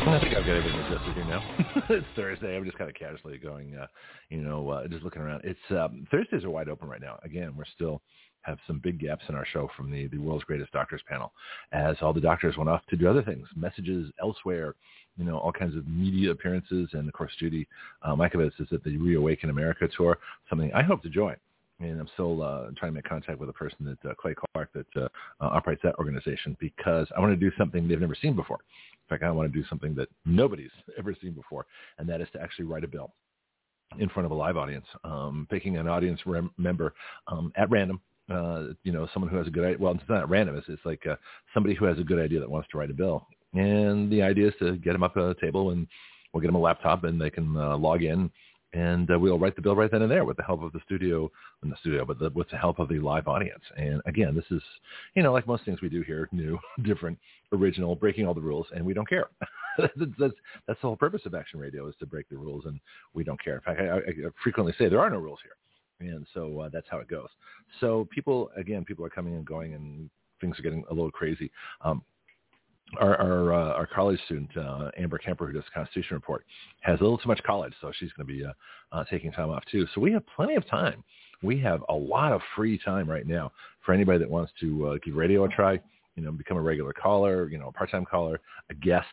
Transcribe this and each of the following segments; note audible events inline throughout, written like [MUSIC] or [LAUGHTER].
I think I've got everything adjusted here now. [LAUGHS] it's Thursday. I'm just kind of casually going, uh, you know, uh, just looking around. It's um, Thursdays are wide open right now. Again, we're still have some big gaps in our show from the, the world's greatest doctors panel as all the doctors went off to do other things, messages elsewhere, you know, all kinds of media appearances. And of course, Judy uh, Mikovits is at the Reawaken America tour, something I hope to join. And I'm still uh, trying to make contact with a person that uh, Clay Clark that uh, uh, operates that organization because I want to do something they've never seen before. In fact, I want to do something that nobody's [LAUGHS] ever seen before, and that is to actually write a bill in front of a live audience, um, picking an audience rem- member um, at random uh, you know, someone who has a good idea. Well, it's not random. It's, it's like uh, somebody who has a good idea that wants to write a bill. And the idea is to get them up at a table and we'll get them a laptop and they can uh, log in and uh, we'll write the bill right then and there with the help of the studio, in the studio, but the, with the help of the live audience. And again, this is, you know, like most things we do here, [LAUGHS] new, different, original, breaking all the rules, and we don't care. [LAUGHS] that's, that's, that's the whole purpose of Action Radio is to break the rules, and we don't care. In fact, I, I frequently say there are no rules here and so uh, that's how it goes. So people, again, people are coming and going, and things are getting a little crazy. Um, our our, uh, our college student uh, Amber Kemper, who does the Constitution Report, has a little too much college, so she's going to be uh, uh, taking time off too. So we have plenty of time. We have a lot of free time right now for anybody that wants to uh, give radio a try. You know, become a regular caller, you know, a part-time caller, a guest.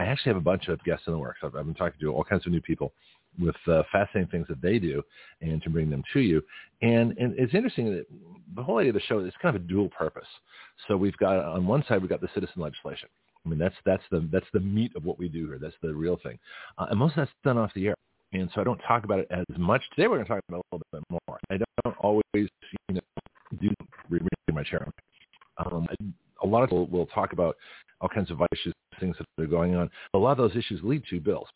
I actually have a bunch of guests in the works. I've, I've been talking to all kinds of new people with uh, fascinating things that they do and to bring them to you. And, and it's interesting that the whole idea of the show is kind of a dual purpose. So we've got on one side we've got the citizen legislation. I mean that's that's the that's the meat of what we do here. That's the real thing, uh, and most of that's done off the air. And so I don't talk about it as much. Today we're going to talk about it a little bit more. I don't always you know do read my chair. Um, a lot of people will talk about all kinds of issues, things that are going on. A lot of those issues lead to bills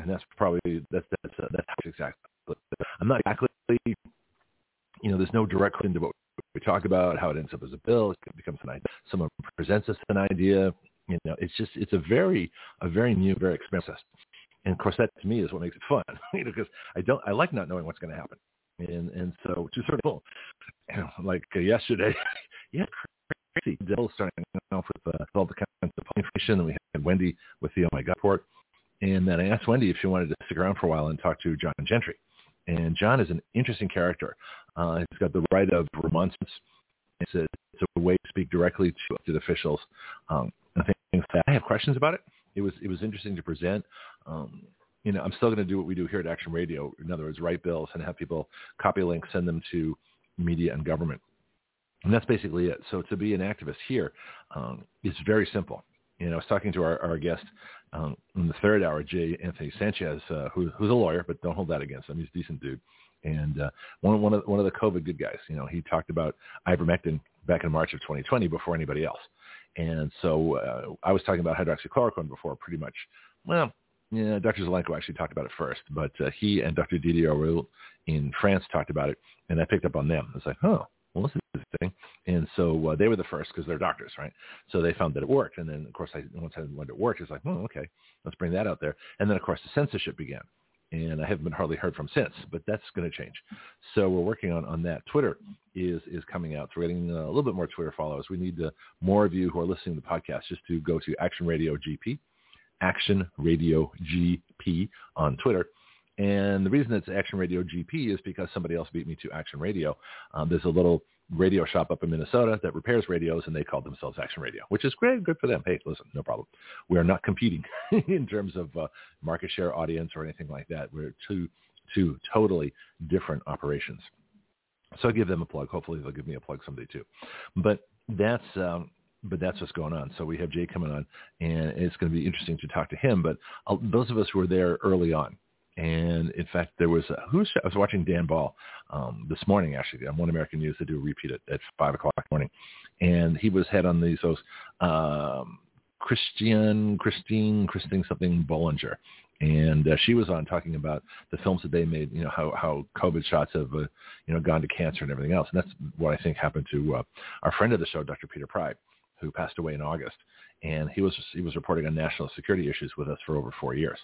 and that's probably that's that's uh, that's exactly. I'm not exactly, you know, there's no direct into what we talk about, how it ends up as a bill. It becomes an idea. Someone presents us an idea. You know, it's just it's a very a very new, very expensive. And of course, that to me is what makes it fun. [LAUGHS] you know, because I don't I like not knowing what's going to happen. And and so to sort of cool. You know, like uh, yesterday, [LAUGHS] yeah, crazy. Bill starting off with uh, all the kinds of information, and we had Wendy with the Oh My God report and then I asked Wendy if she wanted to stick around for a while and talk to John Gentry. And John is an interesting character. Uh, he's got the right of remonstrance. It's a, it's a way to speak directly to elected officials. Um, I think I have questions about it. It was it was interesting to present. Um, you know, I'm still going to do what we do here at Action Radio. In other words, write bills and have people copy links, send them to media and government. And that's basically it. So to be an activist here um, is very simple. You know, I was talking to our, our guest um, in the third hour, Jay Anthony Sanchez, uh, who, who's a lawyer, but don't hold that against him. He's a decent dude. And uh, one, one, of, one of the COVID good guys, you know, he talked about ivermectin back in March of 2020 before anybody else. And so uh, I was talking about hydroxychloroquine before pretty much, well, yeah, Dr. Zelenko actually talked about it first, but uh, he and Dr. Didier in France talked about it, and I picked up on them. I was like, oh, well, this is thing. And so uh, they were the first because they're doctors, right? So they found that it worked. And then, of course, I, once I learned it worked, it's like, oh, okay, let's bring that out there. And then, of course, the censorship began. And I haven't been hardly heard from since, but that's going to change. So we're working on, on that. Twitter is is coming out. So we're getting uh, a little bit more Twitter followers. We need uh, more of you who are listening to the podcast just to go to Action Radio GP, Action Radio GP on Twitter and the reason it's Action Radio GP is because somebody else beat me to Action Radio. Um, there's a little radio shop up in Minnesota that repairs radios, and they call themselves Action Radio, which is great, good for them. Hey, listen, no problem. We are not competing [LAUGHS] in terms of uh, market share, audience, or anything like that. We're two two totally different operations. So I give them a plug. Hopefully they'll give me a plug someday too. But that's um, but that's what's going on. So we have Jay coming on, and it's going to be interesting to talk to him. But uh, those of us who were there early on, and in fact, there was a, who's I was watching Dan Ball um, this morning actually on One American News. They do a repeat at, at five o'clock morning, and he was head on these those um, Christian Christine Christine something Bollinger, and uh, she was on talking about the films that they made. You know how how COVID shots have uh, you know gone to cancer and everything else, and that's what I think happened to uh, our friend of the show, Dr. Peter Pry, who passed away in August, and he was he was reporting on national security issues with us for over four years,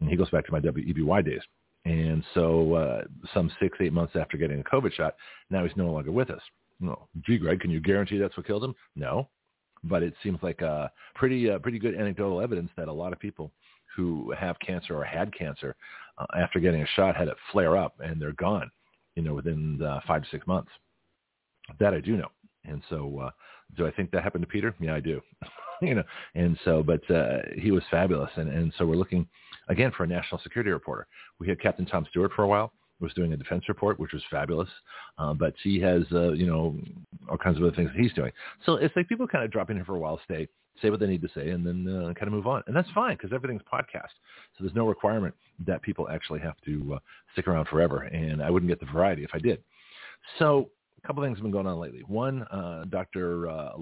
and he goes back to my WEBY days. And so, uh, some six, eight months after getting a COVID shot, now he's no longer with us. No, gee, Greg, can you guarantee that's what killed him? No, but it seems like a pretty, uh, pretty good anecdotal evidence that a lot of people who have cancer or had cancer uh, after getting a shot had it flare up and they're gone, you know, within uh, five to six months. That I do know. And so, uh, do I think that happened to Peter? Yeah, I do. [LAUGHS] you know, and so, but uh, he was fabulous. And, and so we're looking again for a national security reporter. We had Captain Tom Stewart for a while was doing a defense report, which was fabulous. Uh, but he has, uh, you know, all kinds of other things that he's doing. So it's like people kind of drop in here for a while, stay, say what they need to say, and then uh, kind of move on. And that's fine because everything's podcast. So there's no requirement that people actually have to uh, stick around forever. And I wouldn't get the variety if I did. So couple things have been going on lately. One, uh, Dr. Uh,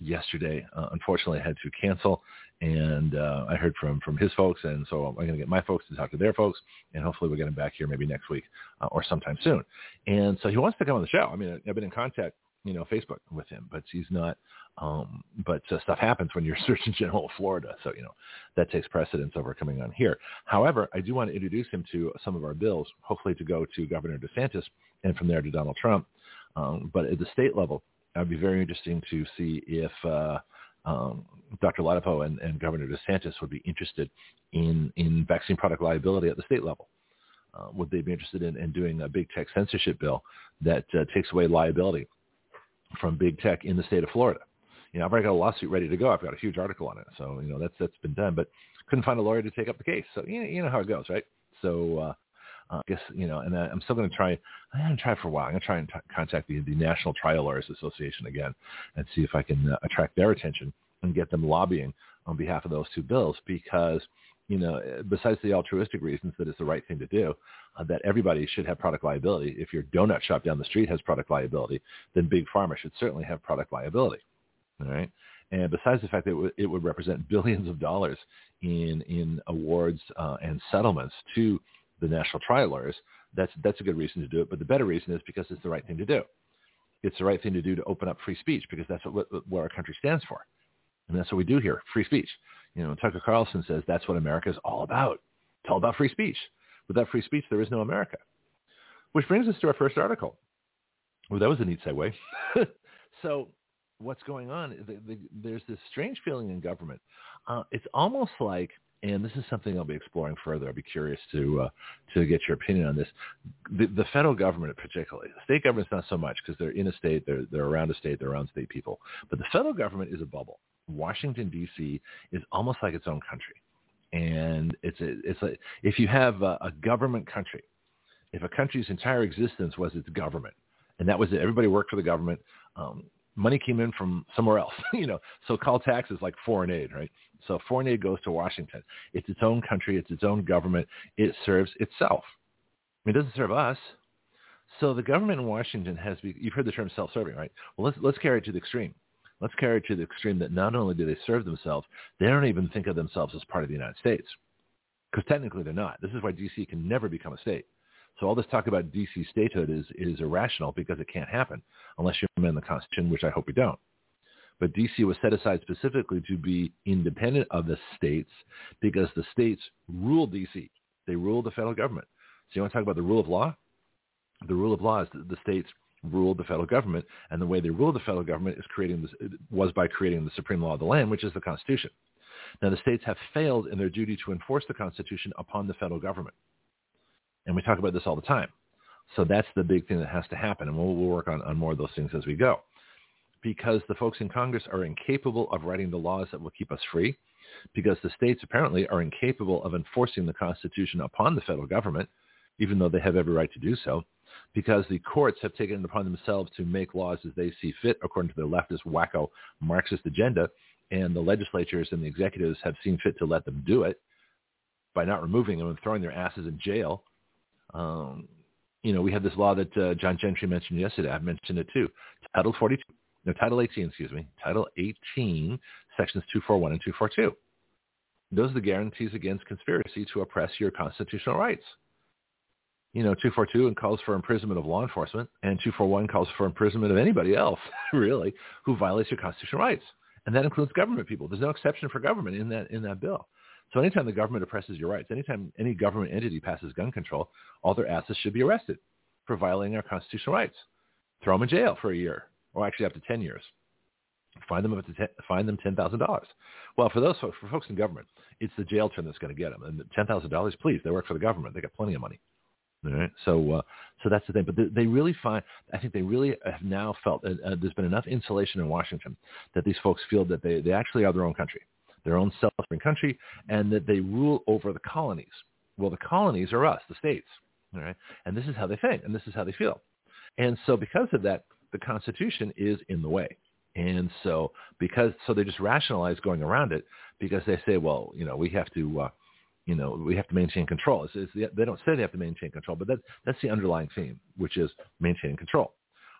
yesterday, uh, unfortunately, had to cancel. And uh, I heard from from his folks, and so I'm going to get my folks to talk to their folks, and hopefully we'll get him back here maybe next week uh, or sometime soon. And so he wants to come on the show. I mean, I've been in contact, you know, Facebook with him, but he's not. Um, but uh, stuff happens when you're Surgeon General of Florida, so you know that takes precedence over coming on here. However, I do want to introduce him to some of our bills, hopefully to go to Governor DeSantis, and from there to Donald Trump. Um, but at the state level, I'd be very interesting to see if uh, um, Dr. Ladapo and, and, Governor DeSantis would be interested in, in vaccine product liability at the state level. Uh, would they be interested in, in, doing a big tech censorship bill that uh, takes away liability from big tech in the state of Florida? You know, I've already got a lawsuit ready to go. I've got a huge article on it, so you know that's that's been done, but couldn't find a lawyer to take up the case. So you know, you know how it goes, right? So uh, uh, I guess you know, and I, am still going to try. I'm going to try for a while. I'm going to try and t- contact the, the National Trial Lawyers Association again and see if I can uh, attract their attention and get them lobbying on behalf of those two bills because you know, besides the altruistic reasons that it's the right thing to do, uh, that everybody should have product liability. If your donut shop down the street has product liability, then big pharma should certainly have product liability. All right. And besides the fact that it, w- it would represent billions of dollars in in awards uh, and settlements to the national trial lawyers, that's, that's a good reason to do it. But the better reason is because it's the right thing to do. It's the right thing to do to open up free speech because that's what, what our country stands for. And that's what we do here, free speech. You know, Tucker Carlson says that's what America is all about. It's all about free speech. Without free speech, there is no America. Which brings us to our first article. Well, that was a neat segue. [LAUGHS] so what's going on? The, the, there's this strange feeling in government. Uh, it's almost like and this is something I'll be exploring further. I'll be curious to uh, to get your opinion on this. The, the federal government, particularly, the state government's not so much because they're in a state, they're they're around a state, they're around state people. But the federal government is a bubble. Washington D.C. is almost like its own country, and it's a, it's like if you have a, a government country, if a country's entire existence was its government, and that was it, everybody worked for the government. Um, money came in from somewhere else, [LAUGHS] you know, so call taxes like foreign aid, right? So foreign aid goes to Washington. It's its own country. It's its own government. It serves itself. It doesn't serve us. So the government in Washington has, you've heard the term self-serving, right? Well, let's, let's carry it to the extreme. Let's carry it to the extreme that not only do they serve themselves, they don't even think of themselves as part of the United States. Because technically they're not. This is why D.C. can never become a state. So all this talk about D.C. statehood is, is irrational because it can't happen unless you amend the Constitution, which I hope we don't. But D.C. was set aside specifically to be independent of the states because the states rule D.C. They rule the federal government. So you want to talk about the rule of law? The rule of law is the states ruled the federal government, and the way they rule the federal government is creating this, was by creating the supreme law of the land, which is the Constitution. Now, the states have failed in their duty to enforce the Constitution upon the federal government. And we talk about this all the time. So that's the big thing that has to happen. And we'll, we'll work on, on more of those things as we go. Because the folks in Congress are incapable of writing the laws that will keep us free. Because the states apparently are incapable of enforcing the Constitution upon the federal government, even though they have every right to do so. Because the courts have taken it upon themselves to make laws as they see fit according to their leftist, wacko, Marxist agenda. And the legislatures and the executives have seen fit to let them do it by not removing them and throwing their asses in jail um, you know, we have this law that uh, John Gentry mentioned yesterday. I've mentioned it too. Title 42, no, Title 18, excuse me. Title 18, Sections 241 and 242. Those are the guarantees against conspiracy to oppress your constitutional rights. You know, 242 calls for imprisonment of law enforcement, and 241 calls for imprisonment of anybody else, [LAUGHS] really, who violates your constitutional rights. And that includes government people. There's no exception for government in that in that bill. So anytime the government oppresses your rights, anytime any government entity passes gun control, all their assets should be arrested for violating our constitutional rights. Throw them in jail for a year, or actually up to 10 years. Find them up to ten, find them ten thousand dollars. Well, for those folks, for folks in government, it's the jail term that's going to get them. And ten thousand dollars, please, they work for the government. They got plenty of money. All right. So, uh, so that's the thing. But they, they really find, I think they really have now felt uh, there's been enough insulation in Washington that these folks feel that they, they actually are their own country, their own self-sovereign country, and that they rule over the colonies. Well, the colonies are us, the states. All right. And this is how they think, and this is how they feel. And so because of that, the Constitution is in the way. And so because so they just rationalize going around it because they say, well, you know, we have to, uh, you know, we have to maintain control. It's, it's the, they don't say they have to maintain control, but that, that's the underlying theme, which is maintaining control.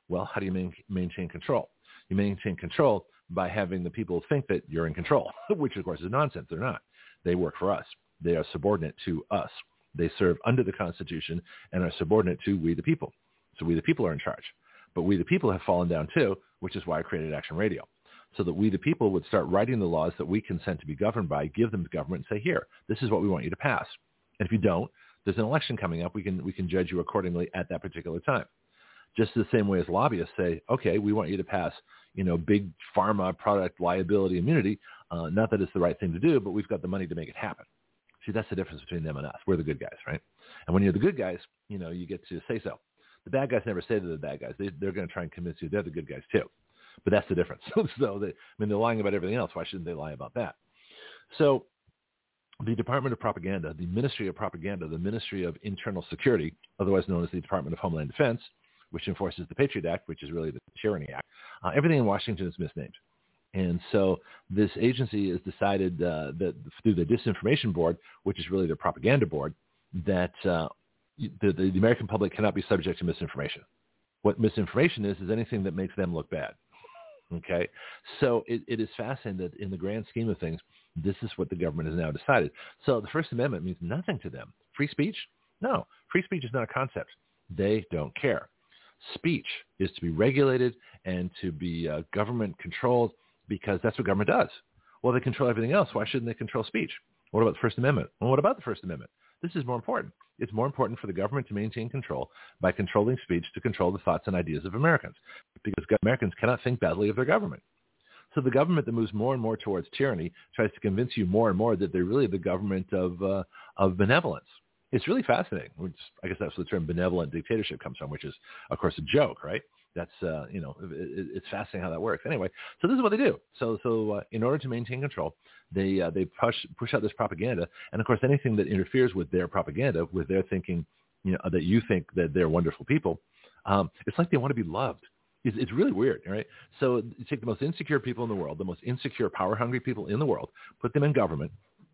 Well, how do you main, maintain control? You maintain control by having the people think that you're in control, [LAUGHS] which of course is nonsense. They're not. They work for us. They are subordinate to us. They serve under the Constitution and are subordinate to we the people. So we the people are in charge. But we the people have fallen down too, which is why I created Action Radio. So that we the people would start writing the laws that we consent to be governed by, give them to government and say, here, this is what we want you to pass. And if you don't, there's an election coming up. We can, we can judge you accordingly at that particular time. Just the same way as lobbyists say, okay, we want you to pass, you know, big pharma product liability immunity. Uh, not that it's the right thing to do, but we've got the money to make it happen. See, that's the difference between them and us. We're the good guys, right? And when you're the good guys, you know, you get to say so. The bad guys never say they're the bad guys. They, they're going to try and convince you they're the good guys too. But that's the difference. [LAUGHS] so they, I mean, they're lying about everything else. Why shouldn't they lie about that? So the Department of Propaganda, the Ministry of Propaganda, the Ministry of Internal Security, otherwise known as the Department of Homeland Defense, which enforces the Patriot Act, which is really the Tyranny Act. Uh, everything in Washington is misnamed. And so this agency has decided uh, that through the Disinformation Board, which is really the propaganda board, that uh, the, the, American public cannot be subject to misinformation. What misinformation is, is anything that makes them look bad. Okay? So it, it is fascinating that in the grand scheme of things, this is what the government has now decided. So the First Amendment means nothing to them. Free speech? No. Free speech is not a concept. They don't care. Speech is to be regulated and to be uh, government controlled because that's what government does. Well, they control everything else. Why shouldn't they control speech? What about the First Amendment? Well, what about the First Amendment? This is more important. It's more important for the government to maintain control by controlling speech to control the thoughts and ideas of Americans, because Americans cannot think badly of their government. So the government that moves more and more towards tyranny tries to convince you more and more that they're really the government of uh, of benevolence. It's really fascinating. Which I guess that's where the term benevolent dictatorship comes from, which is of course a joke, right? that's uh, you know it, it's fascinating how that works. Anyway, so this is what they do. So so uh, in order to maintain control, they uh, they push push out this propaganda, and of course anything that interferes with their propaganda, with their thinking, you know that you think that they're wonderful people, um, it's like they want to be loved. It's, it's really weird, right? So you take the most insecure people in the world, the most insecure, power-hungry people in the world, put them in government,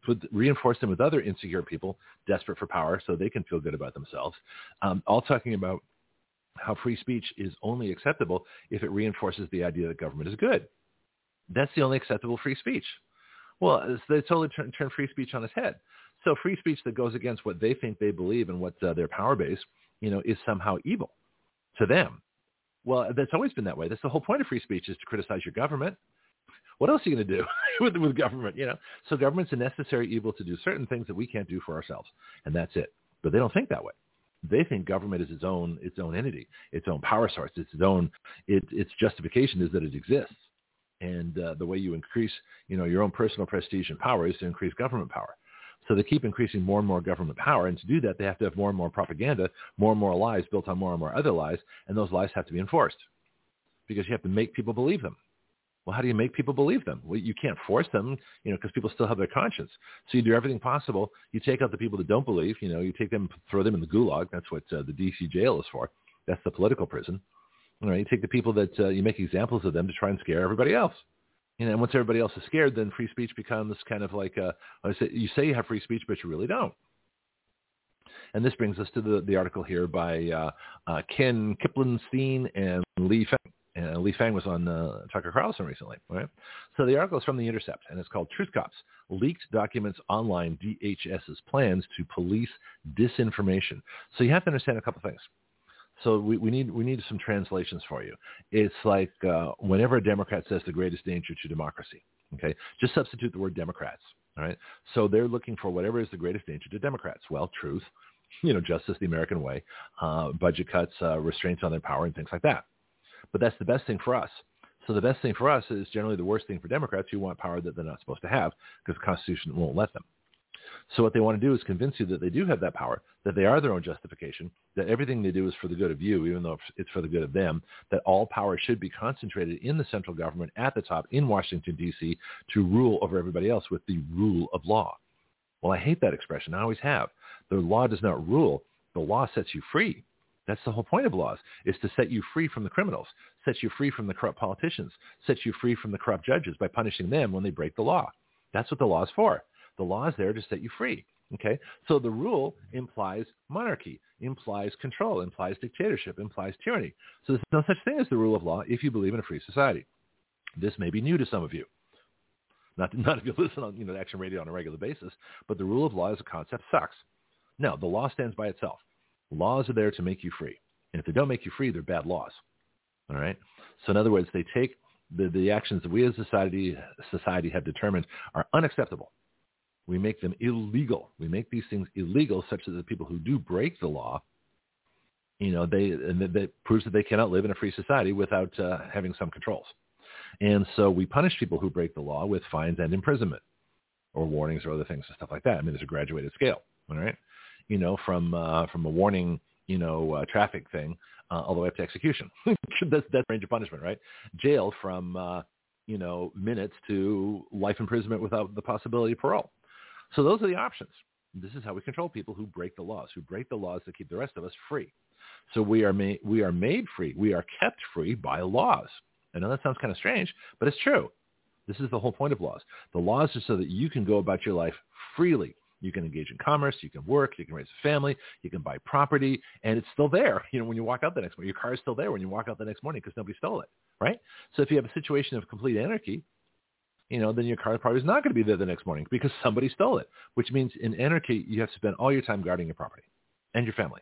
put, reinforce them with other insecure people desperate for power so they can feel good about themselves, um, all talking about how free speech is only acceptable if it reinforces the idea that government is good. That's the only acceptable free speech. Well, they totally turn, turn free speech on its head. So free speech that goes against what they think they believe and what uh, their power base, you know, is somehow evil to them. Well, that's always been that way. That's the whole point of free speech is to criticize your government. What else are you going to do [LAUGHS] with, with government, you know? So government's a necessary evil to do certain things that we can't do for ourselves, and that's it. But they don't think that way. They think government is its own its own entity, its own power source, its own it, its justification is that it exists. And uh, the way you increase, you know, your own personal prestige and power is to increase government power. So they keep increasing more and more government power, and to do that, they have to have more and more propaganda, more and more lies built on more and more other lies, and those lies have to be enforced because you have to make people believe them. Well, how do you make people believe them? Well, you can't force them, you know, because people still have their conscience. So you do everything possible. You take out the people that don't believe. You know, you take them, throw them in the gulag. That's what uh, the D.C. jail is for. That's the political prison. All right, you take the people that uh, you make examples of them to try and scare everybody else. You know, and once everybody else is scared, then free speech becomes kind of like a, I say, you say you have free speech, but you really don't. And this brings us to the, the article here by uh, uh, Ken Klippenstein and Lee Fang And Lee Fang was on uh, Tucker Carlson recently, right? So the article is from The Intercept, and it's called Truth Cops, Leaked Documents Online DHS's Plans to Police Disinformation. So you have to understand a couple things. So we, we need we need some translations for you. It's like uh, whenever a Democrat says the greatest danger to democracy, okay, just substitute the word Democrats. All right. So they're looking for whatever is the greatest danger to Democrats. Well, truth, you know, justice, the American way, uh, budget cuts, uh, restraints on their power, and things like that. But that's the best thing for us. So the best thing for us is generally the worst thing for Democrats who want power that they're not supposed to have because the Constitution won't let them. So what they want to do is convince you that they do have that power, that they are their own justification, that everything they do is for the good of you, even though it's for the good of them, that all power should be concentrated in the central government at the top in Washington, D.C. to rule over everybody else with the rule of law. Well, I hate that expression. I always have. The law does not rule. The law sets you free. That's the whole point of laws, is to set you free from the criminals, set you free from the corrupt politicians, set you free from the corrupt judges by punishing them when they break the law. That's what the law is for. The law is there to set you free. Okay, so the rule implies monarchy, implies control, implies dictatorship, implies tyranny. So there's no such thing as the rule of law if you believe in a free society. This may be new to some of you. Not, [LAUGHS] not if you listen on you know Action Radio on a regular basis, but the rule of law as a concept sucks. No, the law stands by itself. Laws are there to make you free, and if they don't make you free, they're bad laws. All right. So in other words, they take the, the actions that we as society society have determined are unacceptable we make them illegal. We make these things illegal such that the people who do break the law, you know, they and that proves that they cannot live in a free society without uh, having some controls. And so we punish people who break the law with fines and imprisonment, or warnings or other things and stuff like that. I mean, there's a graduated scale, all right? You know, from uh, from a warning, you know, uh, traffic thing uh, all the way up to execution. [LAUGHS] that's that's range of punishment, right? Jail from uh, you know minutes to life imprisonment without the possibility of parole. So those are the options. This is how we control people who break the laws, who break the laws that keep the rest of us free. So we are made, we are made free. We are kept free by laws. I know that sounds kind of strange, but it's true. This is the whole point of laws. The laws are so that you can go about your life freely. You can engage in commerce, you can work, you can raise a family, you can buy property, and it's still there. [LAUGHS] You know, when you walk out the next morning, your car is still there when you walk out the next morning because nobody stole it, right? So if you have a situation of complete anarchy, you know, then your car probably is not going to be there the next morning because somebody stole it, which means in anarchy, you have to spend all your time guarding your property and your family.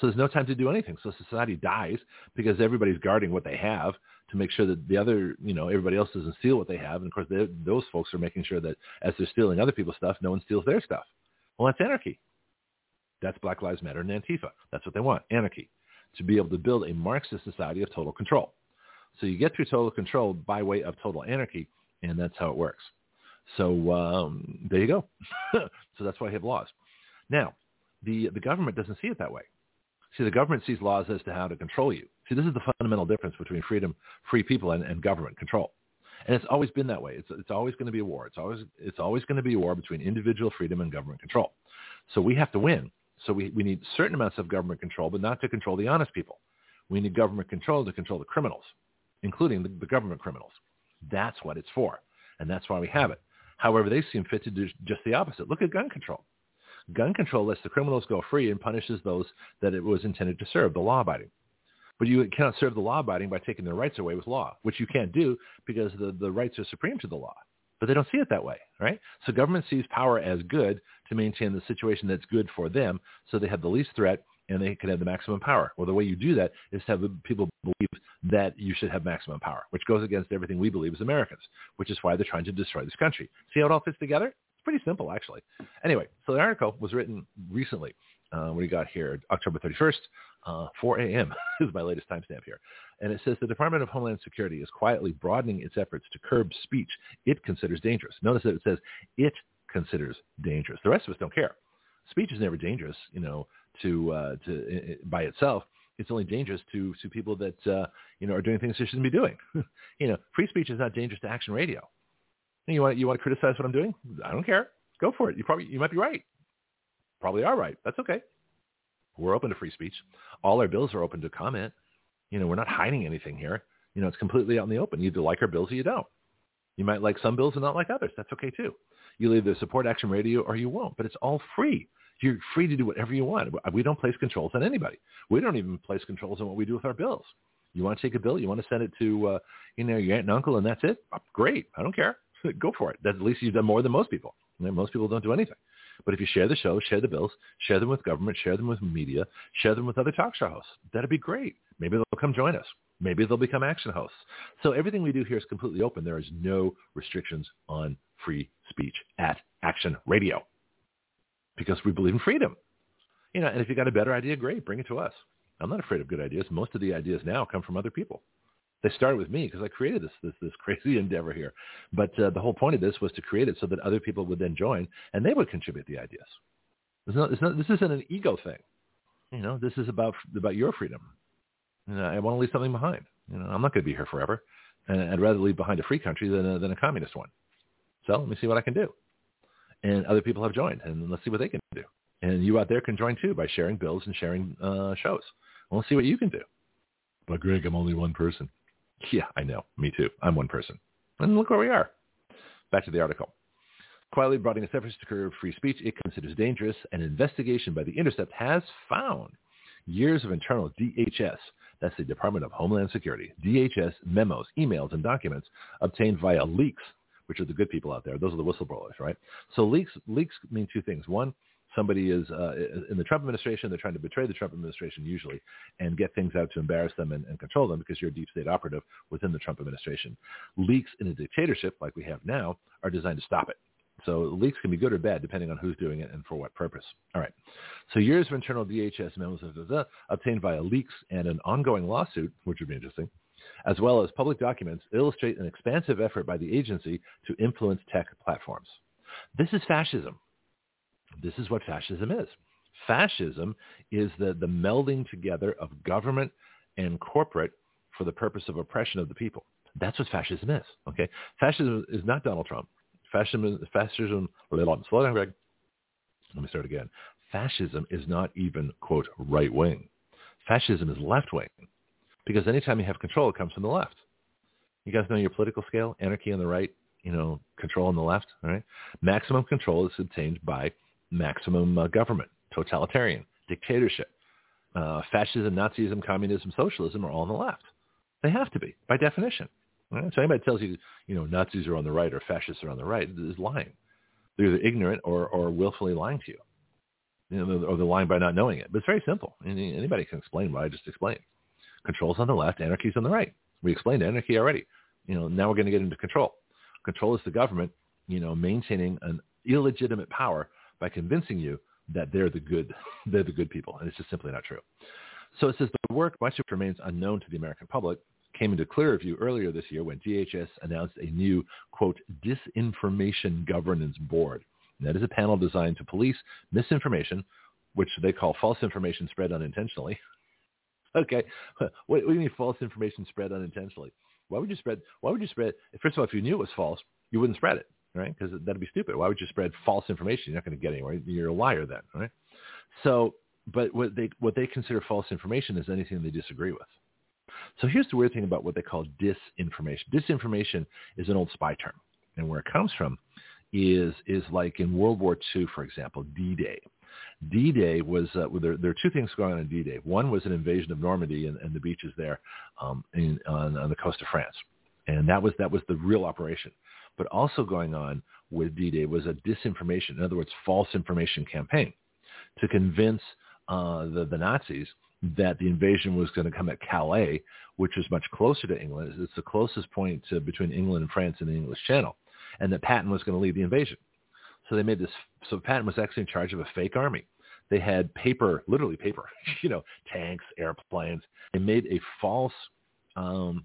So there's no time to do anything. So society dies because everybody's guarding what they have to make sure that the other, you know, everybody else doesn't steal what they have. And of course, those folks are making sure that as they're stealing other people's stuff, no one steals their stuff. Well, that's anarchy. That's Black Lives Matter and Antifa. That's what they want, anarchy, to be able to build a Marxist society of total control. So you get through total control by way of total anarchy and that's how it works. So um, there you go. [LAUGHS] so that's why I have laws. Now, the the government doesn't see it that way. See, the government sees laws as to how to control you. See, this is the fundamental difference between freedom, free people, and, and government control. And it's always been that way. It's, it's always going to be a war. It's always, it's always going to be a war between individual freedom and government control. So we have to win. So we, we need certain amounts of government control, but not to control the honest people. We need government control to control the criminals, including the, the government criminals. That's what it's for. And that's why we have it. However, they seem fit to do just the opposite. Look at gun control. Gun control lets the criminals go free and punishes those that it was intended to serve, the law-abiding. But you cannot serve the law-abiding by taking their rights away with law, which you can't do because the, the rights are supreme to the law. But they don't see it that way, right? So government sees power as good to maintain the situation that's good for them, so they have the least threat and they can have the maximum power. Well, the way you do that is to have people believe that you should have maximum power, which goes against everything we believe as Americans, which is why they're trying to destroy this country. See how it all fits together? Pretty simple, actually. Anyway, so the article was written recently. Uh, do you got here? October 31st, uh, 4 a.m. [LAUGHS] is my latest timestamp here. And it says the Department of Homeland Security is quietly broadening its efforts to curb speech it considers dangerous. Notice that it says it considers dangerous. The rest of us don't care. Speech is never dangerous, you know, to uh, to by itself. It's only dangerous to to people that uh, you know are doing things they shouldn't be doing. [LAUGHS] you know, free speech is not dangerous to Action Radio. You want you want to criticize what I'm doing? I don't care. Go for it. You probably you might be right. Probably are right. That's okay. We're open to free speech. All our bills are open to comment. You know, we're not hiding anything here. You know, it's completely out in the open. You either like our bills or you don't. You might like some bills and not like others. That's okay too. You'll either support Action Radio or you won't, but it's all free. You're free to do whatever you want. We don't place controls on anybody. We don't even place controls on what we do with our bills. You want to take a bill? You want to send it to, uh, you know, your aunt and uncle, and that's it? Great. I don't care. [LAUGHS] Go for it. That's, at least you've done more than most people. most people don't do anything. But if you share the show, share the bills, share them with government, share them with media, share them with other talk show hosts, that'd be great. Maybe they'll come join us. Maybe they'll become action hosts. So everything we do here is completely open. There is no restrictions on free speech at Action Radio because we believe in freedom. You know, and if you got a better idea, great, bring it to us. I'm not afraid of good ideas. Most of the ideas now come from other people. They started with me because I created this this this [LAUGHS] crazy endeavor here. But uh, the whole point of this was to create it so that other people would then join and they would contribute the ideas. It's not, it's not, this isn't an ego thing. You know, this is about about your freedom. You know, I want to leave something behind. You know, I'm not going to be here forever, and I'd rather leave behind a free country than a, than a communist one. So let me see what I can do. And other people have joined, and let's see what they can do. And you out there can join too by sharing bills and sharing uh, shows. Well, see what you can do. But Greg, I'm only one person. Yeah, I know. Me too. I'm one person. And look where we are. Back to the article. Quietly broadening its efforts to curb free speech, it considers dangerous. An investigation by The Intercept has found years of internal DHS, that's the Department of Homeland Security, DHS memos, emails, and documents obtained via leaks, which are the good people out there. Those are the whistleblowers, right? So leaks, leaks mean two things. One, somebody is uh, in the Trump administration, they're trying to betray the Trump administration usually and get things out to embarrass them and, and control them because you're a deep state operative within the Trump administration. Leaks in a dictatorship like we have now are designed to stop it. So leaks can be good or bad depending on who's doing it and for what purpose. All right. So years of internal DHS memos obtained via leaks and an ongoing lawsuit, which would be interesting, as well as public documents illustrate an expansive effort by the agency to influence tech platforms. This is fascism. This is what fascism is. Fascism is the, the melding together of government and corporate for the purpose of oppression of the people. That's what fascism is. Okay, fascism is not Donald Trump. Fascism, fascism. Slow down, Greg. Let me start again. Fascism is not even quote right wing. Fascism is left wing, because anytime you have control, it comes from the left. You guys know your political scale: anarchy on the right, you know, control on the left. All right, maximum control is obtained by maximum uh, government, totalitarian, dictatorship. Uh, fascism, Nazism, communism, socialism are all on the left. They have to be, by definition. Right? So anybody tells you, you know, Nazis are on the right or fascists are on the right is lying. They're either ignorant or, or willfully lying to you. you know, or they're lying by not knowing it. But it's very simple. Anybody can explain what I just explained. Control's on the left, anarchy's on the right. We explained anarchy already. You know, now we're going to get into control. Control is the government, you know, maintaining an illegitimate power by convincing you that they're the good, [LAUGHS] they're the good people, and it's just simply not true. So it says the work, much of it remains unknown to the American public, came into clearer view earlier this year when DHS announced a new, quote, disinformation governance board. And that is a panel designed to police misinformation, which they call false information spread unintentionally. [LAUGHS] okay, [LAUGHS] what, what do you mean false information spread unintentionally? Why would you spread? Why would you spread? First of all, if you knew it was false, you wouldn't spread it right? Because that'd be stupid. Why would you spread false information? You're not going to get anywhere. You're a liar then, right? So, but what they what they consider false information is anything they disagree with. So here's the weird thing about what they call disinformation. Disinformation is an old spy term, and where it comes from is is like in World War II, for example, D-Day. D-Day was uh, well, there, there are two things going on in D-Day. One was an invasion of Normandy and, and the beaches there um, in, on, on the coast of France, and that was that was the real operation. But also going on with D-Day was a disinformation, in other words, false information campaign to convince uh, the, the Nazis that the invasion was going to come at Calais, which is much closer to England. It's the closest point to, between England and France in the English Channel, and that Patton was going to lead the invasion. So they made this. So Patton was actually in charge of a fake army. They had paper, literally paper, [LAUGHS] you know, tanks, airplanes. They made a false um,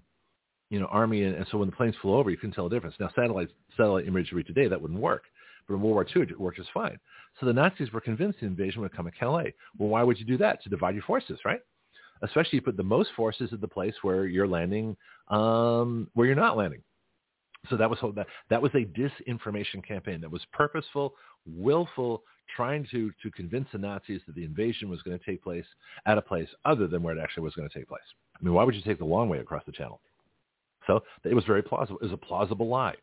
you know, army, and, and so when the planes flew over, you couldn't tell the difference. Now, satellite satellite imagery today that wouldn't work, but in World War II it worked just fine. So the Nazis were convinced the invasion would come at Calais. Well, why would you do that? To divide your forces, right? Especially you put the most forces at the place where you're landing, um, where you're not landing. So that was that that was a disinformation campaign that was purposeful, willful, trying to to convince the Nazis that the invasion was going to take place at a place other than where it actually was going to take place. I mean, why would you take the long way across the channel? So it was very plausible. It was a plausible lie.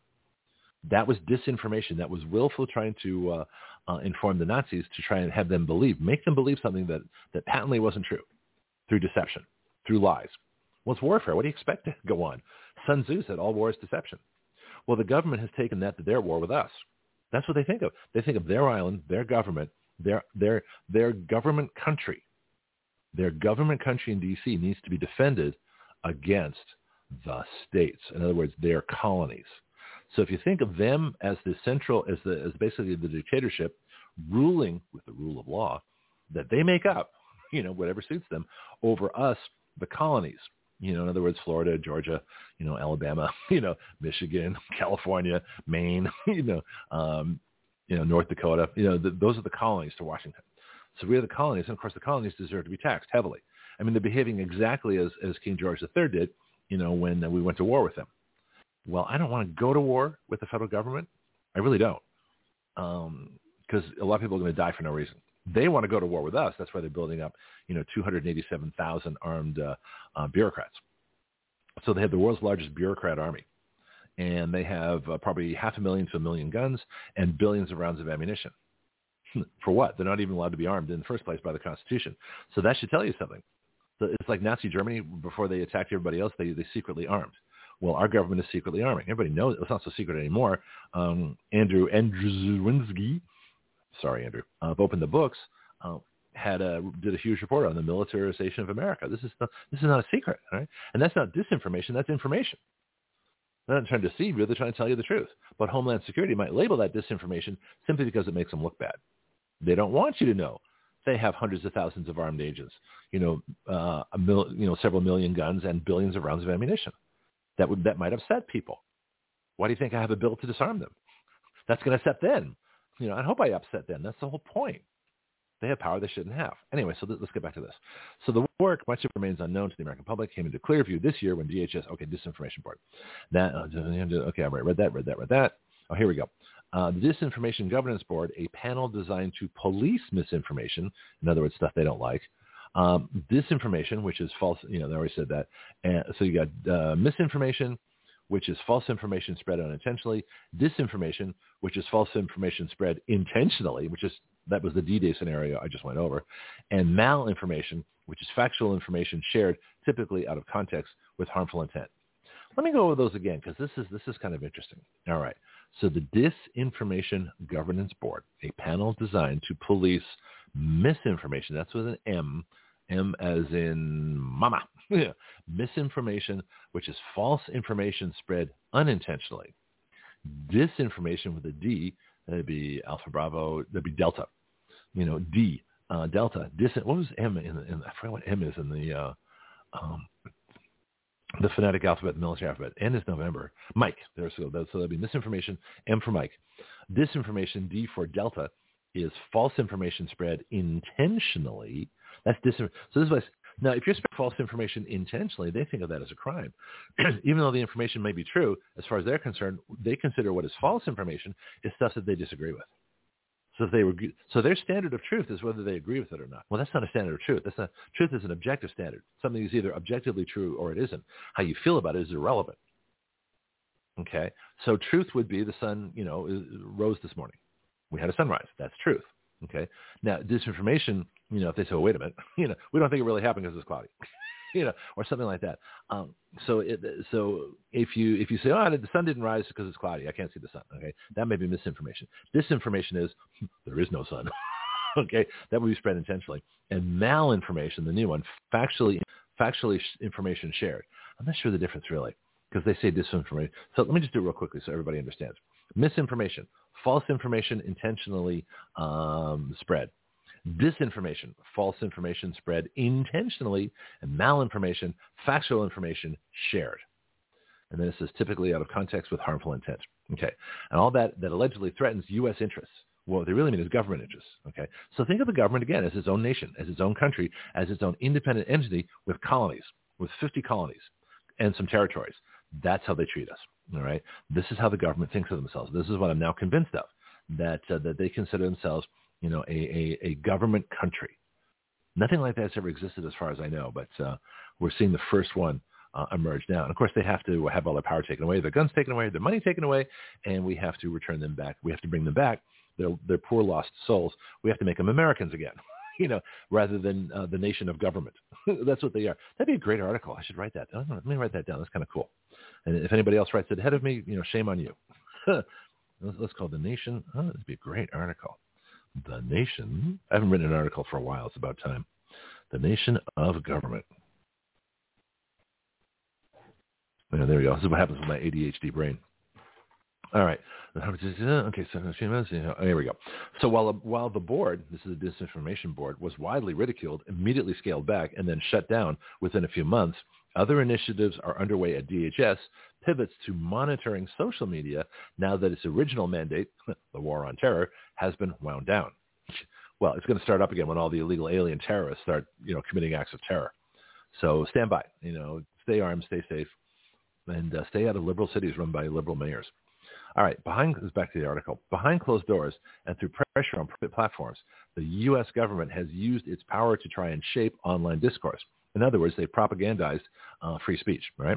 That was disinformation. That was willful trying to uh, uh, inform the Nazis to try and have them believe, make them believe something that, that patently wasn't true through deception, through lies. It's warfare. What do you expect to go on? Sun Tzu said all war is deception. Well, the government has taken that to their war with us. That's what they think of. They think of their island, their government, their their their government country. Their government country in D.C. needs to be defended against the states. In other words, their colonies. So if you think of them as the central, as the as basically the dictatorship ruling with the rule of law that they make up, [LAUGHS] you know, whatever suits them, over us, the colonies. You know, in other words, Florida, Georgia, you know, Alabama, [LAUGHS] you know, Michigan, [LAUGHS] California, Maine, you know, um, you know, North Dakota. You know, the, those are the colonies to Washington. So we are the colonies, and of course, the colonies deserve to be taxed heavily. I mean, they're behaving exactly as as King George III did, you know, when we went to war with them. Well, I don't want to go to war with the federal government. I really don't, because um, a lot of people are going to die for no reason. They want to go to war with us. That's why they're building up, you know, 287,000 armed uh, uh, bureaucrats. So they have the world's largest bureaucrat army, and they have uh, probably half a million to a million guns and billions of rounds of ammunition. [LAUGHS] For what? They're not even allowed to be armed in the first place by the Constitution. So that should tell you something. It's like Nazi Germany before they attacked everybody else. They they secretly armed. Well, our government is secretly arming. Everybody knows it's not so secret anymore. Um, Andrew Andrzejewski, sorry, Andrew, uh, opened the books. Uh, had a did a huge report on the militarization of America. This is the, this is not a secret, right? And that's not disinformation. That's information. They're not trying to deceive you. They're trying to tell you the truth. But Homeland Security might label that disinformation simply because it makes them look bad. They don't want you to know they have hundreds of thousands of armed agents, you know, uh, a mil, you know, several million guns and billions of rounds of ammunition. That would that might upset people. Why do you think I have a bill to disarm them? That's going to upset them. You know, I hope I upset them. That's the whole point. They have power they shouldn't have. Anyway, so th- let's get back to this. So the work, much of it remains unknown to the American public, came into clear view this year when DHS, okay, disinformation board. That, uh, okay, I read that, read that, read that. Oh, here we go. Uh, the Disinformation Governance Board, a panel designed to police misinformation, in other words, stuff they don't like. Um, disinformation, which is false, you know, they already said that. And so you got uh, misinformation, which is false information spread unintentionally, disinformation, which is false information spread intentionally, which is that was the D-Day scenario I just went over, and malinformation, which is factual information shared typically out of context with harmful intent. Let me go over those again because this is this is kind of interesting. All right. So the Disinformation Governance Board, a panel designed to police misinformation. That's with an M, M as in mama. [LAUGHS] misinformation, which is false information spread unintentionally. Disinformation with a D, that'd be Alpha Bravo, that'd be Delta. You know, D, uh, Delta. Dis- what was M in, in, I forget what M is in the uh, um, the phonetic alphabet, the military alphabet. N is November. Mike. There, so, that, so that'll be misinformation. M for Mike. Disinformation. D for Delta is false information spread intentionally. That's disinformation. So this is now, if you're spreading false information intentionally, they think of that as a crime. [CLEARS THROAT] Even though the information may be true, as far as they're concerned, they consider what is false information is stuff that they disagree with. So if they were, so their standard of truth is whether they agree with it or not. Well, that's not a standard of truth. That's not, truth is an objective standard. Something is either objectively true or it isn't. How you feel about it is irrelevant. Okay. So truth would be the sun, you know, rose this morning. We had a sunrise. That's truth. Okay. Now disinformation, you know, if they say, well, wait a minute, [LAUGHS] you know, we don't think it really happened because it's cloudy. [LAUGHS] [LAUGHS] you know, or something like that. Um, so, it, so if you if you say, oh, the sun didn't rise because it's cloudy, I can't see the sun. Okay, that may be misinformation. Disinformation is [LAUGHS] there is no sun. [LAUGHS] okay, that would be spread intentionally. And malinformation, the new one, factually factually information shared. I'm not sure the difference really because they say disinformation. So let me just do it real quickly so everybody understands. Misinformation, false information intentionally um, spread disinformation, false information spread intentionally, and malinformation, factual information shared. And this is typically out of context with harmful intent. Okay. And all that that allegedly threatens U.S. interests. What they really mean is government interests. Okay. So think of the government again as its own nation, as its own country, as its own independent entity with colonies, with 50 colonies and some territories. That's how they treat us. All right. This is how the government thinks of themselves. This is what I'm now convinced of, that uh, that they consider themselves you know, a, a, a government country. Nothing like that's ever existed as far as I know, but uh, we're seeing the first one uh, emerge now. And of course, they have to have all their power taken away, their guns taken away, their money taken away, and we have to return them back. We have to bring them back. They're, they're poor lost souls. We have to make them Americans again. [LAUGHS] you know, rather than uh, the nation of government. [LAUGHS] That's what they are. That'd be a great article. I should write that. Down. Let me write that down. That's kind of cool. And if anybody else writes it ahead of me, you know, shame on you. [LAUGHS] let's call the nation. Oh, that'd be a great article. The nation. I haven't written an article for a while. It's about time. The nation of government. Yeah, there we go. This is what happens with my ADHD brain. All right. Okay, so here we go. So while while the board, this is the disinformation board, was widely ridiculed, immediately scaled back, and then shut down within a few months, other initiatives are underway at DHS, pivots to monitoring social media now that its original mandate, [LAUGHS] the war on terror, has been wound down. Well, it's going to start up again when all the illegal alien terrorists start, you know, committing acts of terror. So stand by, you know, stay armed, stay safe, and uh, stay out of liberal cities run by liberal mayors. All right, behind this back to the article. Behind closed doors and through pressure on private platforms, the U.S. government has used its power to try and shape online discourse. In other words, they propagandized uh, free speech, right?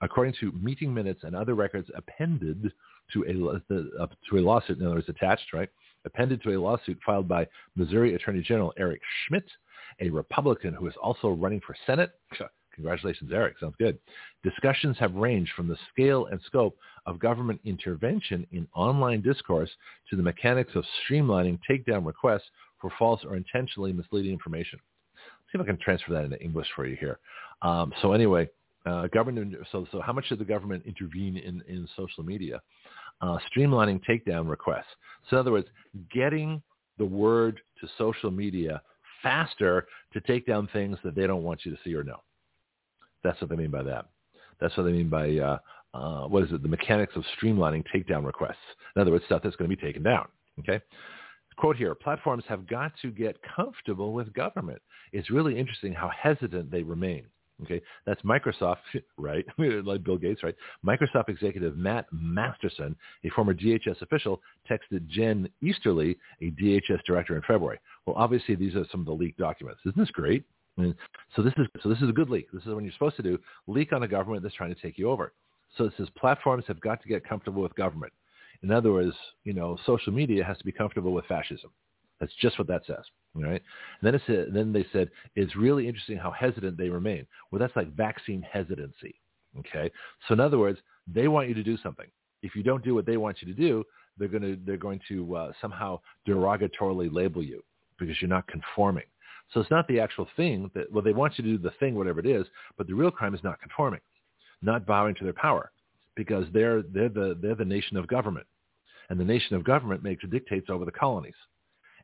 According to meeting minutes and other records appended to a, uh, to a lawsuit, in other words, attached, right? Appended to a lawsuit filed by Missouri Attorney General Eric Schmitt, a Republican who is also running for Senate. Congratulations, Eric. Sounds good. Discussions have ranged from the scale and scope of government intervention in online discourse to the mechanics of streamlining takedown requests for false or intentionally misleading information. See if I can transfer that into English for you here. Um, so anyway, uh, government. So, so how much did the government intervene in, in social media? Uh, streamlining takedown requests. So in other words, getting the word to social media faster to take down things that they don't want you to see or know. That's what they mean by that. That's what they mean by uh, uh, what is it? The mechanics of streamlining takedown requests. In other words, stuff that's going to be taken down. Okay. Quote here, platforms have got to get comfortable with government. It's really interesting how hesitant they remain. Okay, that's Microsoft, [LAUGHS] right? [LAUGHS] like Bill Gates, right? Microsoft executive Matt Masterson, a former DHS official, texted Jen Easterly, a DHS director, in February. Well, obviously, these are some of the leaked documents. Isn't this great? so this is so this is a good leak. This is what you're supposed to do: leak on a government that's trying to take you over. So it says platforms have got to get comfortable with government. In other words, you know, social media has to be comfortable with fascism. That's just what that says, right? And then it said, then they said it's really interesting how hesitant they remain. Well, that's like vaccine hesitancy. Okay, so in other words, they want you to do something. If you don't do what they want you to do, they're going to they're going to uh, somehow derogatorily label you because you're not conforming. So it's not the actual thing that, well, they want you to do the thing, whatever it is, but the real crime is not conforming, not bowing to their power because they're, they're, the, they're the nation of government. And the nation of government makes dictates over the colonies.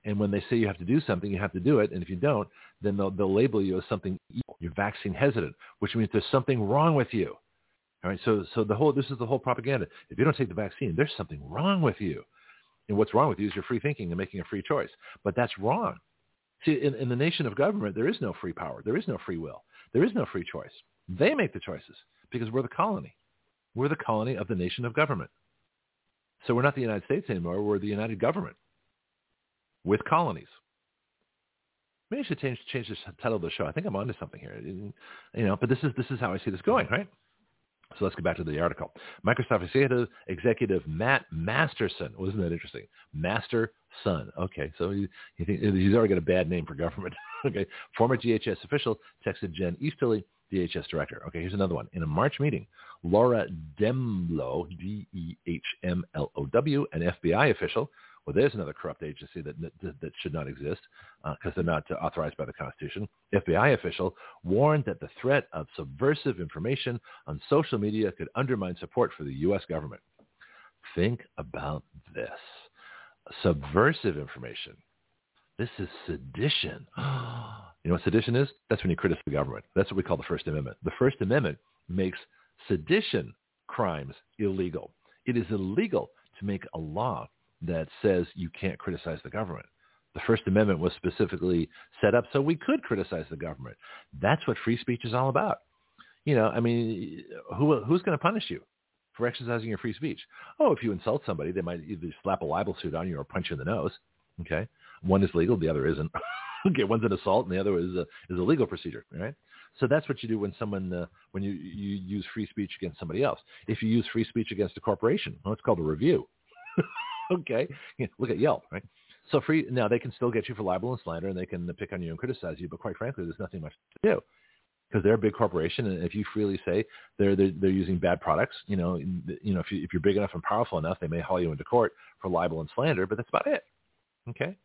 And when they say you have to do something, you have to do it. And if you don't, then they'll, they'll label you as something evil. You're vaccine hesitant, which means there's something wrong with you. All right. So, so the whole, this is the whole propaganda. If you don't take the vaccine, there's something wrong with you. And what's wrong with you is your free thinking and making a free choice. But that's wrong. See, in, in the nation of government, there is no free power. There is no free will. There is no free choice. They make the choices because we're the colony. We're the colony of the nation of government. So we're not the United States anymore. We're the United Government with colonies. Maybe I should change change the title of the show. I think I'm onto something here. You know, but this is this is how I see this going, right? So let's get back to the article. Microsoft executive, executive Matt Masterson. Wasn't that interesting? Master Son. Okay, so he, he he's already got a bad name for government. [LAUGHS] okay, former DHS official texted Jen Easterly, DHS director. Okay, here's another one. In a March meeting, Laura Dehmlow, D-E-H-M-L-O-W, an FBI official, well, there's another corrupt agency that that, that should not exist because uh, they're not uh, authorized by the Constitution. FBI official warned that the threat of subversive information on social media could undermine support for the U.S. government. Think about this. Subversive information. This is sedition. [GASPS] You know what sedition is? That's when you criticize the government. That's what we call the First Amendment. The First Amendment makes sedition crimes illegal. It is illegal to make a law that says you can't criticize the government. The First Amendment was specifically set up so we could criticize the government. That's what free speech is all about. You know, I mean, who, who's going to punish you for exercising your free speech? Oh, if you insult somebody, they might either slap a libel suit on you or punch you in the nose. Okay, one is legal, the other isn't. [LAUGHS] okay, one's an assault, and the other is a is a legal procedure. Right. So that's what you do when someone uh, when you you use free speech against somebody else. If you use free speech against a corporation, well, it's called a review. [LAUGHS] [LAUGHS] okay, look at Yelp, right? So free now they can still get you for libel and slander, and they can pick on you and criticize you. But quite frankly, there's nothing much to do because they're a big corporation, and if you freely say they're they're, they're using bad products, you know, you know, if you if you're big enough and powerful enough, they may haul you into court for libel and slander. But that's about it. Okay.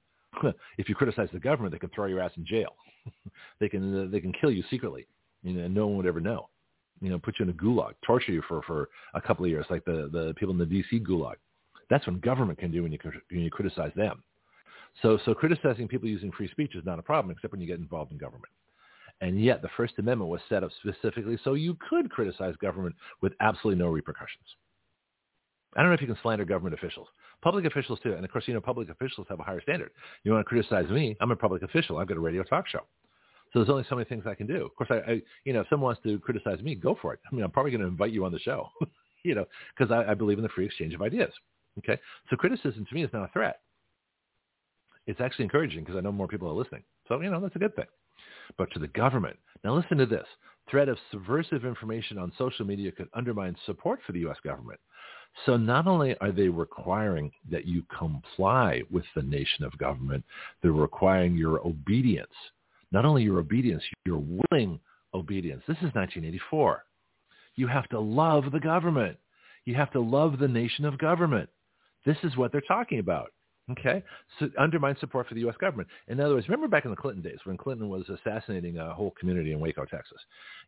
[LAUGHS] if you criticize the government, they can throw your ass in jail. [LAUGHS] they can uh, they can kill you secretly, you know, and no one would ever know. You know, put you in a gulag, torture you for for a couple of years, like the the people in the D.C. gulag. That's what government can do when you when you criticize them. So so criticizing people using free speech is not a problem, except when you get involved in government. And yet the First Amendment was set up specifically so you could criticize government with absolutely no repercussions. I don't know if you can slander government officials. Public officials too. And of course, you know, public officials have a higher standard. You want to criticize me? I'm a public official. I've got a radio talk show. So there's only so many things I can do. Of course, I, I you know, if someone wants to criticize me, go for it. I mean, I'm probably going to invite you on the show, [LAUGHS] you know, because I, I believe in the free exchange of ideas. Okay. So criticism to me is not a threat. It's actually encouraging because I know more people are listening. So, you know, that's a good thing. But to the government, now listen to this. Threat of subversive information on social media could undermine support for the U.S. government. So not only are they requiring that you comply with the nation of government, they're requiring your obedience. Not only your obedience, your willing obedience. This is 1984. You have to love the government. You have to love the nation of government. This is what they're talking about. Okay, so undermine support for the U.S. government. In other words, remember back in the Clinton days when Clinton was assassinating a whole community in Waco, Texas,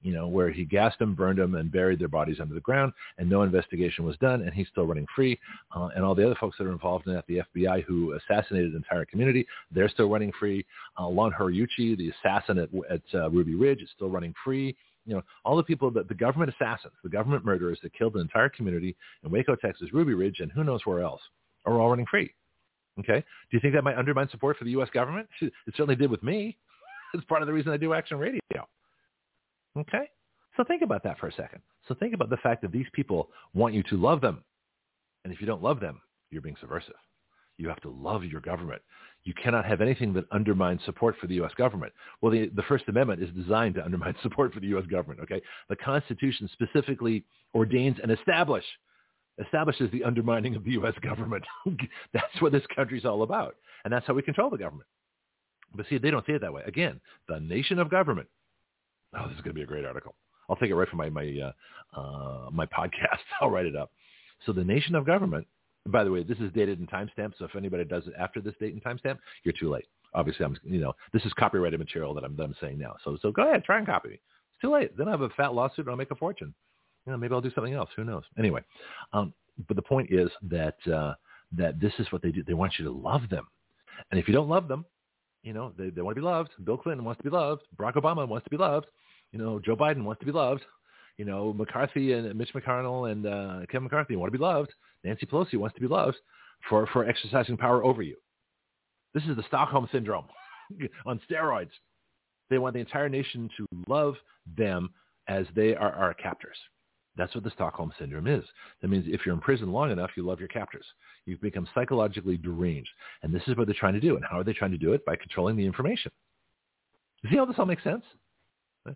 you know, where he gassed them, burned them, and buried their bodies under the ground, and no investigation was done, and he's still running free. Uh, and all the other folks that are involved in that, the FBI who assassinated the entire community, they're still running free. Uh, Lon Horiuchi, the assassin at, at uh, Ruby Ridge, is still running free you know, all the people that the government assassins, the government murderers that killed the entire community in Waco, Texas, Ruby Ridge, and who knows where else, are all running free. Okay. Do you think that might undermine support for the U.S. government? [LAUGHS] It certainly did with me. [LAUGHS] It's part of the reason I do Action Radio. Okay. So think about that for a second. So think about the fact that these people want you to love them. And if you don't love them, you're being subversive. You have to love your government. You cannot have anything that undermines support for the U.S. government. Well, the, the First Amendment is designed to undermine [LAUGHS] support for the U.S. government. Okay, the Constitution specifically ordains and establish establishes the undermining of the U.S. government. [LAUGHS] that's what this country's all about. And that's how we control the government. But see, they don't see it that way. Again, the nation of government. Oh, this is going to be a great article. I'll take it right from my, my, uh, uh, my [LAUGHS] podcast. I'll write it up. So the nation of government, by the way, this is dated and timestamped. So if anybody does it after this date and timestamp, you're too late. Obviously, I'm, you know, this is copyrighted material that I'm, that I'm saying now. So, so go ahead, try and copy me. It's too late. Then I have a fat lawsuit and I'll make a fortune you know, maybe I'll do something else. Who knows? Anyway, um, but the point is that uh, that this is what they do. They want you to love them, and if you don't love them, you know, they, they want to be loved. Bill Clinton wants to be loved. Barack Obama wants to be loved. You know, Joe Biden wants to be loved. You know, McCarthy and Mitch McConnell and uh, Kevin McCarthy want to be loved. Nancy Pelosi wants to be loved for, for exercising power over you. This is the Stockholm syndrome [LAUGHS] on steroids. They want the entire nation to love them as they are our captors. That's what the Stockholm Syndrome is. That means if you're in prison long enough, you love your captors. You've become psychologically deranged. And this is what they're trying to do. And how are they trying to do it? By controlling the information. See how this all makes sense?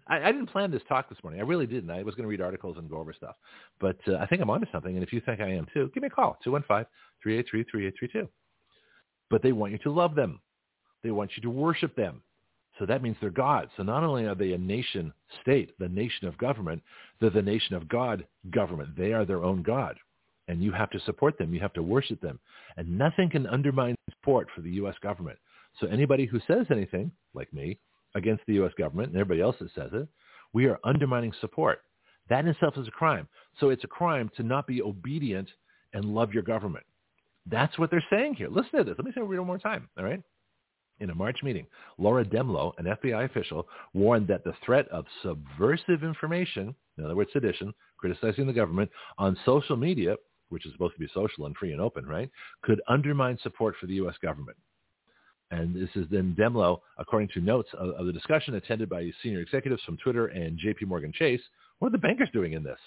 I, I didn't plan this talk this morning. I really didn't. I was going to read articles and go over stuff. But uh, I think I'm onto something. And if you think I am too, give me a call, 215-383-3832. But they want you to love them. They want you to worship them. So that means they're God. So not only are they a nation state, the nation of government, they're the nation of God government. They are their own God. And you have to support them. You have to worship them. And nothing can undermine support for the U.S. government. So anybody who says anything, like me, against the U.S. government and everybody else that says it, we are undermining support. That in itself is a crime. So it's a crime to not be obedient and love your government. That's what they're saying here. Listen to this. Let me say it one more time. All right. In a March meeting, Laura Dehmlow, an FBI official, warned that the threat of subversive information, in other words, sedition, criticizing the government, on social media, which is supposed to be social and free and open, right, could undermine support for the U.S. government. And this is then Dehmlow, according to notes of, of the discussion attended by senior executives from Twitter and J.P. Morgan Chase. What are the bankers doing in this?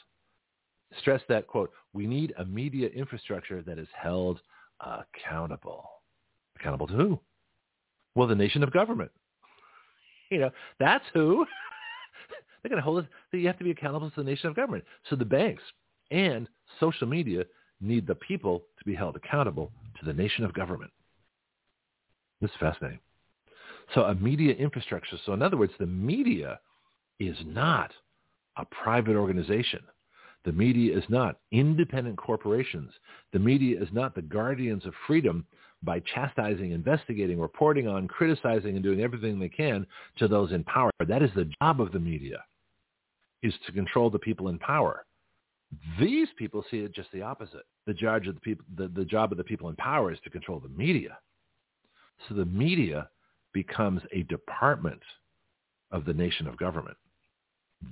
Stress that, quote, we need a media infrastructure that is held accountable. Accountable to who? Well, the nation of government. You know, that's who. [LAUGHS] They're going to hold us. You have to be accountable to the nation of government. So the banks and social media need the people to be held accountable to the nation of government. This is fascinating. So a media infrastructure. So in other words, the media is not a private organization. The media is not independent corporations. The media is not the guardians of freedom by chastising, investigating, reporting on, criticizing, and doing everything they can to those in power. That is the job of the media, is to control the people in power. These people see it just the opposite. The, the, people, the, the job of the people in power is to control the media. So the media becomes a department of the nation of government.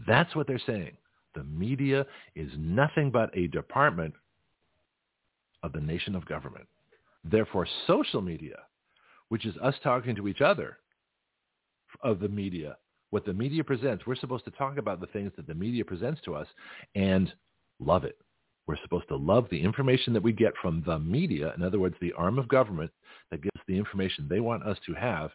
That's what they're saying. The media is nothing but a department of the nation of government. Therefore, social media, which is us talking to each other of the media, what the media presents, we're supposed to talk about the things that the media presents to us and love it. We're supposed to love the information that we get from the media, in other words, the arm of government that gives the information they want us to have,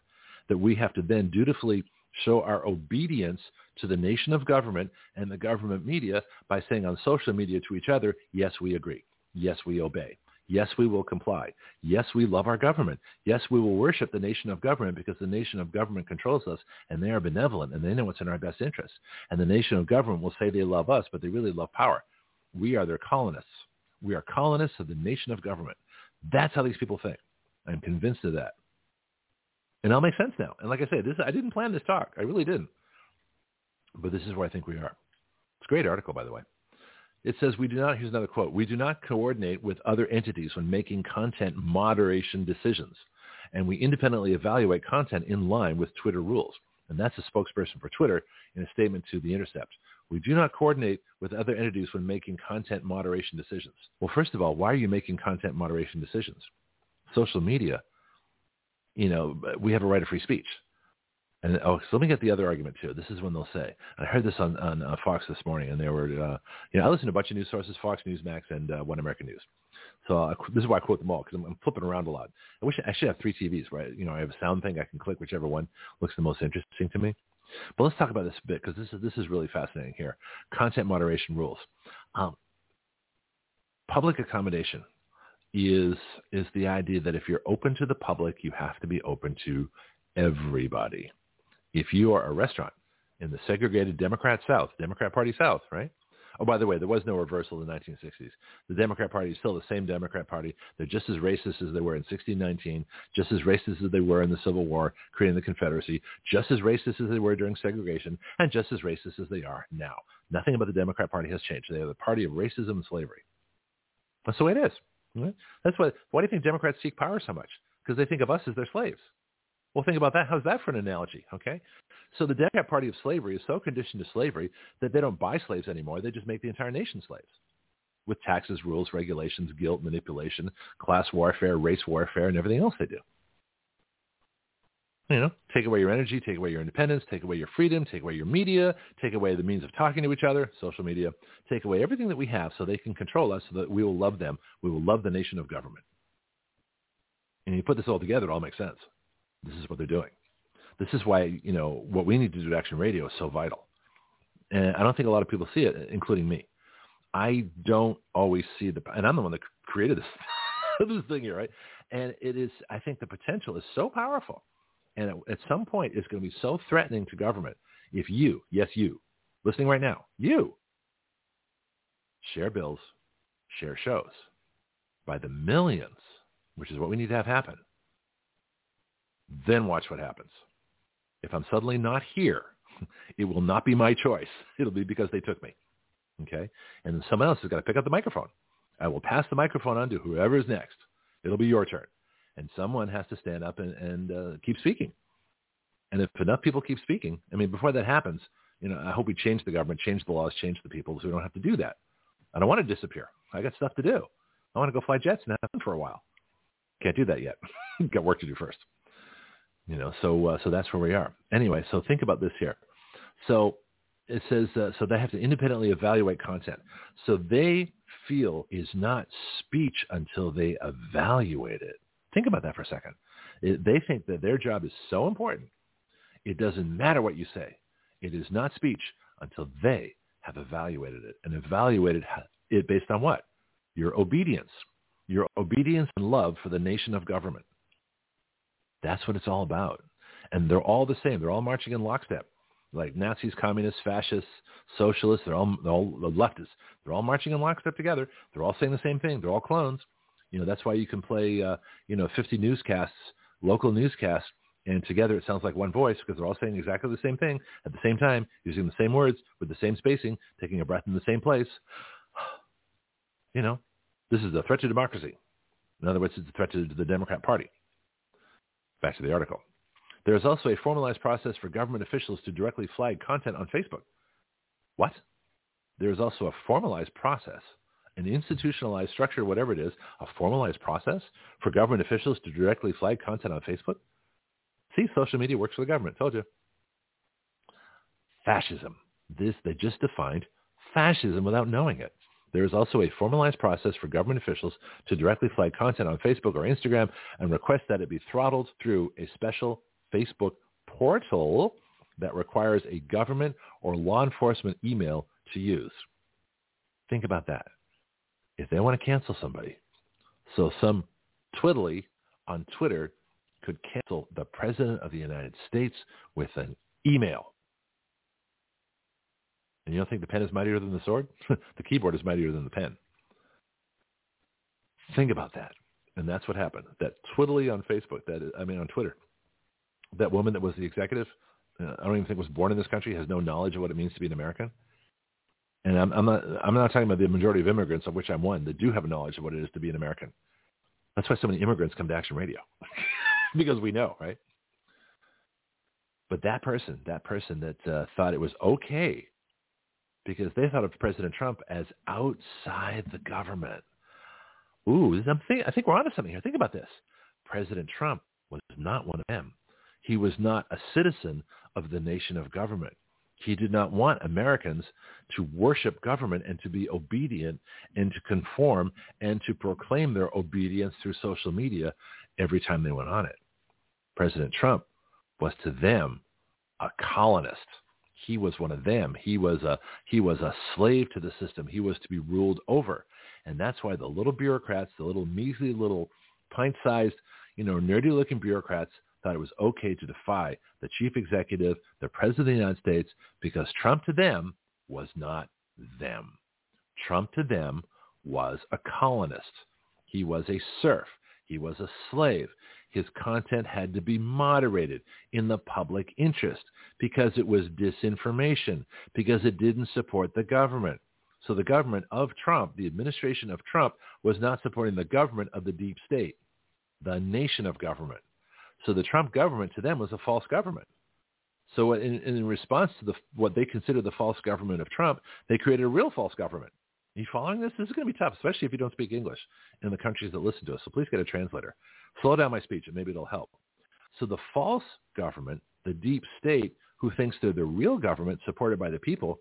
that we have to then dutifully show our obedience to the nation of government and the government media by saying on social media to each other, yes, we agree. Yes, we obey. Yes, we will comply. Yes, we love our government. Yes, we will worship the nation of government because the nation of government controls us and they are benevolent and they know what's in our best interest. And the nation of government will say they love us, but they really love power. We are their colonists. We are colonists of the nation of government. That's how these people think. I'm convinced of that. And all makes sense now. And like I said, this I didn't plan this talk. I really didn't. But this is where I think we are. It's a great article, by the way. It says, we do not, here's another quote, we do not coordinate with other entities when making content moderation decisions. And we independently evaluate content in line with Twitter rules. And that's a spokesperson for Twitter in a statement to The Intercept. We do not coordinate with other entities when making content moderation decisions. Well, first of all, why are you making content moderation decisions? Social media you know, we have a right of free speech. And oh, so let me get the other argument too. This is when they'll say. I heard this on on uh, Fox this morning, and they were, uh, you know, I listen to a bunch of news sources: Fox, Newsmax, and uh, One American News. So uh, this is why I quote them all because I'm, I'm, flipping around a lot. I wish I should have three TVs, right? You know, I have a sound thing I can click whichever one looks the most interesting to me. But let's talk about this a bit because this is this is really fascinating here. Content moderation rules. Um, public accommodation is is the idea that if you're open to the public, you have to be open to everybody. If you are a restaurant in the segregated Democrat South, Democrat Party South, right? Oh, by the way, there was no reversal in the 1960s. The Democrat Party is still the same Democrat Party. They're just as racist as they were in 1619, just as racist as they were in the Civil War, creating the Confederacy, just as racist as they were during segregation, and just as racist as they are now. Nothing about the Democrat Party has changed. They are the party of racism and slavery. That's the way it is. That's why. Why do you think Democrats seek power so much? Because they think of us as their slaves. Well, think about that. How's that for an analogy? Okay, so the Democrat Party of slavery is so conditioned to slavery that they don't buy slaves anymore. They just make the entire nation slaves with taxes, rules, regulations, guilt, manipulation, class warfare, race warfare, and everything else they do. You know, take away your energy, take away your independence, take away your freedom, take away your media, take away the means of talking to each other, social media, take away everything that we have so they can control us so that we will love them. We will love the nation of government. And you put this all together, it all makes sense. This is what they're doing. This is why, you know, what we need to do at Action Radio is so vital. And I don't think a lot of people see it, including me. I don't always see the, and I'm the one that created this, [LAUGHS] this thing here, right? And it is, I think the potential is so powerful and at, at some point it's going to be so threatening to government if you, yes, you, listening right now, you share bills, share shows by the millions, which is what we need to have happen. Then watch what happens. If I'm suddenly not here, [LAUGHS] it will not be my choice. [LAUGHS] It'll be because they took me. Okay? And someone else has got to pick up the microphone. I will pass the microphone on to whoever is next. It'll be your turn and someone has to stand up and, and uh, keep speaking. And if enough people keep speaking, I mean, before that happens, you know, I hope we change the government, change the laws, change the people, so we don't have to do that. I don't want to disappear. I got stuff to do. I want to go fly jets and have fun for a while. Can't do that yet. [LAUGHS] got work to do first. You know, so uh, so that's where we are. Anyway, so think about this here. So it says uh, so they have to independently evaluate content. So they feel is not speech until they evaluate it. Think about that for a second. It, they think that their job is so important, it doesn't matter what you say. It is not speech until they have evaluated it and evaluated it based on what? Your obedience. Your obedience and love for the nation of government. That's what it's all about. And they're all the same. They're all marching in lockstep. Like Nazis, communists, fascists, socialists, they're all, they're all leftists. They're all marching in lockstep together. They're all saying the same thing. They're all clones. You know, that's why you can play, uh, you know, 50 newscasts, local newscasts, and together it sounds like one voice because they're all saying exactly the same thing at the same time, using the same words with the same spacing, taking a breath in the same place. [SIGHS] You know, this is a threat to democracy. In other words, it's a threat to the Democrat Party. Back to the article. There is also a formalized process for government officials to directly flag content on Facebook. What? There is also a formalized process an institutionalized structure, whatever it is, a formalized process for government officials to directly flag content on Facebook? See, social media works for the government. Told you. Fascism. This, they just defined fascism without knowing it. There is also a formalized process for government officials to directly flag content on Facebook or Instagram and request that it be throttled through a special Facebook portal that requires a government or law enforcement email to use. Think about that if they want to cancel somebody. So some twiddly on Twitter could cancel the President of the United States with an email. And you don't think the pen is mightier than the sword? [LAUGHS] the keyboard is mightier than the pen. Think about that. And that's what happened. That twiddly on Facebook, that I mean on Twitter, that woman that was the executive, uh, I don't even think was born in this country, has no knowledge of what it means to be an American and I'm, I'm not I'm not talking about the majority of immigrants, of which I'm one, that do have a knowledge of what it is to be an American. That's why so many immigrants come to Action Radio, [LAUGHS] because we know, right? But that person, that person that uh, thought it was okay, because they thought of President Trump as outside the government. Ooh, I'm think, I think we're onto something here. Think about this. President Trump was not one of them. He was not a citizen of the nation of government. He did not want Americans to worship government and to be obedient and to conform and to proclaim their obedience through social media every time they went on it. President Trump was to them a colonist. He was one of them. He was a he was a slave to the system. He was to be ruled over. And that's why the little bureaucrats, the little measly little pint-sized, you know, nerdy-looking bureaucrats thought it was okay to defy the chief executive, the president of the United States, because Trump to them was not them. Trump to them was a colonist. He was a serf. He was a slave. His content had to be moderated in the public interest because it was disinformation, because it didn't support the government. So the government of Trump, the administration of Trump, was not supporting the government of the deep state, the nation of government. So the Trump government to them was a false government. So in, in response to the, what they consider the false government of Trump, they created a real false government. Are you following this? This is going to be tough, especially if you don't speak English in the countries that listen to us. So please get a translator. Slow down my speech and maybe it'll help. So the false government, the deep state, who thinks they're the real government supported by the people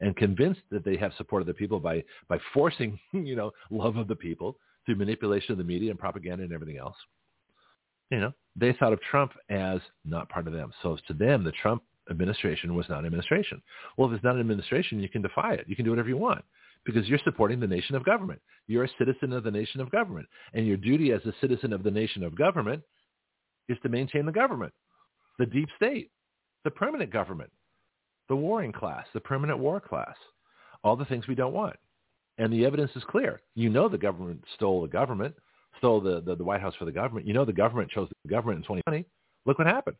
and convinced that they have supported the people by, by forcing, [LAUGHS] you know, love of the people through manipulation of the media and propaganda and everything else you know, they thought of Trump as not part of them. So to them, the Trump administration was not an administration. Well, if it's not an administration, you can defy it. You can do whatever you want because you're supporting the nation of government. You're a citizen of the nation of government. And your duty as a citizen of the nation of government is to maintain the government, the deep state, the permanent government, the warring class, the permanent war class, all the things we don't want. And the evidence is clear. You know the government stole the government stole the, the, the White House for the government. You know the government chose the government in 2020. Look what happened.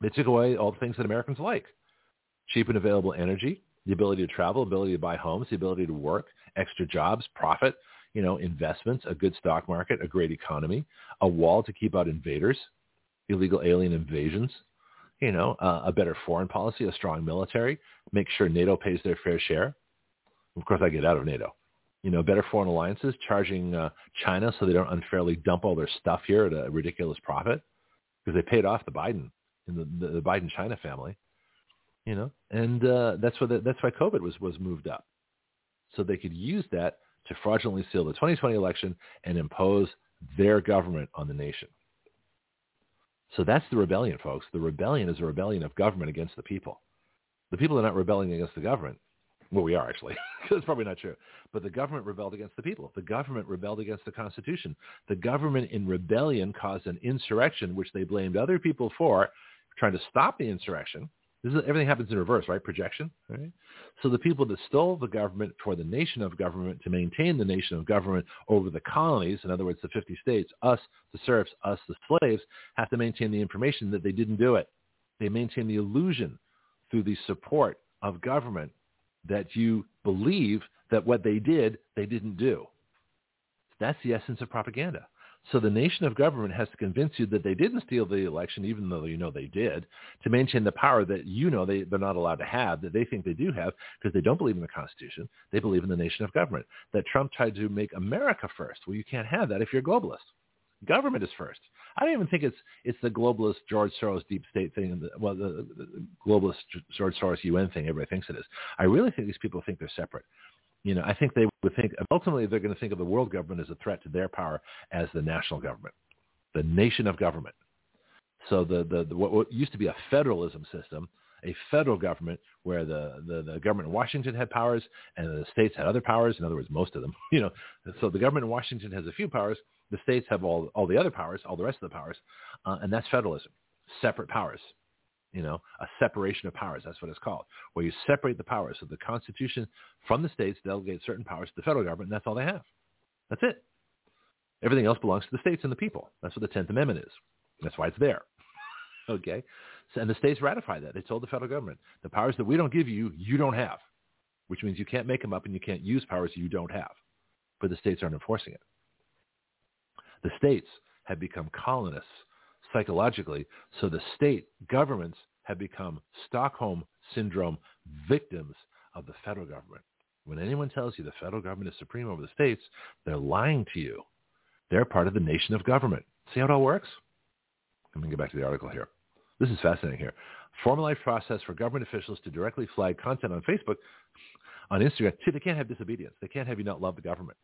They took away all the things that Americans like. Cheap and available energy, the ability to travel, ability to buy homes, the ability to work, extra jobs, profit, you know, investments, a good stock market, a great economy, a wall to keep out invaders, illegal alien invasions, you know, uh, a better foreign policy, a strong military, make sure NATO pays their fair share. Of course, I get out of NATO you know, better foreign alliances, charging uh, China so they don't unfairly dump all their stuff here at a ridiculous profit because they paid off the Biden and the, the, the Biden China family, you know, and uh, that's why that's why COVID was was moved up, so they could use that to fraudulently seal the 2020 election and impose their government on the nation. So that's the rebellion, folks. The rebellion is a rebellion of government against the people. The people are not rebelling against the government. Well, we are actually. [LAUGHS] That's probably not true. But the government rebelled against the people. The government rebelled against the Constitution. The government in rebellion caused an insurrection, which they blamed other people for, trying to stop the insurrection. This is, everything happens in reverse, right? Projection. Right? So the people that stole the government for the nation of government to maintain the nation of government over the colonies, in other words, the 50 states, us, the serfs, us, the slaves, have to maintain the information that they didn't do it. They maintain the illusion through the support of government that you believe that what they did, they didn't do. That's the essence of propaganda. So the nation of government has to convince you that they didn't steal the election, even though you know they did, to maintain the power that you know they, they're not allowed to have, that they think they do have, because they don't believe in the Constitution. They believe in the nation of government. That Trump tried to make America first. Well, you can't have that if you're a globalist. Government is first. I don't even think it's it's the globalist George Soros deep state thing, well, the, the globalist George Soros UN thing. Everybody thinks it is. I really think these people think they're separate. You know, I think they would think ultimately they're going to think of the world government as a threat to their power as the national government, the nation of government. So the, the, the what, what used to be a federalism system, a federal government where the, the, the government in Washington had powers and the states had other powers. In other words, most of them. [LAUGHS] You know, so the government in Washington has a few powers. The states have all, all the other powers, all the rest of the powers, uh, and that's federalism, separate powers. You know, a separation of powers. That's what it's called, where you separate the powers. So the Constitution from the states delegates certain powers to the federal government, and that's all they have. That's it. Everything else belongs to the states and the people. That's what the Tenth Amendment is. That's why it's there. [LAUGHS] okay, so, and the states ratified that. They told the federal government the powers that we don't give you, you don't have, which means you can't make them up and you can't use powers you don't have. But the states aren't enforcing it. The states have become colonists psychologically. So the state governments have become Stockholm syndrome victims of the federal government. When anyone tells you the federal government is supreme over the states, they're lying to you. They're part of the nation of government. See how it all works? Let me get back to the article here. This is fascinating here. Formalized process for government officials to directly flag content on Facebook, on Instagram. See, they can't have disobedience. They can't have you not love the government.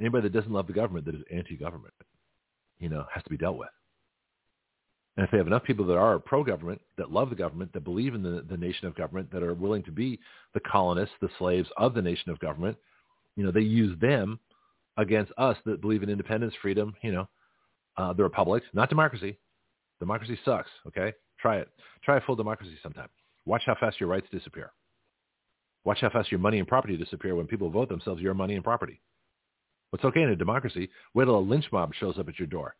Anybody that doesn't love the government, that is anti-government, you know, has to be dealt with. And if they have enough people that are pro-government, that love the government, that believe in the, the nation of government, that are willing to be the colonists, the slaves of the nation of government, you know, they use them against us that believe in independence, freedom, you know, uh, the republic, not democracy. Democracy sucks, okay? Try it. Try a full democracy sometime. Watch how fast your rights disappear. Watch how fast your money and property disappear when people vote themselves your money and property. What's okay in a democracy? Wait till a lynch mob shows up at your door.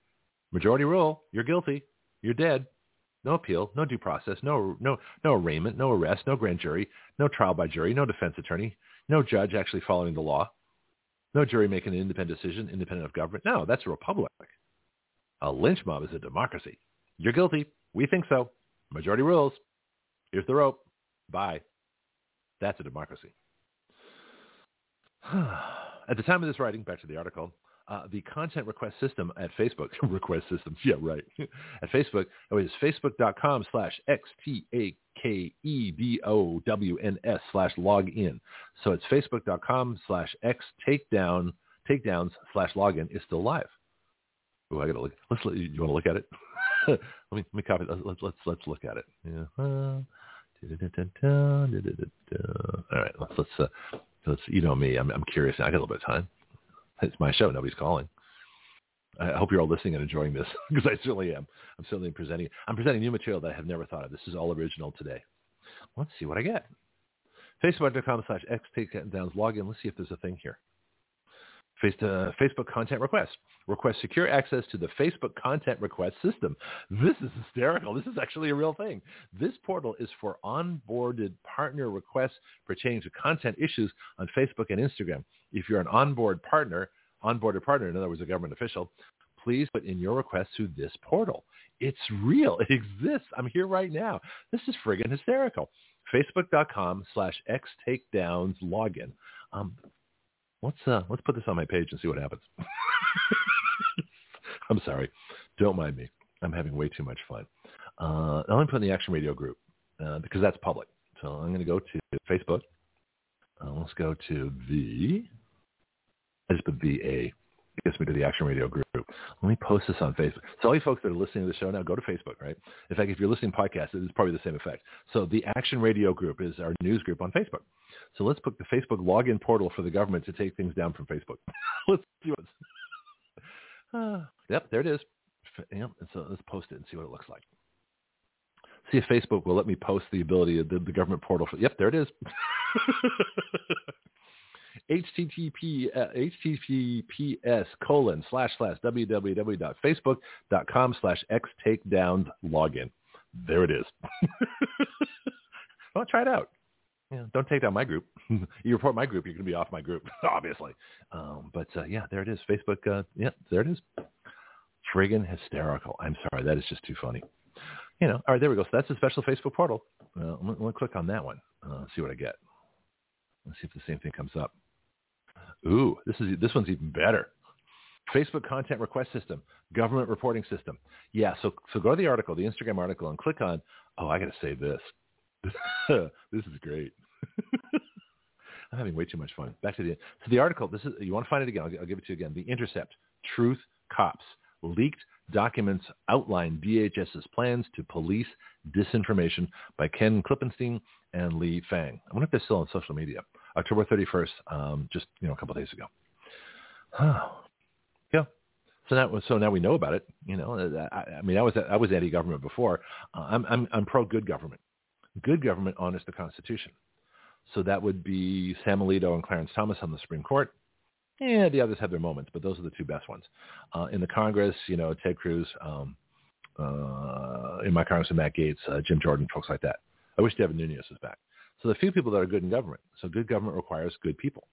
Majority rule, you're guilty. You're dead. No appeal, no due process, no no no arraignment, no arrest, no grand jury, no trial by jury, no defense attorney, no judge actually following the law, no jury making an independent decision, independent of government. No, that's a republic. A lynch mob is a democracy. You're guilty. We think so. Majority rules. Here's the rope. Bye. That's a democracy. [SIGHS] At the time of this writing, back to the article, uh, the content request system at Facebook, [LAUGHS] request system, yeah, right, [LAUGHS] at Facebook, it was facebook.com slash X-T-A-K-E-B-O-W-N-S slash login. So it's facebook.com slash X takedown, takedowns slash login is still live. Oh, I gotta look. Let's let you, want to look at it? [LAUGHS] let me let me copy. Let's let's let's look at it. Yeah. All right. Let's let's uh, let's you know me. I'm I'm curious. I got a little bit of time. It's my show. Nobody's calling. I hope you're all listening and enjoying this [LAUGHS] because I certainly am. I'm certainly presenting. I'm presenting new material that I have never thought of. This is all original today. Let's see what I get. Facebook.com slash X takedowns. Log in. Let's see if there's a thing here. Uh, Facebook content request. Request secure access to the Facebook content request system. This is hysterical. This is actually a real thing. This portal is for onboarded partner requests pertaining to content issues on Facebook and Instagram. If you're an onboard partner, onboarded partner, in other words, a government official, please put in your request through this portal. It's real. [LAUGHS] It exists. I'm here right now. This is friggin' hysterical. Facebook.com slash X takedowns login. Um, let's uh, let's put this on my page and see what happens. [LAUGHS] I'm sorry. Don't mind me. I'm having way too much fun. Uh, I'm to put in the Action Radio group uh, because that's public. So I'm going to go to Facebook. Uh, let's go to the, I just put VA. It gets me to the Action Radio group. Let me post this on Facebook. So all you folks that are listening to the show now, go to Facebook, right? In fact, if you're listening to podcasts, it's probably the same effect. So the Action Radio group is our news group on Facebook. So let's put the Facebook login portal for the government to take things down from Facebook. [LAUGHS] let's see what's... Uh, [SIGHS] yep, there it is. Yep, so let's post it and see what it looks like. See if Facebook will let me post the ability of the, the government portal. For, yep, there it is. [LAUGHS] http uh, https colon slash slash www.facebook.com slash x takedown login. There it is. [LAUGHS] well, try it out. Yeah, don't take down my group. [LAUGHS] you report my group, you're going to be off my group, [LAUGHS] obviously. Um, but uh, yeah, there it is. Facebook. Uh, yeah, there it is. Friggin' hysterical. I'm sorry, that is just too funny. You know, all right, there we go. So that's a special Facebook portal. Uh, I'm going to click on that one. Uh, see what I get. Let's see if the same thing comes up. Ooh, this is this one's even better. Facebook content request system, government reporting system. Yeah, so so go to the article, the Instagram article, and click on. Oh, I got to say this. [LAUGHS] this is great. [LAUGHS] I'm having way too much fun. Back to the so the article. This is you want to find it again. I'll, I'll give it to you again. The Intercept, Truth, Cops, leaked documents outline DHS's plans to police disinformation by Ken Klippenstein and Lee Fang. I wonder if they're still on social media. October 31st, um, just you know a couple days ago. Oh. Yeah. So now, so now we know about it. You know, I, I mean, I was I was anti-government before. Uh, I'm I'm I'm pro-good government. Good government honors the Constitution. So that would be Sam Alito and Clarence Thomas on the Supreme Court. Yeah, the others have their moments, but those are the two best ones. Uh, in the Congress, you know, Ted Cruz, um, uh, in my Congress, Matt Gaetz, uh, Jim Jordan, folks like that. I wish Devin Nunes was back. So the few people that are good in government. So good government requires good people.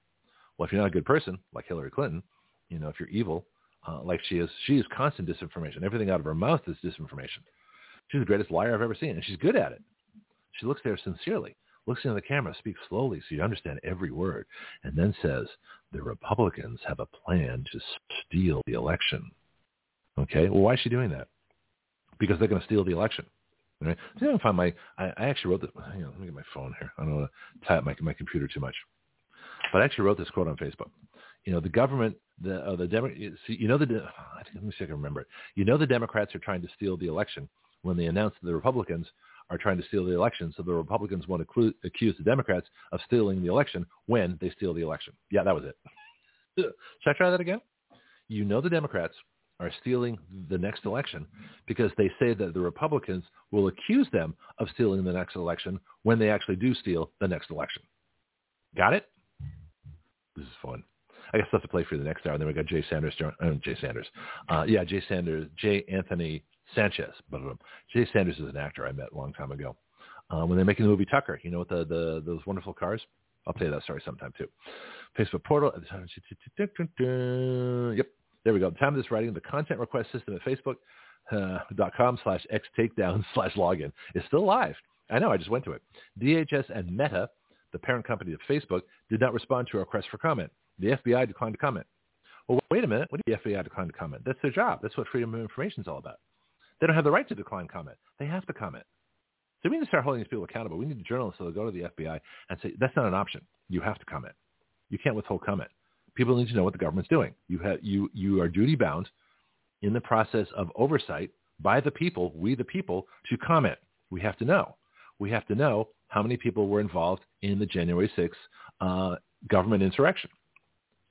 Well, if you're not a good person, like Hillary Clinton, you know, if you're evil, uh, like she is, she is constant disinformation. Everything out of her mouth is disinformation. She's the greatest liar I've ever seen, and she's good at it. She looks there sincerely, looks into the camera, speaks slowly so you understand every word, and then says, the Republicans have a plan to steal the election. Okay, well, why is she doing that? Because they're going to steal the election. Right? See if I find my. I, I actually wrote this. Hang on, let me get my phone here. I don't want to tie my my computer too much. But I actually wrote this quote on Facebook. You know, the government, the uh, the Demo- see, you know the. Let me see if I can remember it. You know, the Democrats are trying to steal the election when they announced that the Republicans are trying to steal the election. So the Republicans want to accuse the Democrats of stealing the election when they steal the election. Yeah, that was it. [LAUGHS] Should I try that again? You know the Democrats are stealing the next election because they say that the Republicans will accuse them of stealing the next election when they actually do steal the next election. Got it? This is fun. I I'll have to play for you the next hour. And then we got Jay Sanders, uh, Jay Sanders. Uh, yeah, Jay Sanders, Jay Anthony Sanchez. Jay Sanders is an actor I met a long time ago. Uh, when they're making the movie Tucker, you know, with the, the those wonderful cars. I'll tell you that story sometime too. Facebook portal. [LAUGHS] Yep. There we go. the time of this writing, the content request system at facebook.com uh, slash x takedown [LAUGHS] slash login is still live. I know. I just went to it. DHS and Meta, the parent company of Facebook, did not respond to our request for comment. The FBI declined to comment. Well, wait a minute. What do the FBI decline to comment? That's their job. That's what freedom of information is all about. They don't have the right to decline comment. They have to comment. So we need to start holding these people accountable. We need the journalists to go to the FBI and say, that's not an option. You have to comment. You can't withhold comment. People need to know what the government's doing. You, have, you, you are duty bound in the process of oversight by the people, we the people, to comment. We have to know. We have to know how many people were involved in the January 6th uh, government insurrection.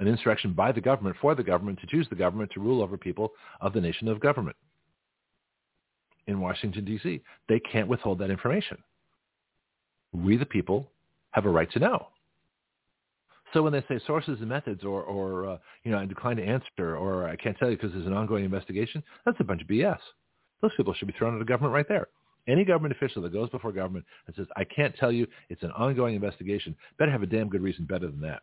An insurrection by the government, for the government, to choose the government to rule over people of the nation of government in Washington, D.C. They can't withhold that information. We the people have a right to know. So when they say sources and methods or, or uh, you know, I decline to answer or I can't tell you because there's an ongoing investigation, that's a bunch of BS. Those people should be thrown out of government right there. Any government official that goes before government and says, I can't tell you, it's an ongoing investigation, better have a damn good reason better than that.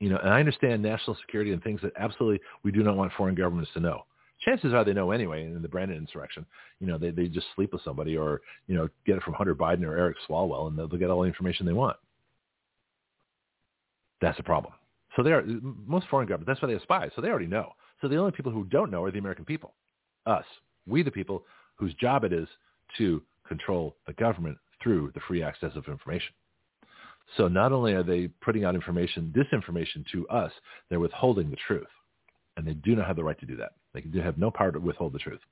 You know, and I understand national security and things that absolutely we do not want foreign governments to know. Chances are they know anyway in the Brandon insurrection. You know, they, they just sleep with somebody or, you know, get it from Hunter Biden or Eric Swalwell and they'll, they'll get all the information they want. That's a problem. So they are most foreign governments. That's why they have spies. So they already know. So the only people who don't know are the American people, us, we the people whose job it is to control the government through the free access of information. So not only are they putting out information, disinformation to us, they're withholding the truth. And they do not have the right to do that. They have no power to withhold the truth. [SIGHS]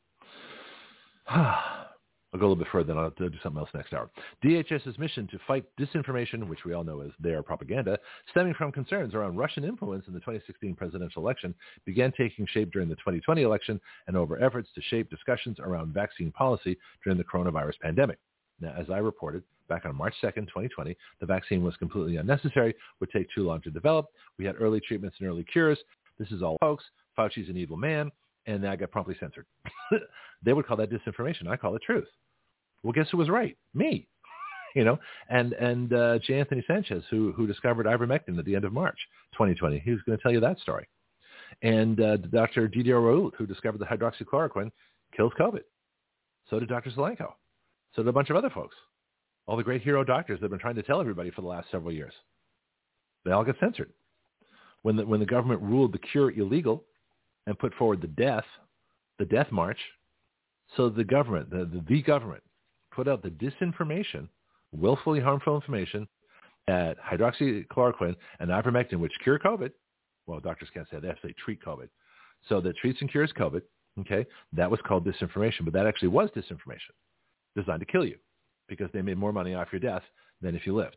Ah. I'll go a little bit further, and I'll do something else next hour. DHS's mission to fight disinformation, which we all know is their propaganda, stemming from concerns around Russian influence in the 2016 presidential election, began taking shape during the 2020 election and over efforts to shape discussions around vaccine policy during the coronavirus pandemic. Now, as I reported, back on March 2nd, 2020, the vaccine was completely unnecessary, would take too long to develop. We had early treatments and early cures. This is all hoax. Fauci's an evil man, and that got promptly censored. [LAUGHS] they would call that disinformation. I call it truth. Well, guess who was right? Me. [LAUGHS] you know, and and uh, Jay Anthony Sanchez, who who discovered ivermectin at the end of March 2020, he was going to tell you that story. And uh, Dr. Didier Raoult, who discovered that hydroxychloroquine kills COVID. So did Dr. Zelenko. So did a bunch of other folks. All the great hero doctors that have been trying to tell everybody for the last several years. They all get censored. When the, when the government ruled the cure illegal and put forward the death, the death march, so the government, the, the, the government, put out the disinformation, willfully harmful information that hydroxychloroquine and ivermectin, which cure COVID, well, doctors can't say that, they treat COVID. So that treats and cures COVID, okay, that was called disinformation, but that actually was disinformation designed to kill you because they made more money off your death than if you lived.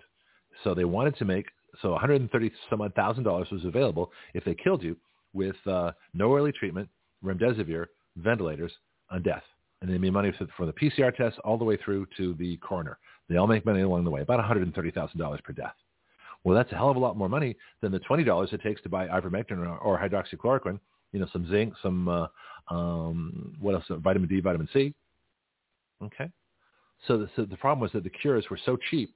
So they wanted to make, so 130 some odd thousand dollars was available if they killed you with uh, no early treatment, remdesivir, ventilators, and death and they made money from the PCR test all the way through to the coroner. They all make money along the way, about $130,000 per death. Well, that's a hell of a lot more money than the $20 it takes to buy ivermectin or, or hydroxychloroquine, you know, some zinc, some, uh, um, what else, vitamin D, vitamin C. Okay. So the, so the problem was that the cures were so cheap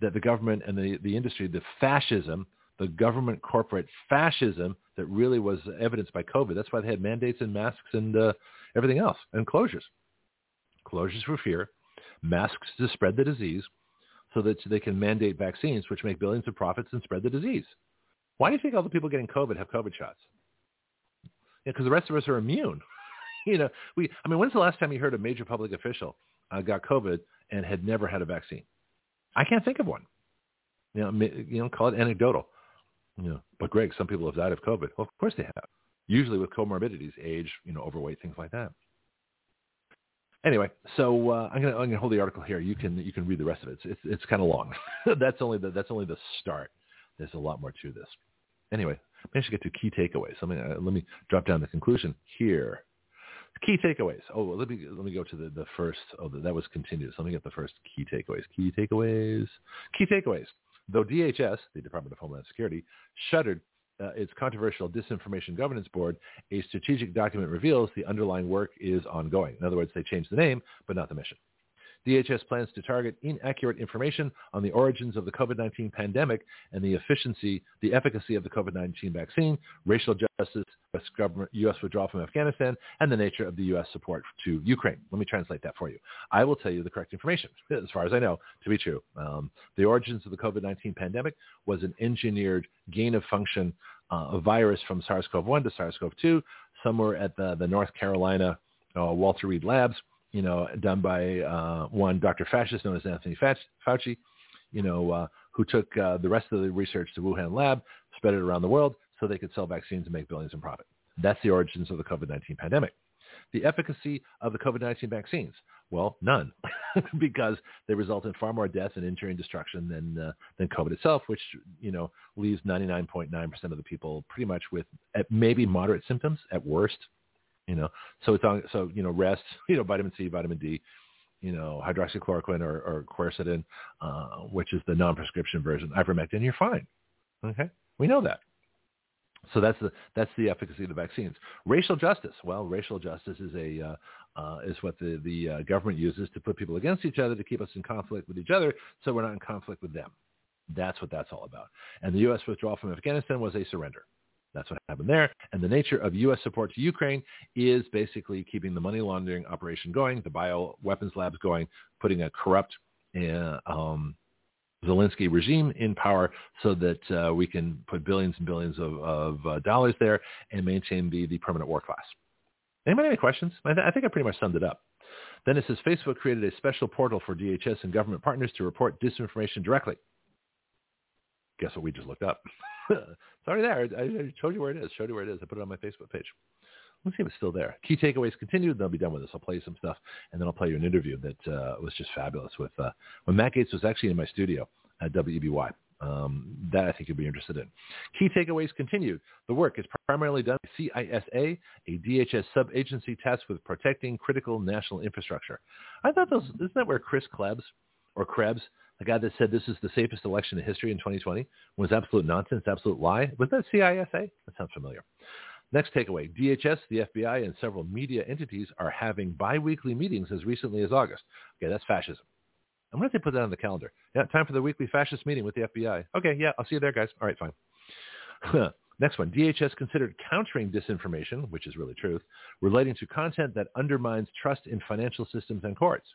that the government and the, the industry, the fascism, the government corporate fascism that really was evidenced by COVID. That's why they had mandates and masks and uh, everything else and closures. Closures for fear, masks to spread the disease so that they can mandate vaccines, which make billions of profits and spread the disease. Why do you think all the people getting COVID have COVID shots? Because yeah, the rest of us are immune. [LAUGHS] you know, we. I mean, when's the last time you heard a major public official uh, got COVID and had never had a vaccine? I can't think of one. You know, you know, call it anecdotal. Know, but Greg, some people have died of COVID. Well, of course they have usually with comorbidities, age, you know, overweight, things like that. Anyway, so uh, I'm gonna I'm gonna hold the article here. You can you can read the rest of it. It's it's, it's kind of long. [LAUGHS] that's only the that's only the start. There's a lot more to this. Anyway, I should get to key takeaways. Let me uh, let me drop down the conclusion here. Key takeaways. Oh, let me let me go to the the first. Oh, that was continuous. Let me get the first key takeaways. Key takeaways. Key takeaways. Though DHS, the Department of Homeland Security, shuttered uh, its controversial Disinformation Governance Board, a strategic document reveals the underlying work is ongoing. In other words, they changed the name, but not the mission. DHS plans to target inaccurate information on the origins of the COVID-19 pandemic and the efficiency, the efficacy of the COVID-19 vaccine, racial justice, U.S. withdrawal from Afghanistan, and the nature of the U.S. support to Ukraine. Let me translate that for you. I will tell you the correct information, as far as I know, to be true. Um, the origins of the COVID-19 pandemic was an engineered gain-of-function uh, virus from SARS-CoV-1 to SARS-CoV-2, somewhere at the, the North Carolina uh, Walter Reed Labs you know, done by uh, one Dr. Fascist known as Anthony Fauci, you know, uh, who took uh, the rest of the research to Wuhan lab, spread it around the world so they could sell vaccines and make billions in profit. That's the origins of the COVID-19 pandemic. The efficacy of the COVID-19 vaccines, well, none, [LAUGHS] because they result in far more death and injury and destruction than uh, than COVID itself, which you know leaves 99.9% of the people pretty much with maybe moderate symptoms at worst, you know, so it's on. So you know, rest. [LAUGHS] You know, vitamin C, vitamin D. You know, hydroxychloroquine or, or quercetin, uh, which is the non-prescription version, ivermectin. You're fine. Okay, we know that. So that's the that's the efficacy of the vaccines. Racial justice. Well, racial justice is a uh, uh, is what the the uh, government uses to put people against each other to keep us in conflict with each other, so we're not in conflict with them. That's what that's all about. And the U.S. withdrawal from Afghanistan was a surrender. That's what happened there. And the nature of U.S. support to Ukraine is basically keeping the money laundering operation going, the bioweapons labs going, putting a corrupt uh, um, Zelensky regime in power so that uh, we can put billions and billions of, of uh, dollars there and maintain the, the permanent war class. Anybody have any questions? I, th- I think I pretty much summed it up. Then it says Facebook created a special portal for DHS and government partners to report disinformation directly. Guess what we just looked up? [LAUGHS] it's already there. I, I showed you where it is. Showed you where it is. I put it on my Facebook page. Let's see if it's still there. Key takeaways continued. They'll be done with this. I'll play some stuff, and then I'll play you an interview that uh, was just fabulous with uh, when Matt Gaetz was actually in my studio at WEBY. Um, that I think you'll be interested in. Key takeaways continued. The work is primarily done by CISA, a DHS sub-agency tasked with protecting critical national infrastructure. I thought those, isn't that where Chris Klebs or Krebs, the guy that said this is the safest election in history in 2020, was absolute nonsense, absolute lie? Was that CISA? That sounds familiar. Next takeaway, DHS, the FBI, and several media entities are having biweekly meetings as recently as August. Okay, that's fascism. I'm going to put that on the calendar. Yeah, time for the weekly fascist meeting with the FBI. Okay, yeah, I'll see you there, guys. All right, fine. [LAUGHS] Next one, DHS considered countering disinformation, which is really truth, relating to content that undermines trust in financial systems and courts.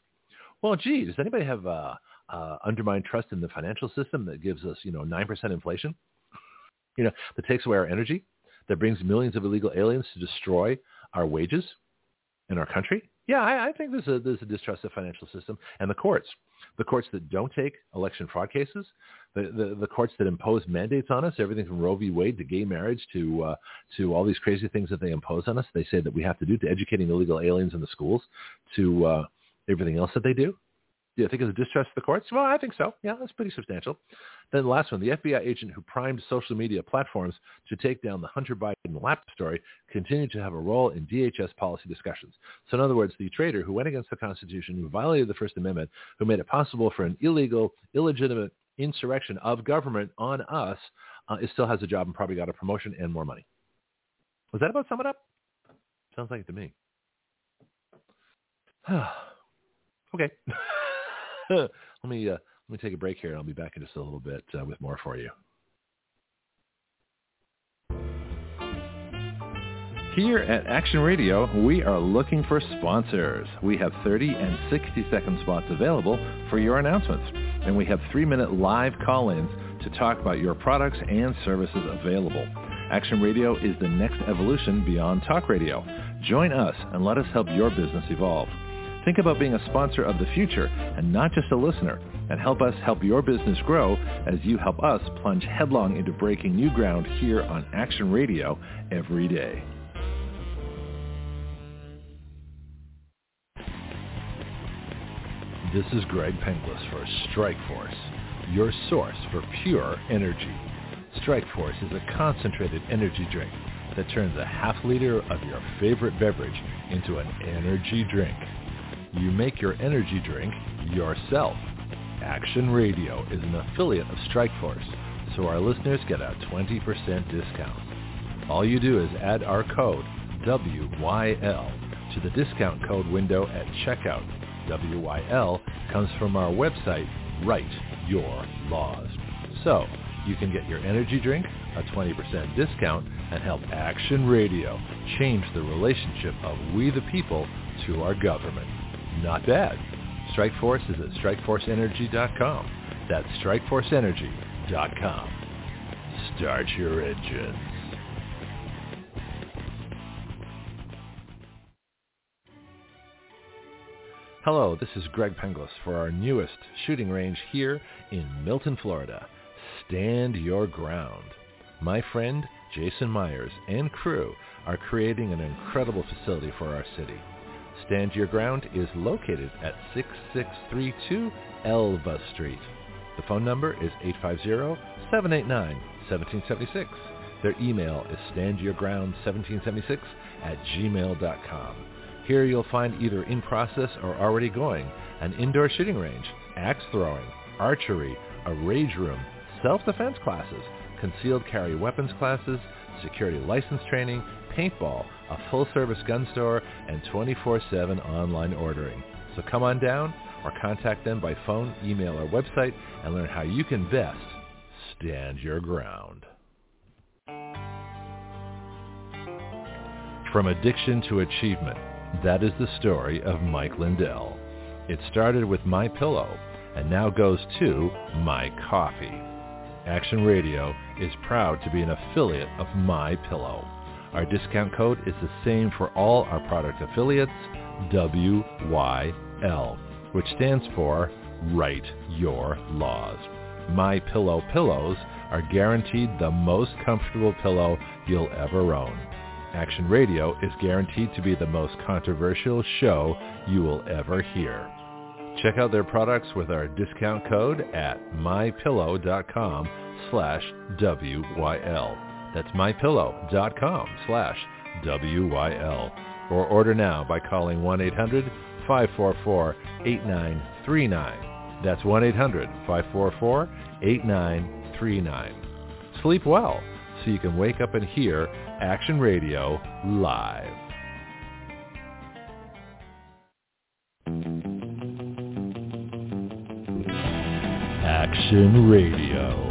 Well, gee, does anybody have uh, uh, undermined trust in the financial system that gives us, you know, 9% inflation? You know, that takes away our energy, that brings millions of illegal aliens to destroy our wages in our country? Yeah, I, I think there's a, there's a distrust of the financial system and the courts. The courts that don't take election fraud cases, the, the, the courts that impose mandates on us, everything from Roe v. Wade to gay marriage to uh, to all these crazy things that they impose on us. They say that we have to do to educating illegal aliens in the schools to uh, everything else that they do. Do you think it's a distrust of the courts? Well, I think so. Yeah, that's pretty substantial. Then the last one, the FBI agent who primed social media platforms to take down the Hunter Biden laptop story continued to have a role in DHS policy discussions. So in other words, the traitor who went against the Constitution, who violated the First Amendment, who made it possible for an illegal, illegitimate insurrection of government on us, uh, it still has a job and probably got a promotion and more money. Was that about sum it up? Sounds like it to me. [SIGHS] okay. [LAUGHS] let me uh, let me take a break here, and I'll be back in just a little bit uh, with more for you. Here at Action Radio, we are looking for sponsors. We have 30 and 60 second spots available for your announcements. And we have three minute live call-ins to talk about your products and services available. Action Radio is the next evolution beyond talk radio. Join us and let us help your business evolve. Think about being a sponsor of the future and not just a listener and help us help your business grow as you help us plunge headlong into breaking new ground here on Action Radio every day. This is Greg Penglis for Strikeforce, your source for pure energy. Strikeforce is a concentrated energy drink that turns a half liter of your favorite beverage into an energy drink. You make your energy drink yourself. Action Radio is an affiliate of Strikeforce, so our listeners get a 20% discount. All you do is add our code WYL to the discount code window at checkout. WYL comes from our website, Write Your Laws. So you can get your energy drink, a 20% discount, and help Action Radio change the relationship of we the people to our government. Not bad. Strikeforce is at strikeforceenergy.com. That's strikeforceenergy.com. Start your engines. Hello, this is Greg Penglis for our newest shooting range here in Milton, Florida. Stand your ground. My friend Jason Myers and crew are creating an incredible facility for our city. Stand Your Ground is located at 6632 Elva Street. The phone number is 850-789-1776. Their email is standyourground1776 at gmail.com. Here you'll find either in process or already going an indoor shooting range, axe throwing, archery, a rage room, self-defense classes, concealed carry weapons classes, security license training, paintball, a full-service gun store, and 24-7 online ordering. So come on down or contact them by phone, email, or website and learn how you can best stand your ground. From addiction to achievement, that is the story of Mike Lindell. It started with My Pillow and now goes to My Coffee. Action Radio is proud to be an affiliate of My Pillow. Our discount code is the same for all our product affiliates, WYL, which stands for Write Your Laws. My Pillow pillows are guaranteed the most comfortable pillow you'll ever own. Action Radio is guaranteed to be the most controversial show you will ever hear. Check out their products with our discount code at mypillow.com slash WYL. That's mypillow.com slash WYL. Or order now by calling 1-800-544-8939. That's 1-800-544-8939. Sleep well so you can wake up and hear Action Radio live. Action Radio.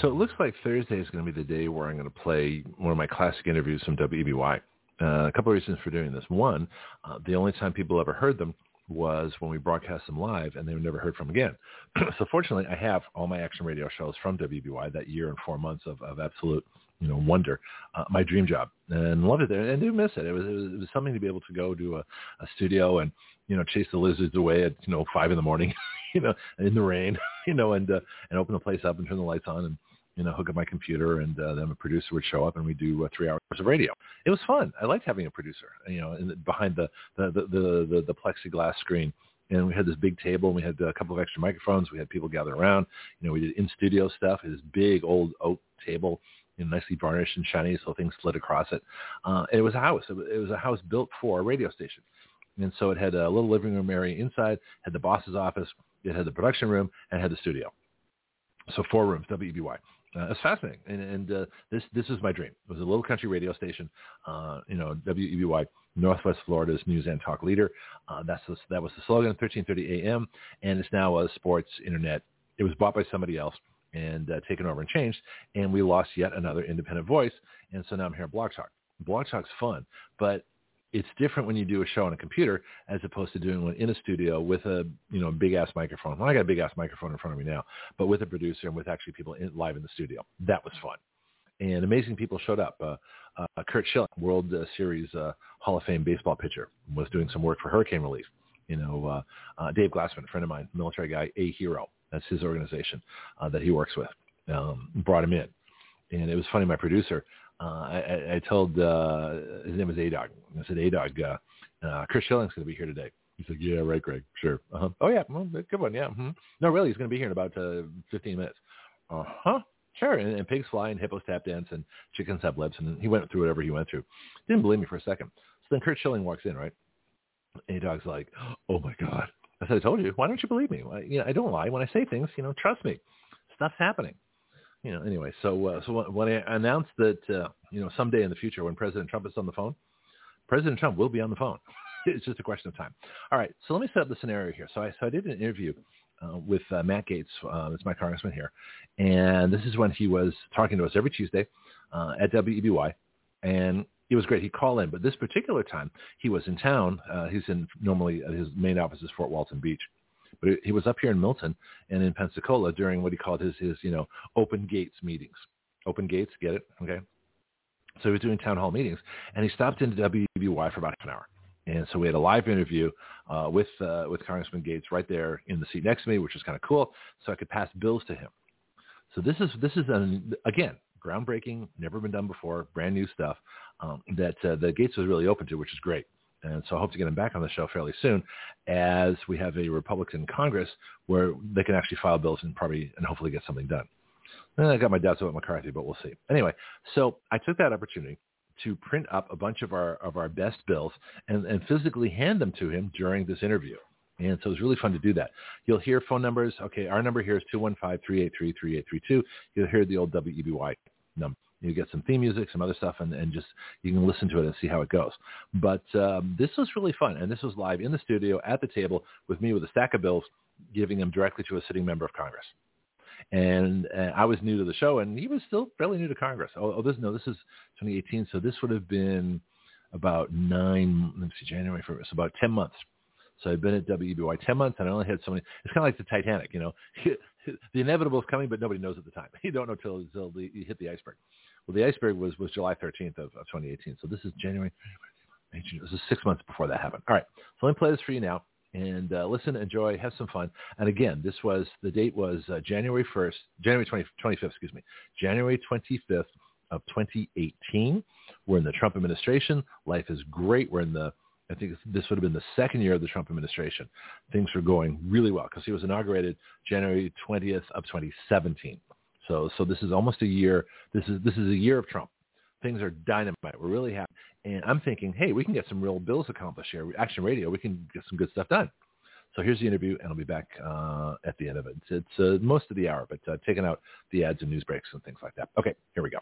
So it looks like Thursday is going to be the day where I'm going to play one of my classic interviews from WEBY. Uh, a couple of reasons for doing this. One, uh, the only time people ever heard them was when we broadcast them live and they were never heard from again. [CLEARS THROAT] so fortunately, I have all my action radio shows from WEBY, that year and four months of, of absolute you know, wonder, uh, my dream job, and loved it there, and do miss it. It was, it was it was something to be able to go to a, a studio and you know chase the lizards away at you know five in the morning, [LAUGHS] you know, in the rain, [LAUGHS] you know, and uh, and open the place up and turn the lights on and you know, hook up my computer, and uh, then a producer would show up, and we'd do uh, three hours of radio. It was fun. I liked having a producer, you know, in the, behind the the, the the the plexiglass screen. And we had this big table, and we had a couple of extra microphones. We had people gather around. You know, we did in studio stuff. This big old oak table, you know, nicely varnished and shiny, so things slid across it. Uh, and it was a house. It was, a house built for a radio station. And so it had a little living room area inside, had the boss's office, it had the production room, and had the studio. So four rooms, WEBY. Uh, it's fascinating, and, and uh, this this is my dream. It was a little country radio station, uh, you know, WEBY, Northwest Florida's news and talk leader. Uh, that's the, that was the slogan, 13:30 a.m. And it's now a sports internet. It was bought by somebody else and uh, taken over and changed, and we lost yet another independent voice. And so now I'm here at Blog Talk. Blog Talk's fun, but it's different when you do a show on a computer as opposed to doing one in a studio with a you know big ass microphone. Well, I got a big ass microphone in front of me now, but with a producer and with actually people in, live in the studio. That was fun, and amazing people showed up. Uh, uh, Curt Schilling, World uh, Series uh, Hall of Fame baseball pitcher, was doing some work for hurricane relief. You know, uh, uh, Dave Glassman, a friend of mine, military guy, a hero. That's his organization that he works with. Um, brought him in, and it was funny. My producer uh, I, I told uh, his name is A-Dog. I said, A-Dog, uh, uh, Chris Schilling's going to be here today. He's like, yeah, right, Greg. Sure. Uh-huh. Oh, yeah. Well, good one. Yeah. Mm-hmm. No, really, he's going to be here in about uh, 15 minutes. Uh-huh. Sure. And, and pigs fly and hippos tap dance and chickens have lips. And he went through whatever he went through. Didn't believe me for a second. So then Curt Schilling walks in, right? A-Dog's like, oh, my God. I said, I told you. Why don't you believe me? Well, you know, I don't lie. When I say things, you know, trust me. Stuff's happening you know, anyway, so uh, so when I announced that, uh, you know, someday in the future when President Trump is on the phone, President Trump will be on the phone. [LAUGHS] it's just a question of time. All right, so let me set up the scenario here. So I so I did an interview uh, with uh, Matt Gaetz, uh, that's my congressman here, and this is when he was talking to us every Tuesday uh, at WEBY, and it was great. He'd call in, but this particular time he was in town. Uh, he's in normally his main office is Fort Walton Beach. But he was up here in Milton and in Pensacola during what he called his, his you know, open gates meetings. Open gates, get it? Okay. So he was doing town hall meetings, and he stopped into WEBY for about half an hour. And so we had a live interview uh, with uh, with Congressman Gaetz right there in the seat next to me, which was kind of cool. So I could pass bills to him. So this is this is an, again groundbreaking, never been done before, brand new stuff um, that uh, Gaetz was really open to, which is great. And so I hope to get him back on the show fairly soon as we have a Republican Congress where they can actually file bills and probably and hopefully get something done. And I got my doubts about McCarthy, but we'll see. Anyway, so I took that opportunity to print up a bunch of our of our best bills and, and physically hand them to him during this interview. And so it was really fun to do that. You'll hear phone numbers. Okay, our number here is 215-383-3832. You'll hear the old WEBY number. You get some theme music, some other stuff, and, and just you can listen to it and see how it goes. But um, this was really fun, and this was live in the studio at the table with me with a stack of bills, giving them directly to a sitting member of Congress and uh, I was new to the show, and he was still fairly new to Congress. Oh, oh, this no, this is 2018, so this would have been about nine. Let me see, January for so about 10 months. So I've been at WEBY 10 months, and I only had so many. It's kind of like the Titanic, you know. [LAUGHS] the inevitable is coming, but nobody knows at the time. [LAUGHS] You don't know till, till the, you hit the iceberg. Well, the iceberg was, was July 13th of, of 2018. So this is January. This is six months before that happened. All right. So let me play this for you now and uh, listen, enjoy, have some fun. And again, this was the date was uh, January 1st, January 20, 25th, excuse me, January 25th of 2018. We're in the Trump administration. Life is great. We're in the I think this would have been the second year of the Trump administration. Things were going really well because he was inaugurated January 20th of 2017. So, so this is almost a year. This is this is a year of Trump. Things are dynamite. We're really happy. And I'm thinking, hey, we can get some real bills accomplished here. Action Radio, we can get some good stuff done. So here's the interview, and I'll be back uh, at the end of it. It's, uh, most of the hour, but uh, taking out the ads and news breaks and things like that. Okay, here we go.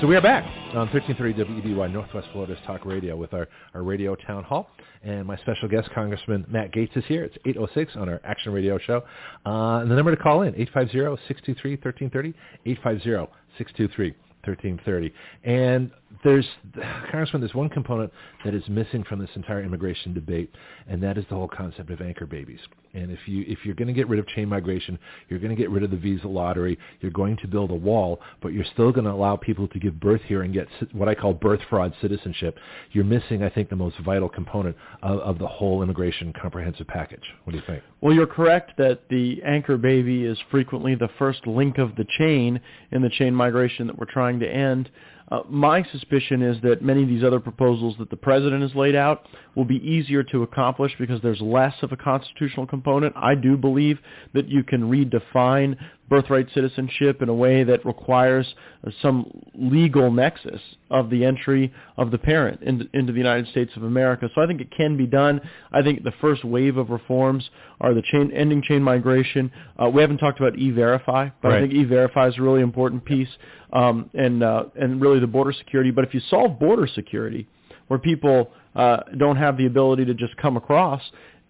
So we are back on 1330 WEBY Northwest Florida's Talk Radio with our, our radio town hall. And my special guest, Congressman Matt Gaetz, is here. It's 806 on our Action Radio show. Uh, and the number to call in, 850-623-1330, 850-623 1330. And there's, Congressman, there's one component that is missing from this entire immigration debate, and that is the whole concept of anchor babies. And if you if you're going to get rid of chain migration, you're going to get rid of the visa lottery. You're going to build a wall, but you're still going to allow people to give birth here and get what I call birth fraud citizenship. You're missing, I think, the most vital component of, of the whole immigration comprehensive package. What do you think? Well, you're correct that the anchor baby is frequently the first link of the chain in the chain migration that we're trying to end. Uh, my suspicion is that many of these other proposals that the president has laid out will be easier to accomplish because there's less of a constitutional component. I do believe that you can redefine birthright citizenship in a way that requires uh, some legal nexus of the entry of the parent into, into, the United States of America. So I think it can be done. I think the first wave of reforms are the chain, ending chain migration. Uh, we haven't talked about E-Verify, but right. I think E-Verify is a really important piece, um, and uh, and really the border security. But if you solve border security, where people uh, don't have the ability to just come across,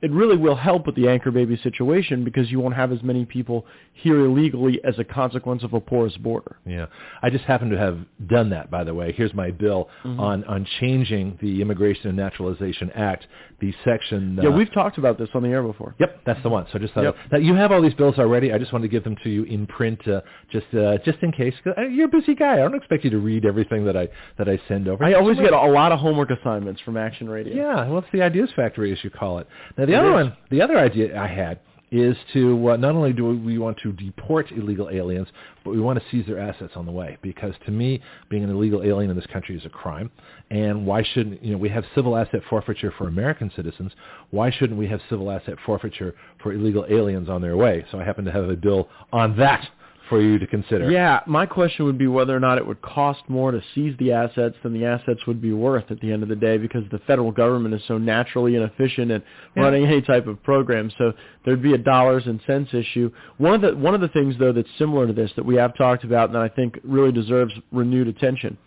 it really will help with the anchor baby situation because you won't have as many people here illegally as a consequence of a porous border. Yeah. I just happen to have done that, by the way. Here's my bill mm-hmm. on, on changing the Immigration and Naturalization Act, the section. Uh, yeah, we've talked about this on the air before. Yep, that's the one. So I just yep. that you have all these bills already. I just wanted to give them to you in print, uh, just uh, just in case. Cause uh, you're a busy guy. I don't expect you to read everything that I that I send over. I always get a lot of homework assignments from Action Radio. Yeah, well, it's the Ideas Factory, as you call it. Now, the other one, the other idea I had is to uh, not only do we want to deport illegal aliens, but we want to seize their assets on the way. Because to me, being an illegal alien in this country is a crime. And why shouldn't you know we have civil asset forfeiture for American citizens? Why shouldn't we have civil asset forfeiture for illegal aliens on their way? So I happen to have a bill on that for you to consider. Yeah, my question would be whether or not it would cost more to seize the assets than the assets would be worth at the end of the day because the federal government is so naturally inefficient at yeah. running any type of program. So there'd be a dollars and cents issue. One of the one of the things though that's similar to this that we have talked about and that I think really deserves renewed attention.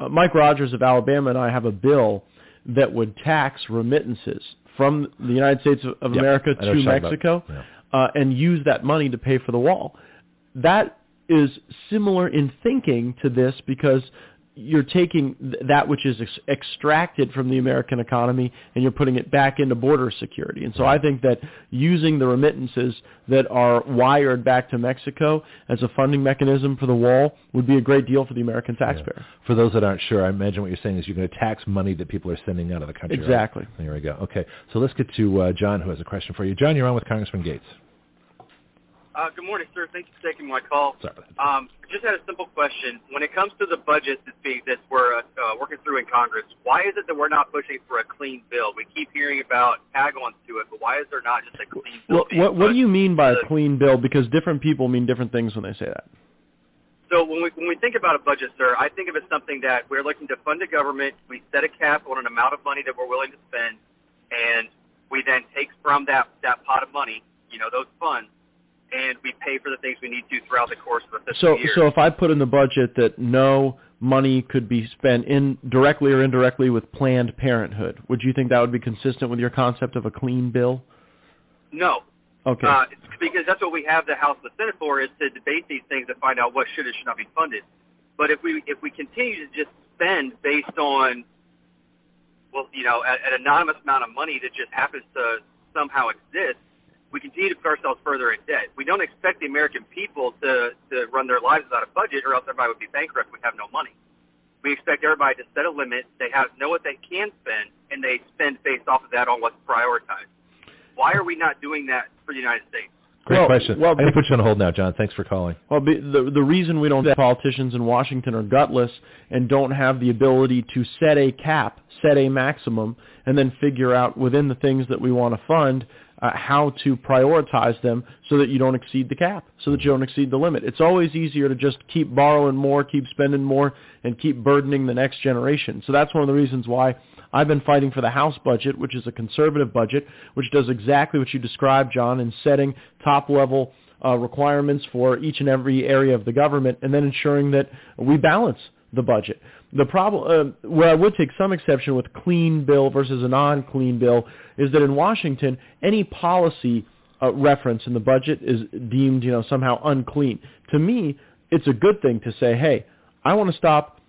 Uh, Mike Rogers of Alabama and I have a bill that would tax remittances from the United States of yep. America to Mexico yeah. uh, and use that money to pay for the wall that is similar in thinking to this because you're taking th- that which is ex- extracted from the American economy and you're putting it back into border security. And so I think that using the remittances that are wired back to Mexico as a funding mechanism for the wall would be a great deal for the American taxpayer. Yeah. For those that aren't sure, I imagine what you're saying is you're going to tax money that people are sending out of the country. Exactly. Right? There we go. Okay, so let's get to uh, John, who has a question for you. John, you're on with Congressman Gaetz. Uh, good morning, sir. Thank you for taking my call. Um, just had a simple question. When it comes to the budget that's being that we're uh, working through in Congress, why is it that we're not pushing for a clean bill? We keep hearing about tag-ons to it, but why is there not just a clean bill? Well, what, what do you mean by a clean bill? Because different people mean different things when they say that. So when we when we think about a budget, sir, I think of it as something that we're looking to fund the government. We set a cap on an amount of money that we're willing to spend, and we then take from that that pot of money, you know, those funds, and we pay for the things we need to throughout the course of the fiscal so, year. So if I put in the budget that no money could be spent in directly or indirectly with Planned Parenthood, would you think that would be consistent with your concept of a clean bill? No. Okay. Uh, because that's what we have the House and the Senate for is to debate these things and find out what should and should not be funded. But if we if we continue to just spend based on well, you know, an anonymous amount of money that just happens to somehow exist, we continue to put ourselves further in debt. We don't expect the American people to, to run their lives without a budget or else everybody would be bankrupt. We'd have no money. We expect everybody to set a limit. They have know what they can spend, and they spend based off of that on what's prioritized. Why are we not doing that for the United States? Great well, question. Well, I'm going to put you on hold now, John. Thanks for calling. Well, the the reason we don't politicians in Washington are gutless and don't have the ability to set a cap, set a maximum, and then figure out within the things that we want to fund uh, how to prioritize them so that you don't exceed the cap, so that you don't exceed the limit. It's always easier to just keep borrowing more, keep spending more, and keep burdening the next generation. So that's one of the reasons why I've been fighting for the House budget, which is a conservative budget, which does exactly what you described, John, in setting top-level uh, requirements for each and every area of the government and then ensuring that we balance the budget. The problem, uh, where I would take some exception with clean bill versus a non-clean bill, is that in Washington, any policy uh, reference in the budget is deemed, you know, somehow unclean. To me, it's a good thing to say, hey, I want to stop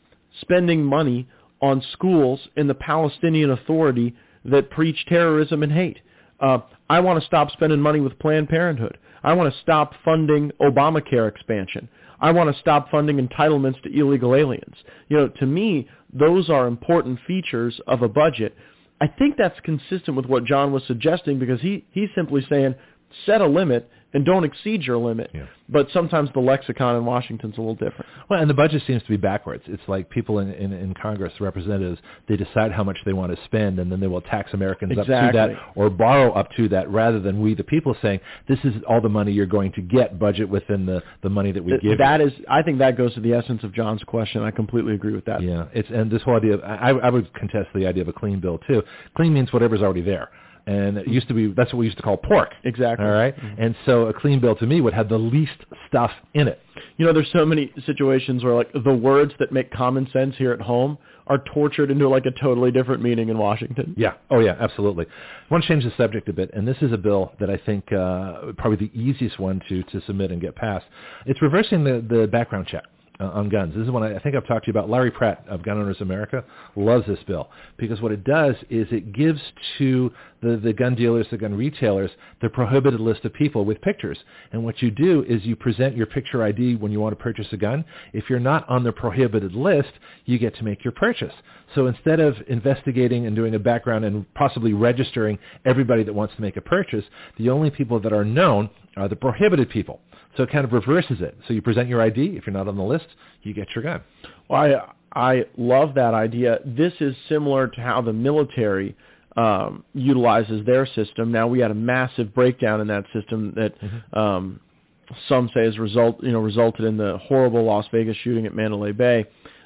spending money on schools in the Palestinian Authority that preach terrorism and hate. Uh, I want to stop spending money with Planned Parenthood. I want to stop funding Obamacare expansion. I want to stop funding entitlements to illegal aliens. You know, to me, those are important features of a budget. I think that's consistent with what John was suggesting because he, he's simply saying set a limit and don't exceed your limit. Yeah. But sometimes the lexicon in Washington's a little different. Well, and the budget seems to be backwards. It's like people in, in, in Congress, representatives, they decide how much they want to spend, and then they will tax Americans exactly. up to that or borrow up to that, rather than we, the people, saying this is all the money you're going to get. Budget within the, the money that we Th- give. That you. is, I think that goes to the essence of John's question. I completely agree with that. Yeah, it's and this whole idea. Of, I, I would contest the idea of a clean bill too. Clean means whatever's already there. And it used to be that's what we used to call pork. Exactly. All right? Mm-hmm. And so a clean bill to me would have the least stuff in it. You know, there's so many situations where like the words that make common sense here at home are tortured into like a totally different meaning in Washington. Yeah. Oh, yeah. Absolutely. I want to change the subject a bit, and this is a bill that I think uh, probably the easiest one to to submit and get passed. It's reversing the the background check. Uh, on guns. This is one I, I think I've talked to you about. Larry Pratt of Gun Owners America loves this bill because what it does is it gives to the, the gun dealers, the gun retailers, the prohibited list of people with pictures. And what you do is you present your picture ID when you want to purchase a gun. If you're not on the prohibited list, you get to make your purchase. So instead of investigating and doing a background and possibly registering everybody that wants to make a purchase, the only people that are known are the prohibited people. So it kind of reverses it. So you present your ID. If you're not on the list, you get your gun. Well, I I love that idea. This is similar to how the military um, utilizes their system. Now we had a massive breakdown in that system that mm-hmm. um, some say has result you know resulted in the horrible Las Vegas shooting at Mandalay Bay.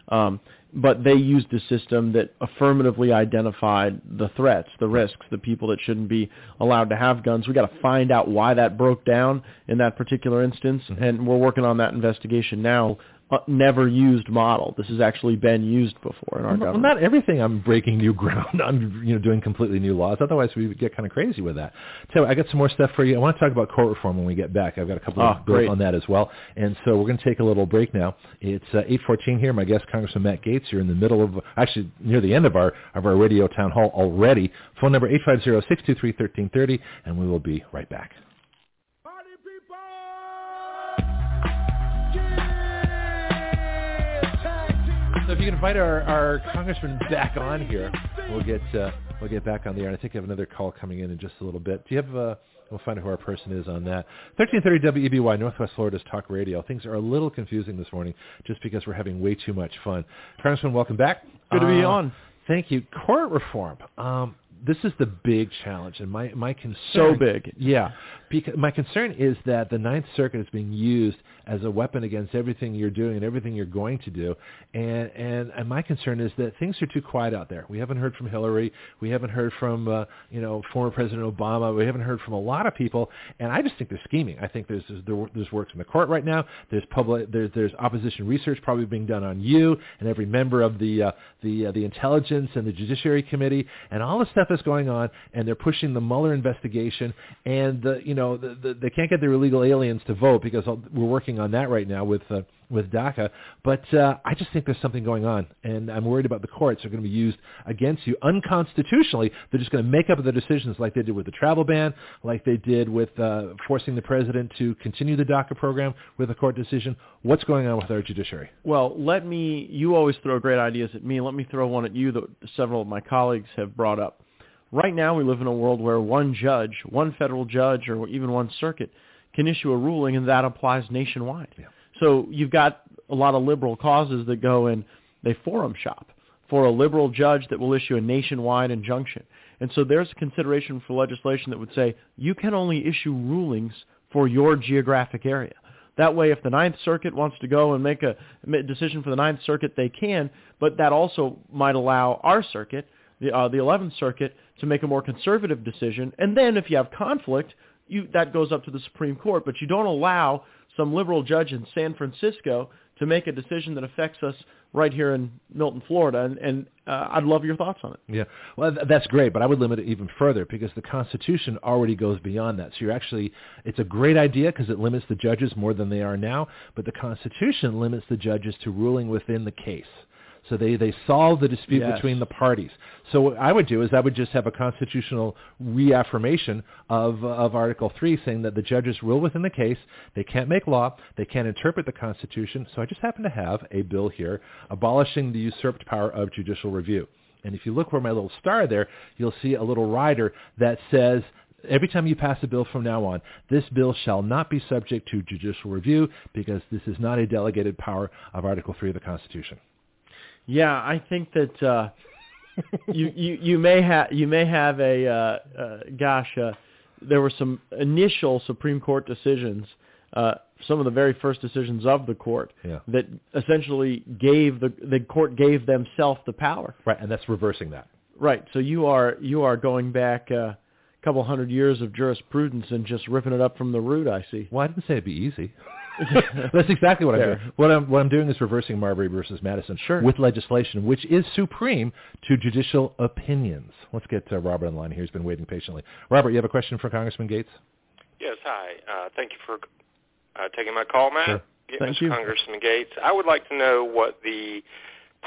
Um, but they used a system that affirmatively identified the threats, the risks, the people that shouldn't be allowed to have guns. We got to find out why that broke down in that particular instance, mm-hmm. and we're working on that investigation now never used model. This has actually been used before in our well, government. Not everything I'm breaking new ground I'm you know, doing completely new laws. Otherwise, we would get kind of crazy with that. So I got some more stuff for you. I want to talk about court reform when we get back. I've got a couple oh, of bills great. on that as well. And so we're going to take a little break now. It's uh, 8:14 here. My guest, Congressman Matt Gaetz, You're in the middle of, actually near the end of our of our radio town hall already. Phone number 850-623-1330, and we will be right back. So if you can invite our, our congressman back on here, we'll get uh, we'll get back on the air. And I think I have another call coming in in just a little bit. Do you have? Uh, we'll find out who our person is on that. 1330 WEBY, Northwest Florida's talk radio. Things are a little confusing this morning just because we're having way too much fun. Congressman, welcome back. Good to be Uh, on. Thank you. Court reform. Um, this is the big challenge, and my my concern. So big. Yeah, because my concern is that the Ninth Circuit is being used as a weapon against everything you're doing and everything you're going to do, and and, and my concern is that things are too quiet out there. We haven't heard from Hillary. We haven't heard from uh, you know former President Obama. We haven't heard from a lot of people, and I just think they're scheming. I think there's there's, there's works in the court right now. There's public there's there's opposition research probably being done on you and every member of the uh, the uh, the intelligence and the Judiciary Committee and all the stuff that's going on, and they're pushing the Mueller investigation, and the, you know the, the, they can't get their illegal aliens to vote because we're working on that right now with uh, with DACA. But uh, I just think there's something going on, and I'm worried about the courts are going to be used against you unconstitutionally. They're just going to make up the decisions like they did with the travel ban, like they did with uh, forcing the president to continue the DACA program with a court decision. What's going on with our judiciary? Well, let me. You always throw great ideas at me. Let me throw one at you that several of my colleagues have brought up. Right now, we live in a world where one judge, one federal judge, or even one circuit can issue a ruling, and that applies nationwide. Yeah. So you've got a lot of liberal causes that go and they forum shop for a liberal judge that will issue a nationwide injunction. And so there's a consideration for legislation that would say you can only issue rulings for your geographic area. That way, if the Ninth Circuit wants to go and make a decision for the Ninth Circuit, they can, but that also might allow our circuit, the, uh, the 11th Circuit, to make a more conservative decision. And then if you have conflict, you, that goes up to the Supreme Court, but you don't allow some liberal judge in San Francisco to make a decision that affects us right here in Milton, Florida. And, and uh, I'd love your thoughts on it. Yeah, well, th- that's great, but I would limit it even further because the Constitution already goes beyond that. So you're actually, it's a great idea because it limits the judges more than they are now, but the Constitution limits the judges to ruling within the case. So they, they solve the dispute Yes. between the parties. So what I would do is I would just have a constitutional reaffirmation of, of Article 3 saying that the judges rule within the case. They can't make law. They can't interpret the Constitution. So I just happen to have a bill here abolishing the usurped power of judicial review. And if you look where my little star there, you'll see a little rider that says every time you pass a bill from now on, this bill shall not be subject to judicial review because this is not a delegated power of Article 3 of the Constitution. Yeah, I think that uh, you, you you may have you may have a uh, uh, gosh. Uh, there were some initial Supreme Court decisions, uh, some of the very first decisions of the court Yeah. that essentially gave the the court gave themselves the power. Right, and that's reversing that. Right. So you are you are going back uh, a couple hundred years of jurisprudence and just ripping it up from the root. I see. Well, I didn't say it'd be easy. [LAUGHS] [LAUGHS] That's exactly what I'm Fair. doing. What I'm what I'm doing is reversing Marbury versus Madison Sure. with legislation, which is supreme to judicial opinions. Let's get uh, Robert on the line here. He's been waiting patiently. Robert, you have a question for Congressman Gaetz? Yes, hi. Uh, thank you for uh, taking my call, Matt. Sure. Yeah, Thank Mr. you. Congressman Gaetz. I would like to know what the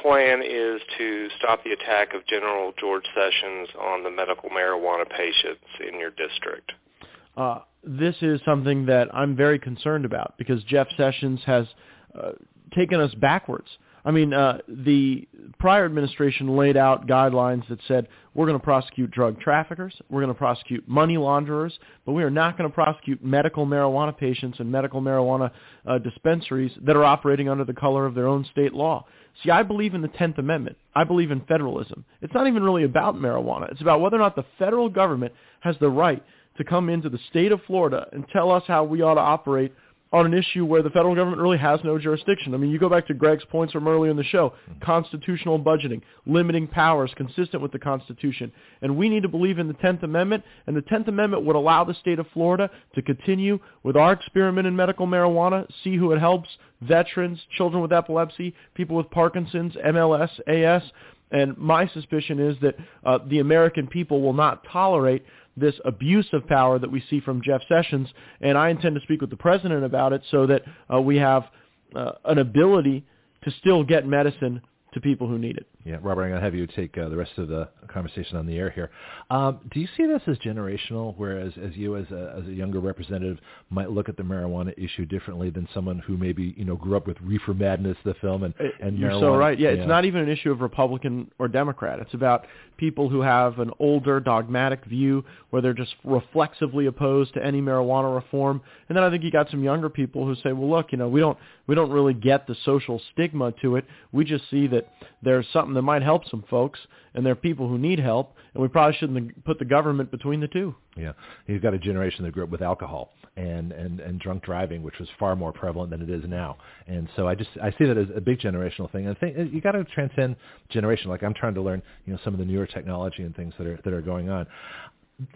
plan is to stop the attack of General George Sessions on the medical marijuana patients in your district. uh, this is something that I'm very concerned about because Jeff Sessions has uh, taken us backwards. I mean, uh, the prior administration laid out guidelines that said we're going to prosecute drug traffickers, we're going to prosecute money launderers, but we are not going to prosecute medical marijuana patients and medical marijuana uh, dispensaries that are operating under the color of their own state law. See, I believe in the Tenth Amendment. I believe in federalism. It's not even really about marijuana. It's about whether or not the federal government has the right to come into the state of Florida and tell us how we ought to operate on an issue where the federal government really has no jurisdiction. I mean, you go back to Greg's points from earlier in the show, constitutional budgeting, limiting powers consistent with the Constitution. And we need to believe in the 10th Amendment, and the 10th Amendment would allow the state of Florida to continue with our experiment in medical marijuana, see who it helps, veterans, children with epilepsy, people with Parkinson's, MLS, AS. And my suspicion is that uh, the American people will not tolerate this abuse of power that we see from Jeff Sessions, and I intend to speak with the president about it so that uh, we have uh, an ability to still get medicine to people who need it. Yeah, Robert, I'm going to have you take uh, the rest of the conversation on the air here. Um, do you see this as generational, whereas as you as a, as a younger representative might look at the marijuana issue differently than someone who maybe you know grew up with Reefer Madness, the film, and, and You're marijuana? so right. Yeah, it's not even an issue of Republican or Democrat. It's about people who have an older dogmatic view where they're just reflexively opposed to any marijuana reform. And then I think you got some younger people who say, well, look, you know, we don't we don't really get the social stigma to it. We just see that there's something that might help some folks, and there are people who need help, and we probably shouldn't put the government between the two. Yeah, you've got a generation that grew up with alcohol and, and, and drunk driving, which was far more prevalent than it is now. And so I just I see that as a big generational thing. And I think you got to transcend generation. Like I'm trying to learn, you know, some of the newer technology and things that are that are going on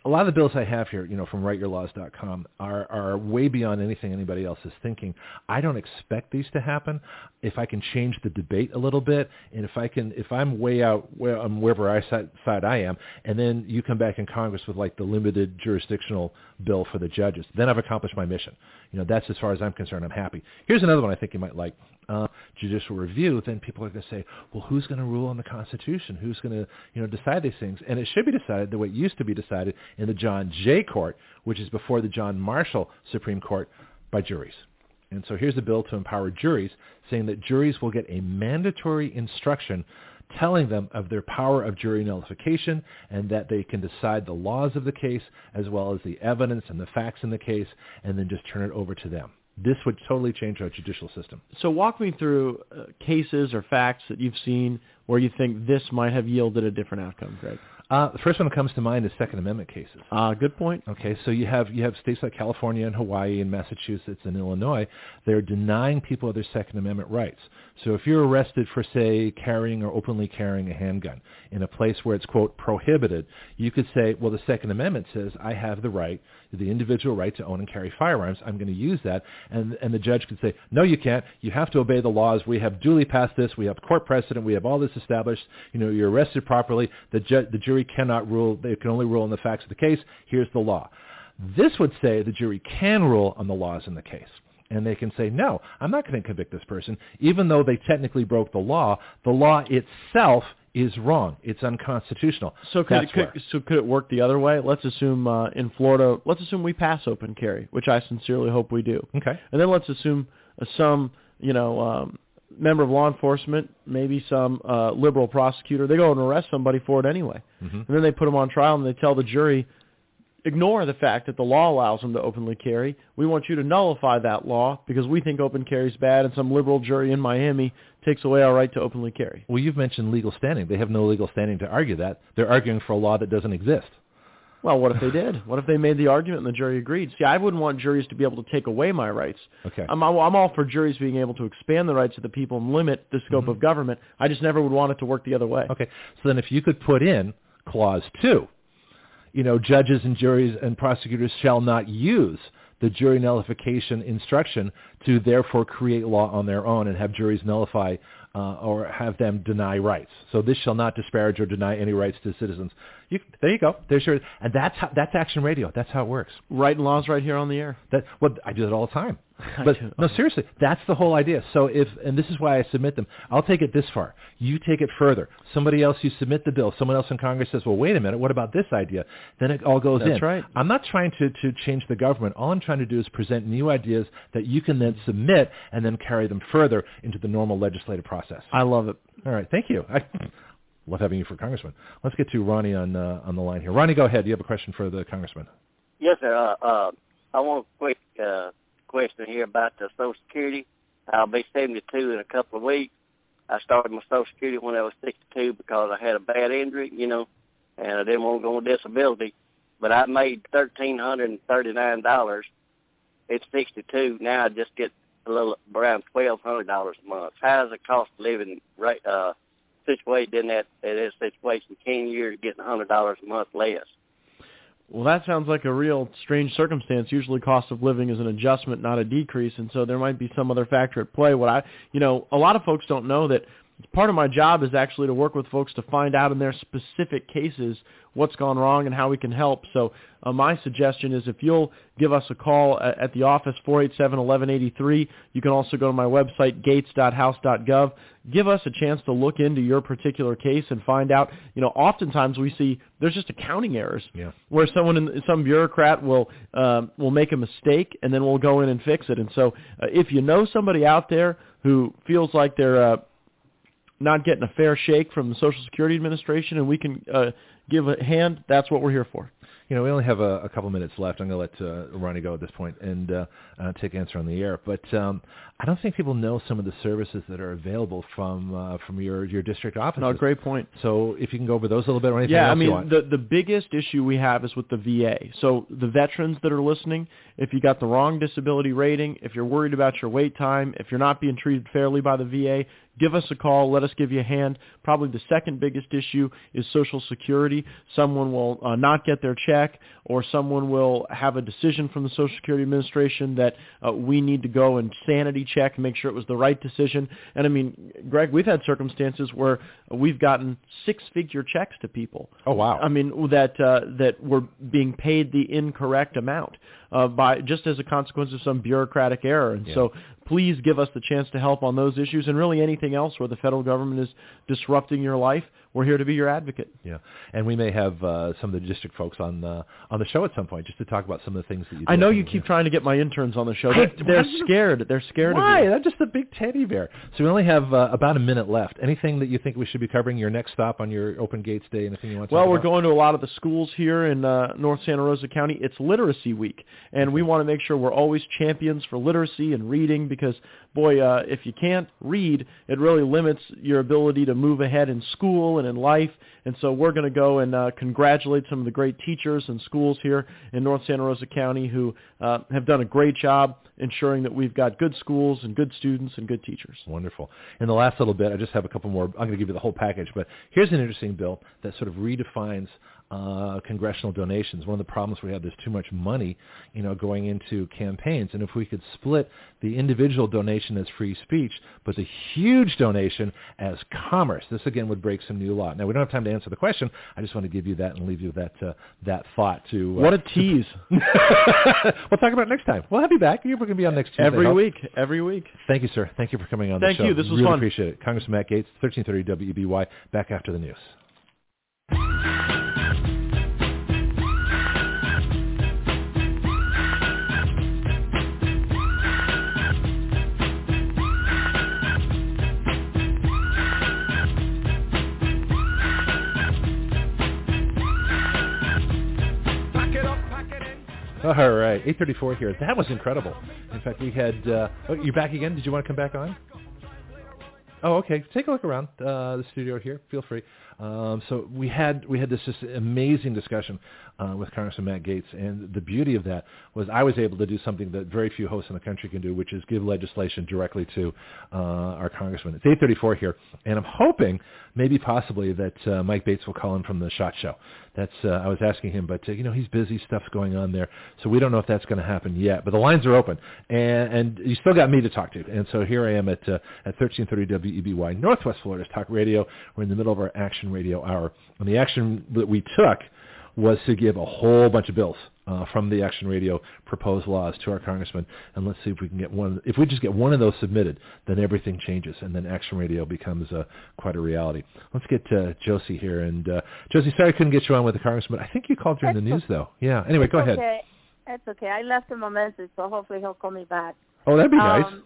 a lot of the bills I have here, you know, from writeyourlaws.com are, are way beyond anything anybody else is thinking. I don't expect these to happen. If I can change the debate a little bit, and if I can, if I'm way out where um, wherever I side, side I am, and then you come back in Congress with like the limited jurisdictional bill for the judges, then I've accomplished my mission. You know, that's as far as I'm concerned. I'm happy. Here's another one I think you might like. Uh, judicial review, then people are going to say, well, who's going to rule on the Constitution? Who's going to, you know, decide these things? And it should be decided the way it used to be decided in the John Jay Court, which is before the John Marshall Supreme Court, by juries. And so here's a bill to empower juries, saying that juries will get a mandatory instruction telling them of their power of jury nullification and that they can decide the laws of the case as well as the evidence and the facts in the case and then just turn it over to them. This would totally change our judicial system. So walk me through uh, cases or facts that you've seen where you think this might have yielded a different outcome, Greg. Uh, the first one that comes to mind is Second Amendment cases. Uh, good point. Okay, so you have you have states like California and Hawaii and Massachusetts and Illinois. They're denying people their Second Amendment rights. So if you're arrested for, say, carrying or openly carrying a handgun in a place where it's quote prohibited, you could say, well, the Second Amendment says I have the right, the individual right to own and carry firearms. I'm going to use that, and and the judge could say, no, you can't. You have to obey the laws. We have duly passed this. We have court precedent. We have all this established. You know, you're arrested properly. The ju- the jury cannot rule. They can only rule on the facts of the case. Here's the law. This would say the jury can rule on the laws in the case. And they can say, no, I'm not going to convict this person. Even though they technically broke the law, the law itself is wrong. It's unconstitutional. So could, it, could so could it work the other way? Let's assume uh, in Florida, let's assume we pass open carry, which I sincerely hope we do. Okay. And then let's assume uh, some, you know, um, member of law enforcement, maybe some uh, liberal prosecutor, they go and arrest somebody for it anyway. Mhm. And then they put them on trial and they tell the jury, ignore the fact that the law allows them to openly carry. We want you to nullify that law because we think open carry is bad and some liberal jury in Miami takes away our right to openly carry. Well, you've mentioned legal standing. They have no legal standing to argue that. They're arguing for a law that doesn't exist. Well, what if they [LAUGHS] did? What if they made the argument and the jury agreed? See, I wouldn't want juries to be able to take away my rights. Okay. I'm, I'm all for juries being able to expand the rights of the people and limit the scope mm-hmm. of government. I just never would want it to work the other way. Okay. So then if you could put in clause two, you know, judges and juries and prosecutors shall not use the jury nullification instruction to therefore create law on their own and have juries nullify uh, or have them deny rights. So this shall not disparage or deny any rights to citizens. You, there you go. There's your, and that's how, that's action radio. That's how it works. Writing laws right here on the air. That well, I do that all the time. [LAUGHS] I But no, seriously, that's the whole idea. So if and this is why I submit them. I'll take it this far. You take it further. Somebody else, you submit the bill. Someone else in Congress says, "Well, wait a minute. What about this idea?" Then it all goes That's in. right. I'm not trying to to change the government. All I'm trying to do is present new ideas that you can then submit and then carry them further into the normal legislative process. I love it. All right. Thank you. I [LAUGHS] love having you for congressman. Let's get to Ronnie on uh, on the line here. Ronnie, go ahead. You have a question for the congressman. Yes, sir. Uh, uh, I want a quick uh, question here about the Social Security. I'll be 72 in a couple of weeks. I started my Social Security when I was 62 because I had a bad injury, you know, and I didn't want to go on disability. But I made $1,339 it's sixty two. Now I just get a little around twelve hundred dollars a month. How's the cost of living rate uh situated in that in that situation? Years getting hundred dollars a month less. Well, that sounds like a real strange circumstance. Usually, cost of living is an adjustment, not a decrease, and so there might be some other factor at play. What I, you know, a lot of folks don't know that part of my job is actually to work with folks to find out in their specific cases what's gone wrong and how we can help. So uh, my suggestion is if you'll give us a call at, at the office, 487-1183. You can also go to my website, gaetz.house.gov. Give us a chance to look into your particular case and find out, you know, oftentimes we see there's just accounting errors Yeah. where someone, in, some bureaucrat will, um, will make a mistake and then we'll go in and fix it. And so uh, if you know somebody out there who feels like they're, uh, not getting a fair shake from the Social Security Administration, and we can uh, give a hand. That's what we're here for. You know, we only have a, a couple minutes left. I'm going to let uh, Ronnie go at this point and uh, uh, take answer on the air. But um, I don't think people know some of the services that are available from uh, from your your district office. No, great point. So if you can go over those a little bit, or anything Yeah, else I you mean want. the the biggest issue we have is with the VA. So the veterans that are listening, if you got the wrong disability rating, if you're worried about your wait time, if you're not being treated fairly by the VA, give us a call. Let us give you a hand. Probably the second biggest issue is Social Security. Someone will uh, not get their check, or someone will have a decision from the Social Security Administration that uh, we need to go and sanity check and make sure it was the right decision. And I mean, Greg, we've had circumstances where we've gotten six-figure checks to people. oh wow. I mean that uh, that were being paid the incorrect amount uh, by just as a consequence of some bureaucratic error. And Yeah. so, please give us the chance to help on those issues and really anything else where the federal government is disrupting your life. We're here to be your advocate. yeah, and we may have uh, some of the district folks on the on the show at some point just to talk about some of the things that you. Do. I know you keep trying to get my interns on the show. They're, they're scared. They're scared Why? of you. I'm just a big teddy bear. So we only have uh, about a minute left. Anything that you think we should be covering? Your next stop on your Open Gates Day? Anything you want? to Well, we're about? going to a lot of the schools here in uh, North Santa Rosa County. It's Literacy Week, and we want to make sure we're always champions for literacy and reading because, boy, uh, if you can't read, it really limits your ability to move ahead in school and in life. And so we're going to go and uh, congratulate some of the great teachers and schools here in North Santa Rosa County who uh, have done a great job ensuring that we've got good schools and good students and good teachers. Wonderful. In the last little bit, I just have a couple more. I'm going to give you the whole package, but here's an interesting bill that sort of redefines uh, congressional donations. One of the problems we have is too much money, you know, going into campaigns, and if we could split the individual donation as free speech, but the huge donation as commerce, this again would break some new law. Now we don't have time to answer the question. I just want to give you that and leave you with that uh, that thought to. Uh, What a tease. [LAUGHS] we'll talk about it next time. We'll have you back. You're going to be on next Tuesday. Every week, every week. Thank you, sir. Thank you for coming on Thank the show. you. This was really fun. appreciate it. Congressman Matt Gaetz, 1330 WEBY, back after the news. All right, 834 here. That was incredible. In fact, we had, uh, oh, you're back again? Did you want to come back on? Oh, okay. Take a look around uh, the studio here. Feel free. Um, so we had we had this just amazing discussion uh, with Congressman Matt Gaetz, and the beauty of that was I was able to do something that very few hosts in the country can do, which is give legislation directly to uh, our congressman. It's 8:34 here, and I'm hoping, maybe possibly, that uh, Mike Bates will call in from the Shot Show. That's uh, I was asking him, but uh, you know he's busy, stuff's going on there, so we don't know if that's going to happen yet. But the lines are open, and, and you still got me to talk to, and so here I am at uh, at 1330 WEBY, Northwest Florida's Talk Radio. We're in the middle of our Action Radio Hour, and the action that we took was to give a whole bunch of bills uh, from the Action Radio proposed laws to our congressman, and let's see if we can get one. If we just get one of those submitted, then everything changes, and then Action Radio becomes uh, quite a reality. Let's get uh, Josie here, and uh, Josie, sorry I couldn't get you on with the congressman. I think you called during the That's news, though. Yeah. Anyway, It's go ahead. Okay. That's okay. I left him a message, so hopefully he'll call me back. Oh, that'd be nice. Um,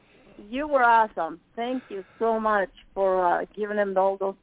you were awesome. Thank you so much for uh, giving him all those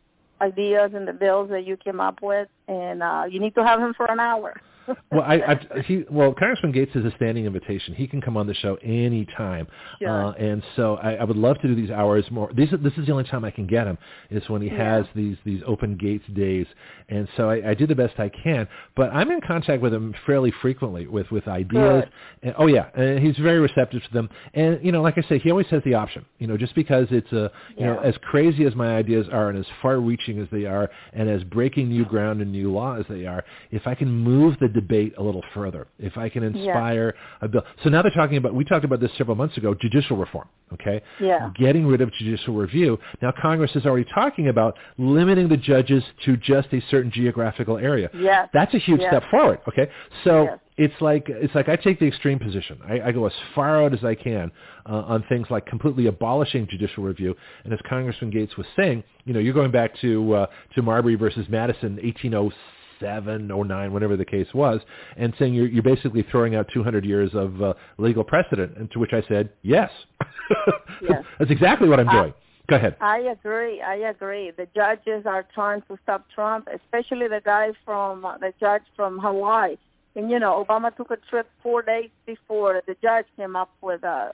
ideas and the bills that you came up with. And uh, you need to have him for an hour. [LAUGHS] well, I, I he well, Congressman Gaetz is a standing invitation. He can come on the show anytime, Sure. uh, and so I, I would love to do these hours more. These this is the only time I can get him is when he Yeah. has these these open gates days, and so I, I do the best I can. But I'm in contact with him fairly frequently with with ideas. Good. And, oh yeah, and he's very receptive to them. And you know, like I say, he always has the option. You know, just because it's a you know as crazy as my ideas are and as far-reaching as they are, and as breaking new ground and new law as they are, if I can move the debate a little further, if I can inspire a bill. So now they're talking about. We talked about this several months ago. Judicial reform. Okay. Yeah. Getting rid of judicial review. Now Congress is already talking about limiting the judges to just a certain geographical area. Yes. That's a huge Yes. step forward. Okay. So Yes. It's like it's like I take the extreme position. I, I go as far out as I can uh, on things like completely abolishing judicial review. And as Congressman Gaetz was saying, you know, you're going back to uh, to Marbury versus Madison, 1807 or 9, whatever the case was, and saying you're, you're basically throwing out 200 years of uh, legal precedent. And to which I said, yes, [LAUGHS] Yes. that's exactly what I'm doing. Go ahead. I agree. I agree. The judges are trying to stop Trump, especially the guy from the judge from Hawaii. And you know, Obama took a trip four days before the judge came up with uh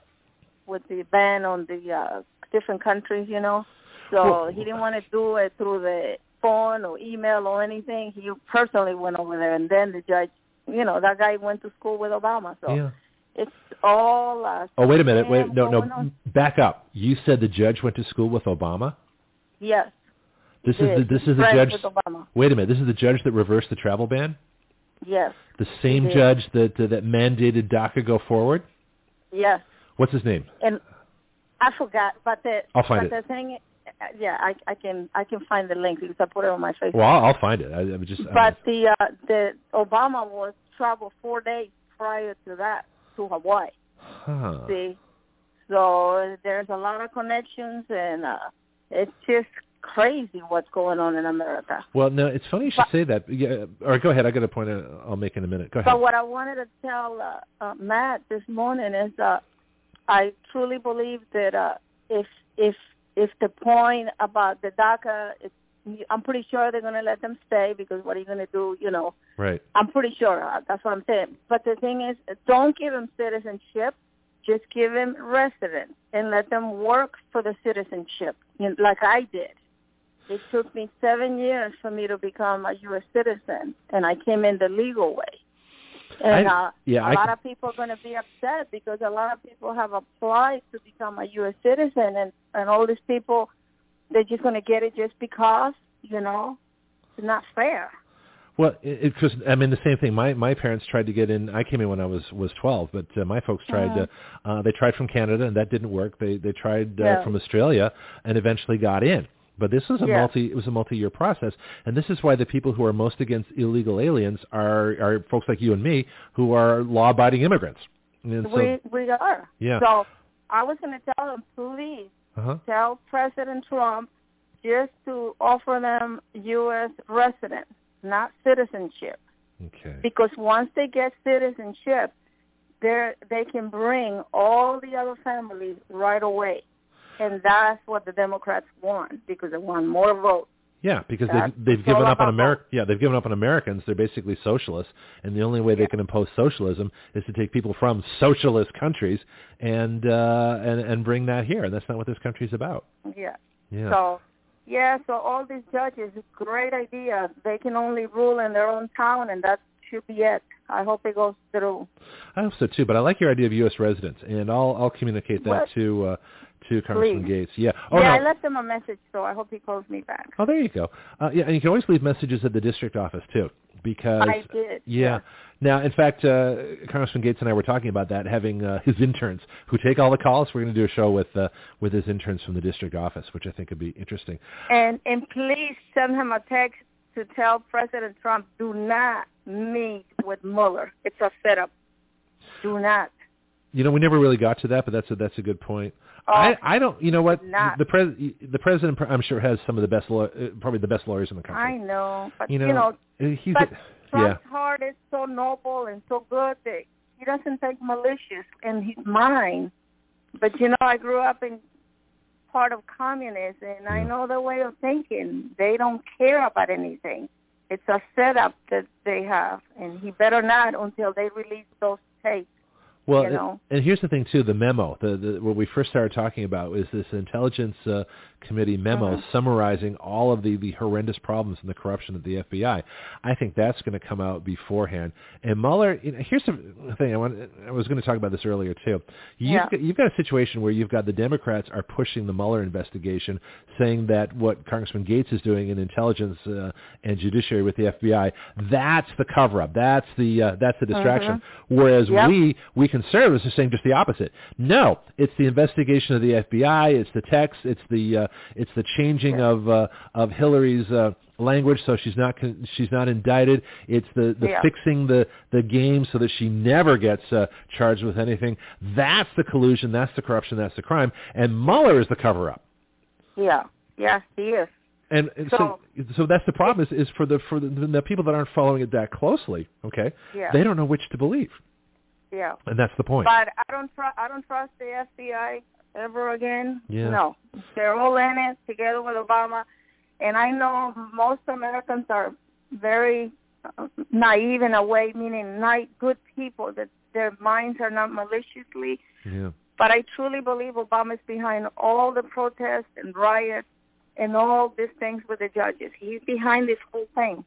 with the ban on the uh different countries. You know, so Well- he didn't want to do it through the phone or email or anything. He personally went over there, and then the judge, you know, that guy went to school with Obama. So yeah. it's all. Uh, Oh, wait a minute. Wait, no, no. on. Back up. You said the judge went to school with Obama. Yes. This is the, this is the judge. with Obama. Wait a minute. This is the judge that reversed the travel ban. Yes. The same judge that uh, that mandated DACA go forward. Yes. What's his name? and I forgot, but the I'll find but it. the thing, yeah, I I can I can find the link because I put it on my Facebook. Well, I'll, find it. I, I just. I but the uh, the Obama was traveled four days prior to that to Hawaii. huh. See, so there's a lot of connections, and uh, it's just crazy what's going on in America. Well, no, it's funny you should But- say that. Yeah, or go ahead. I got a point. uh, I'll make in a minute. Go ahead. But what I wanted to tell uh, uh, Matt this morning is uh, I truly believe that uh, if if if the point about the DACA, I'm pretty sure they're going to let them stay because what are you going to do? You know, right. I'm pretty sure uh, that's what I'm saying. But the thing is, don't give them citizenship. Just give them residence and let them work for the citizenship, you know, like I did. It took me seven years for me to become a U.S. citizen, and I came in the legal way. And I- uh, yeah, a I lot of people are going to be upset because a lot of people have applied to become a U.S. citizen, and and all these people, they're just going to get it just because, you know, it's not fair. Well, it, it was. I mean, the same thing. My my parents tried to get in. I came in when I was was twelve, but uh, my folks tried Uh-huh. to. Uh, they tried from Canada, and that didn't work. They they tried uh, Yeah. from Australia, and eventually got in. But this was a Yeah. multi. It was a multi-year process, and this is why the people who are most against illegal aliens are are folks like you and me, who are law-abiding immigrants. And so, we we are. Yeah. So I was going to tell them, please uh-huh. tell President Trump just to offer them U.S. residence, not citizenship. Okay. Because once they get citizenship, they they can bring all the other families right away, and that's what the Democrats want because they want more votes. Yeah, because That's- they've they've given up on America. Yeah, they've given up on Americans. They're basically socialists, and the only way they can impose socialism is to take people from socialist countries and uh, and and bring that here. And that's not what this country's about. Yeah. Yeah. So, yeah, so all these judges, great idea. They can only rule in their own town, and that should be it. I hope it goes through. I hope so too. But I like your idea of U.S. residents, and I'll I'll communicate that What? to uh, to Congressman Please. Gaetz. Yeah. Oh yeah, no. I left him a message, so I hope he calls me back. Oh, there you go. Uh, yeah, and you can always leave messages at the district office too, because I did. Yeah. Now, in fact, uh, Congressman Gaetz and I were talking about that, having uh, his interns who take all the calls. We're going to do a show with uh, with his interns from the district office, which I think would be interesting. And and please send him a text to tell President Trump, do not meet with Mueller. It's a setup. Do not. You know, we never really got to that, but that's a that's a good point. Oh, I I don't. You know what? not. The pres the president, I'm sure, has some of the best, law, uh, probably the best lawyers in the country. I know, but you know, you know uh, he's but yeah. Trump's heart is so noble and so good that he doesn't think malicious in his mind. But you know, I grew up in part of communism, and I know their way of thinking. They don't care about anything. It's a setup that they have, and he better not until they release those tapes. Well, you know? and, and here's the thing too: the memo, the, the what we first started talking about is this intelligence uh, committee memo Mhm. summarizing all of the the horrendous problems and the corruption at the FBI. I think that's going to come out beforehand. And Mueller, you know, here's the thing: I want, I was going to talk about this earlier too. You've Yeah. got, you've got a situation where you've got the Democrats are pushing the Mueller investigation, saying that what Congressman Gaetz is doing in intelligence uh, and judiciary with the FBI, that's the cover up. That's the uh, that's the distraction. Whereas Yep. we we conservatives are saying just the opposite. No, it's the investigation of the FBI. It's the text. It's the uh, it's the changing of uh, of Hillary's uh, language so she's not con- she's not indicted. It's the the Yeah. fixing the the game so that she never gets uh, charged with anything. That's the collusion. That's the corruption. That's the crime. And Mueller is the cover up. Yeah, yes, he is. And and so, so that's the problem is, is for the for the, the people that aren't following it that closely. Okay, Yeah, they don't know which to believe, yeah. and that's the point. But I don't tr- I don't trust the FBI ever again. Yeah. No, they're all in it together with Obama, and I know most Americans are very uh, naive in a way, meaning not good people that their minds are not maliciously. yeah. But I truly believe Obama is behind all the protests and riots and all these things with the judges. He's behind this whole thing.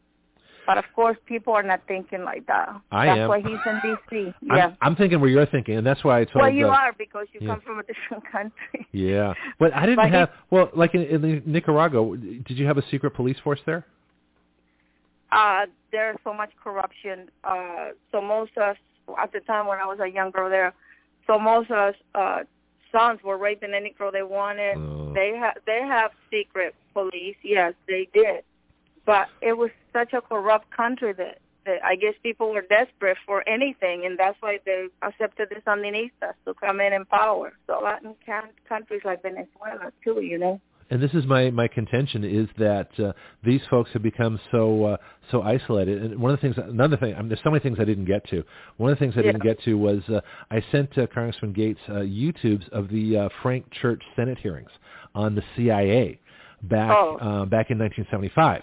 But of course, people are not thinking like that. I That's am. why he's in D.C. Yeah. I'm, I'm thinking where you're thinking, and that's why I told. You. Well, you uh, are because you yeah. come from a [LAUGHS] different country. Yeah, but I didn't But have. Well, like in, in Nicaragua, did you have a secret police force there? Uh, there's so much corruption. Uh, Somoza's, at the time when I was a young girl there, Somoza's uh, sons were raping any girl they wanted. Oh. They have they have secret police. Yes, they did. But it was such a corrupt country that, that I guess people were desperate for anything, and that's why they accepted the Sandinistas to come in and power. So Latin countries like Venezuela too, you know. And this is my my contention is that uh, these folks have become so uh, so isolated. And one of the things, another thing, I mean, there's so many things I didn't get to. One of the things I didn't get to was uh, I sent uh, Congressman Gaetz uh, YouTubes of the uh, Frank Church Senate hearings on the CIA back Oh. uh, back in 1975.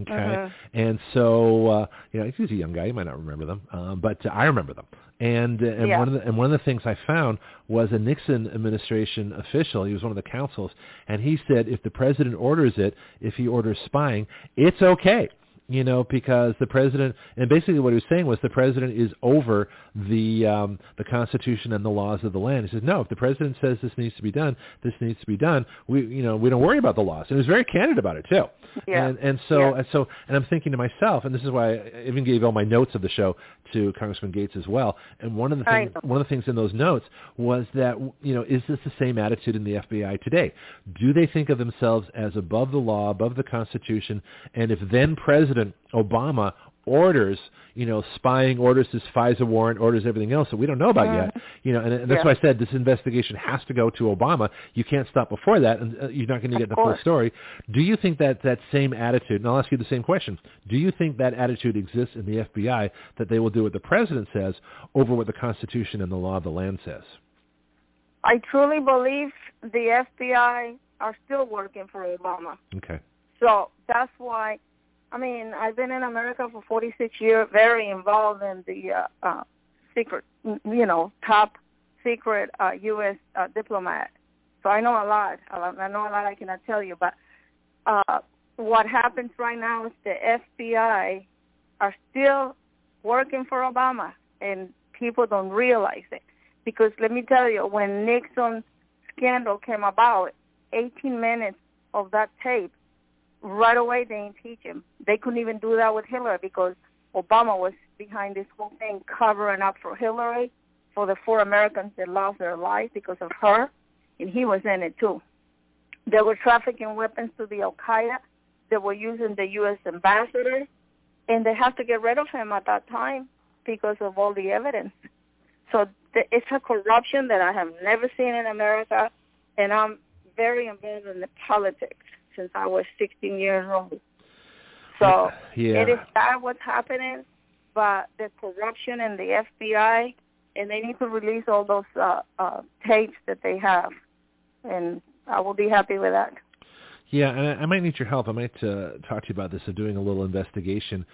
Okay, Mhm. and so uh, you know he's a young guy; you might not remember them, um, but uh, I remember them. And uh, and Yeah. one of the and one of the things I found was a Nixon administration official. He was one of the counsels, and he said if the president orders it, if he orders spying, it's okay. You know, because the president, and basically what he was saying was the president is over the um, the Constitution and the laws of the land. He says, no, if the president says this needs to be done, this needs to be done. We, you know, we don't worry about the laws. And he was very candid about it too. Yeah. And and so Yeah. and so and I'm thinking to myself, and this is why I even gave all my notes of the show to Congressman Gaetz as well. And one of the things one of the things in those notes was that you know is this the same attitude in the FBI today? Do they think of themselves as above the law, above the Constitution? And if then President Obama orders, you know, spying orders his FISA warrant, orders everything else that we don't know about yet. You know, and, and that's Yeah. why I said this investigation has to go to Obama. You can't stop before that, and uh, you're not going to Of get the full story. Do you think that that same attitude? And I'll ask you the same question. Do you think that attitude exists in the FBI that they will do what the president says over what the Constitution and the law of the land says? I truly believe the FBI are still working for Obama. Okay. So that's why, I mean, I've been in America for 46 years, very involved in the uh, uh, secret, you know, top secret uh, U.S. Uh, diplomat. So I know a lot. I know a lot I cannot tell you, but uh, what happens right now is the FBI are still working for Obama, and people don't realize it. Because let me tell you, when Nixon scandal came about, 18 minutes of that tape, right away they impeached him. They couldn't even do that with Hillary because Obama was behind this whole thing covering up for Hillary, for the four Americans that lost their lives because of her, and he was in it too. They were trafficking weapons to the Al Qaeda. They were using the U.S. ambassador, and they have to get rid of him at that time because of all the evidence. So th- it's a corruption that I have never seen in America, and I'm very involved in the politics since I was 16 years old. So Yeah. it is that what's happening, but the corruption in the FBI, and they need to release all those uh, uh, tapes that they have, and I will be happy with that. Yeah, and I, I might need your help. I might uh, talk to you about this and doing a little investigation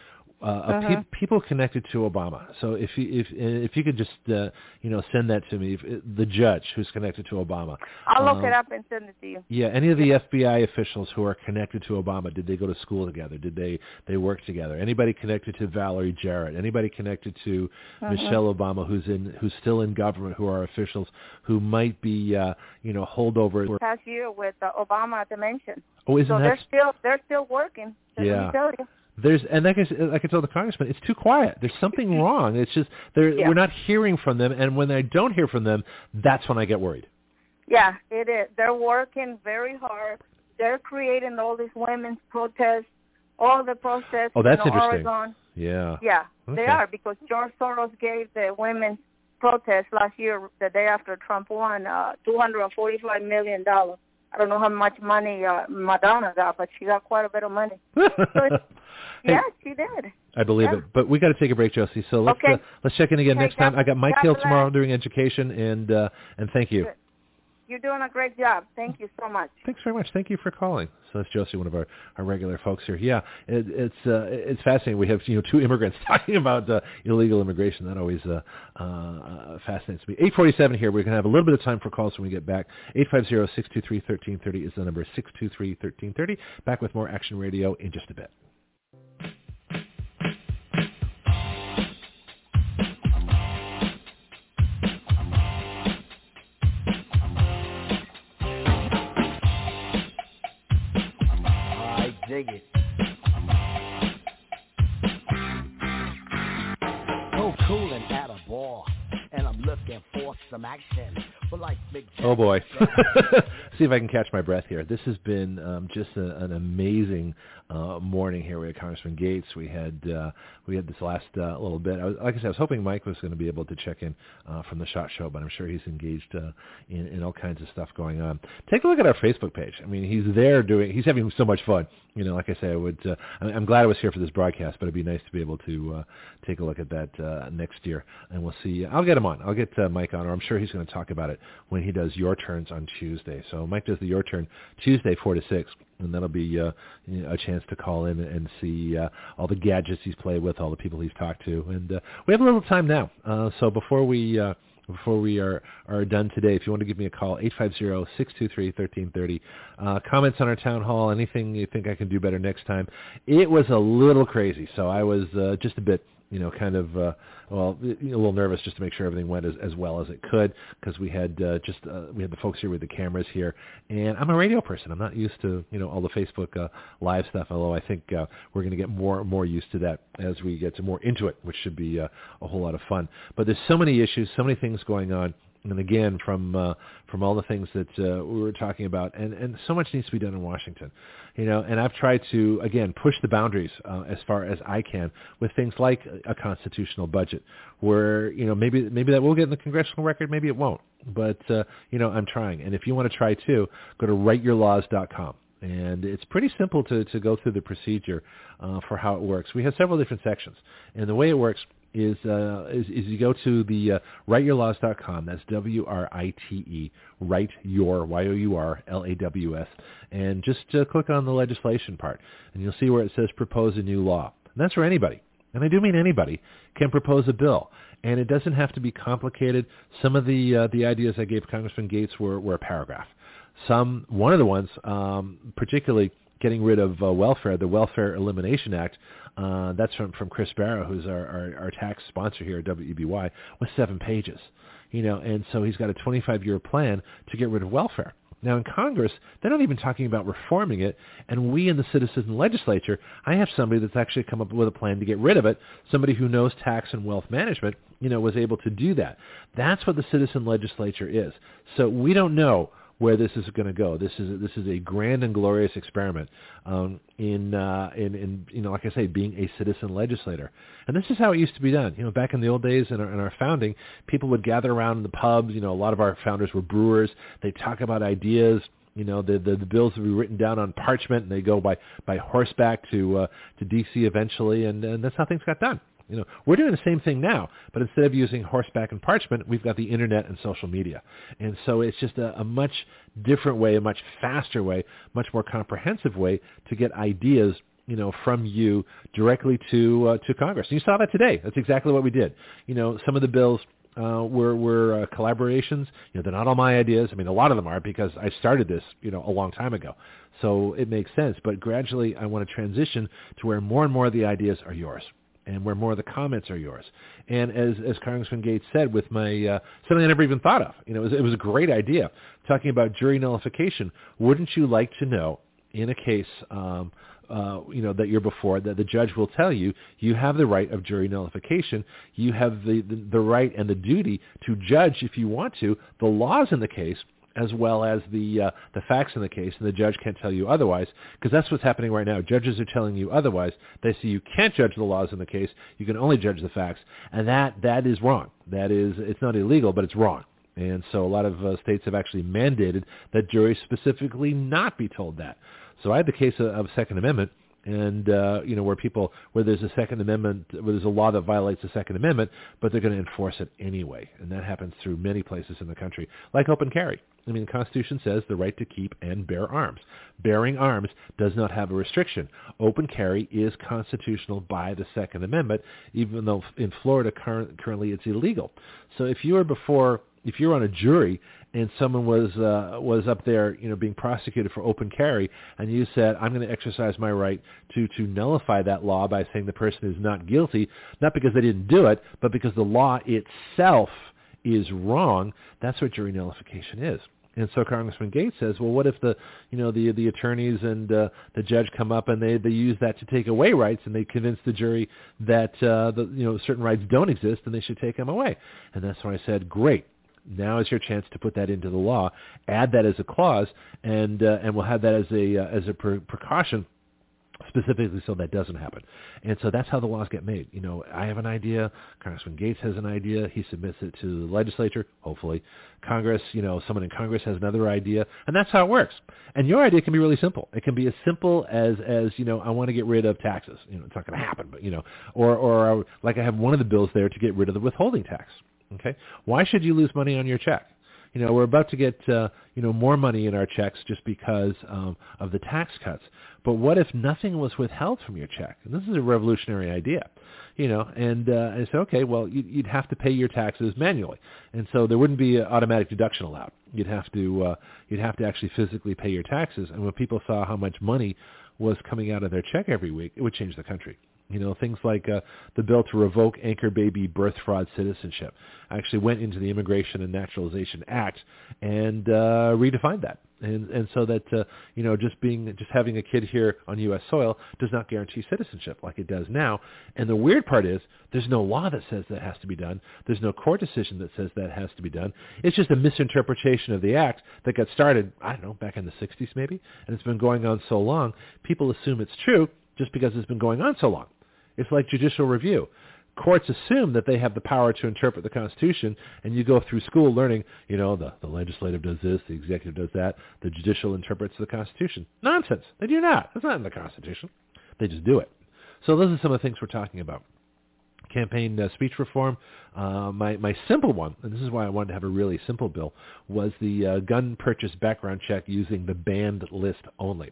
uh, Uh-huh. pe- people connected to Obama. So if you if if you could just uh, you know send that to me, if, the judge who's connected to Obama. I'll look Um, it up and send it to you. Yeah, any of the FBI officials who are connected to Obama, did they go to school together? Did they they work together? Anybody connected to Valerie Jarrett? Anybody connected to Mhm. Michelle Obama, who's in who's still in government, who are officials who might be uh, you know holdovers? Past year with uh, Obama the. Oh, isn't so that they're still they're still working. Yeah. Me tell you. There's and like I, like I told the congressman, it's too quiet. There's something [LAUGHS] wrong. It's just they're, Yeah. we're not hearing from them, and when I don't hear from them, that's when I get worried. Yeah, it is. They're working very hard. They're creating all these women's protests, all the protests Oh, that's in interesting. Oregon. Yeah. Yeah, they are because George Soros gave the women's protest last year, the day after Trump won, uh, two hundred and forty-five million dollars. I don't know how much money uh, Madonna got, but she got quite a bit of money. [LAUGHS] Hey, yeah, she did. I believe Yeah. it. But we got to take a break, Josie. So let's Okay. uh, let's check in again Okay, next time. I got Mike God Hill bless. tomorrow doing education, and uh, and thank you. You're doing a great job. Thank you so much. Thanks very much. Thank you for calling. So that's Josie, one of our, our regular folks here. Yeah, it, it's uh, it's fascinating. We have you know two immigrants [LAUGHS] talking about uh, illegal immigration. That always uh, uh, fascinates me. 847 here. We're going to have a little bit of time for calls when we get back. 850-623-1330 is the number. 623-1330. Back with more Action Radio in just a bit. Oh boy. [LAUGHS] See if I can catch my breath here. This has been um, just a, an amazing uh, morning here. We had Congressman Gaetz. We had uh, we had this last uh, little bit. I was, like I said, I was hoping Mike was going to be able to check in uh, from the Shot Show, but I'm sure he's engaged uh, in, in all kinds of stuff going on. Take a look at our Facebook page. I mean, he's there doing. He's having so much fun. You know, like I say, I would. Uh, I'm glad I was here for this broadcast, but it'd be nice to be able to uh, take a look at that uh, next year, and we'll see. I'll get him on. I'll get uh, Mike on, or I'm sure he's going to talk about it when he does your turns on Tuesday. So Mike does the your turn Tuesday, four to six, and that'll be uh, a chance to call in and see uh, all the gadgets he's played with, all the people he's talked to, and uh, we have a little time now. Uh, so before we uh, before we are, are done today, if you want to give me a call, 850-623-1330. Uh, comments on our town hall, anything you think I can do better next time. It was a little crazy, so I was uh, just a bit, you know, kind of, uh, well, a little nervous just to make sure everything went as, as well as it could because we had uh, just, uh, we had the folks here with the cameras here. And I'm a radio person. I'm not used to, you know, all the Facebook uh, live stuff, although I think uh, we're going to get more more used to that as we get to more into it, which should be uh, a whole lot of fun. But there's so many issues, so many things going on and again from uh, from all the things that uh, we were talking about, and and so much needs to be done in Washington, you know. And I've tried to again push the boundaries uh, as far as I can with things like a constitutional budget, where you know maybe maybe that will get in the congressional record, maybe it won't, but uh, you know I'm trying. And if you want to try too, go to writeyourlaws.com and it's pretty simple to, to go through the procedure uh, for how it works. We have several different sections, and the way it works is uh, is, is you go to the uh, writeyourlaws.com. That's W R I T E. Write your Y O U R L A W S, and just uh, click on the legislation part, and you'll see where it says propose a new law. And that's for anybody, and I do mean anybody can propose a bill. And it doesn't have to be complicated. Some of the uh, the ideas I gave Congressman Gaetz were, were a paragraph. Some one of the ones, um, particularly getting rid of uh, welfare, the Welfare Elimination Act. Uh, that's from from Chris Barrow, who's our, our, our tax sponsor here at WEBY, was seven pages. You know, and so he's got a 25 year plan to get rid of welfare. Now in Congress, they're not even talking about reforming it, and we in the citizen legislature, I have somebody that's actually come up with a plan to get rid of it. Somebody who knows tax and wealth management, you know, was able to do that. That's what the citizen legislature is. So we don't know where this is going to go. This is this is a grand and glorious experiment um, in, uh, in in you know like I say being a citizen legislator. And this is how it used to be done. You know, back in the old days in our, in our founding, people would gather around in the pubs. You know, a lot of our founders were brewers. They talk about ideas. You know, the, the the bills would be written down on parchment, and they go by by horseback to uh, to D.C. eventually, and, and that's how things got done. You know, we're doing the same thing now, but instead of using horseback and parchment, we've got the internet and social media. And so it's just a, a much different way, a much faster way, much more comprehensive way to get ideas you know, from you directly to uh, to Congress. And you saw that today. That's exactly what we did. You know, some of the bills uh, were were uh, collaborations. You know, they're not all my ideas. I mean, a lot of them are because I started this, you know, a long time ago. So it makes sense. But gradually, I want to transition to where more and more of the ideas are yours, and where more of the comments are yours. And as as Congressman Gaetz said, with my uh, something I never even thought of. You know, it was, it was a great idea talking about jury nullification. Wouldn't you like to know in a case? Um, uh, you know that you're before that the judge will tell you you have the right of jury nullification you have the, the, the right and the duty to judge if you want to the laws in the case as well as the uh, the facts in the case and the judge can't tell you otherwise because that's what's happening right now. Judges are telling you otherwise. They say you can't judge the laws in the case. You can only judge the facts. And that that is wrong. That is it's not illegal but it's wrong. And so a lot of uh, states have actually mandated that juries specifically not be told that. So I had the case of, of Second Amendment, and uh, you know where people where there's a Second Amendment, where there's a law that violates the Second Amendment, but they're going to enforce it anyway, and that happens through many places in the country, like open carry. I mean, the Constitution says the right to keep and bear arms. Bearing arms does not have a restriction. Open carry is constitutional by the Second Amendment, even though in Florida currently it's illegal. So if you were before if you're on a jury and someone was uh, was up there, you know, being prosecuted for open carry, and you said, "I'm going to exercise my right to to nullify that law by saying the person is not guilty, not because they didn't do it, but because the law itself is wrong." That's what jury nullification is. And so Congressman Gaetz says, well, what if the, you know, the the attorneys and uh, the judge come up and they they use that to take away rights and they convince the jury that uh, the you know certain rights don't exist and they should take them away. And that's when I said, great, now is your chance to put that into the law. Add that as a clause, and uh, and we'll have that as a uh, as a pre- precaution specifically so that doesn't happen. And so that's how the laws get made. You know, I have an idea, Congressman Gaetz has an idea, he submits it to the legislature, hopefully. Congress, you know, someone in Congress has another idea, and that's how it works. And your idea can be really simple. It can be as simple as as, you know, I want to get rid of taxes. You know, it's not going to happen, but you know, or or like I have one of the bills there to get rid of the withholding tax. Okay, why should you lose money on your check? You know, we're about to get uh, you know more money in our checks just because um, of the tax cuts. But what if nothing was withheld from your check? And this is a revolutionary idea, you know. And uh, I said, okay, well, you'd have to pay your taxes manually, and so there wouldn't be an automatic deduction allowed. You'd have to uh, you'd have to actually physically pay your taxes. And when people saw how much money was coming out of their check every week, it would change the country. You know, things like uh, the bill to revoke anchor baby birth fraud citizenship actually went into the Immigration and Naturalization Act and uh, redefined that. And, and so that, uh, you know, just being, just having a kid here on U.S. soil does not guarantee citizenship like it does now. And the weird part is there's no law that says that has to be done. There's no court decision that says that has to be done. It's just a misinterpretation of the act that got started, I don't know, back in the 60s maybe, and it's been going on so long, people assume it's true just because it's been going on so long. It's like judicial review. Courts assume that they have the power to interpret the Constitution, and you go through school learning, you know, the, the legislative does this, the executive does that, the judicial interprets the Constitution. Nonsense. They do not. It's not in the Constitution. They just do it. So those are some of the things we're talking about campaign uh, speech reform. Uh, my my simple one, and this is why I wanted to have a really simple bill, was the uh, gun purchase background check using the banned list only.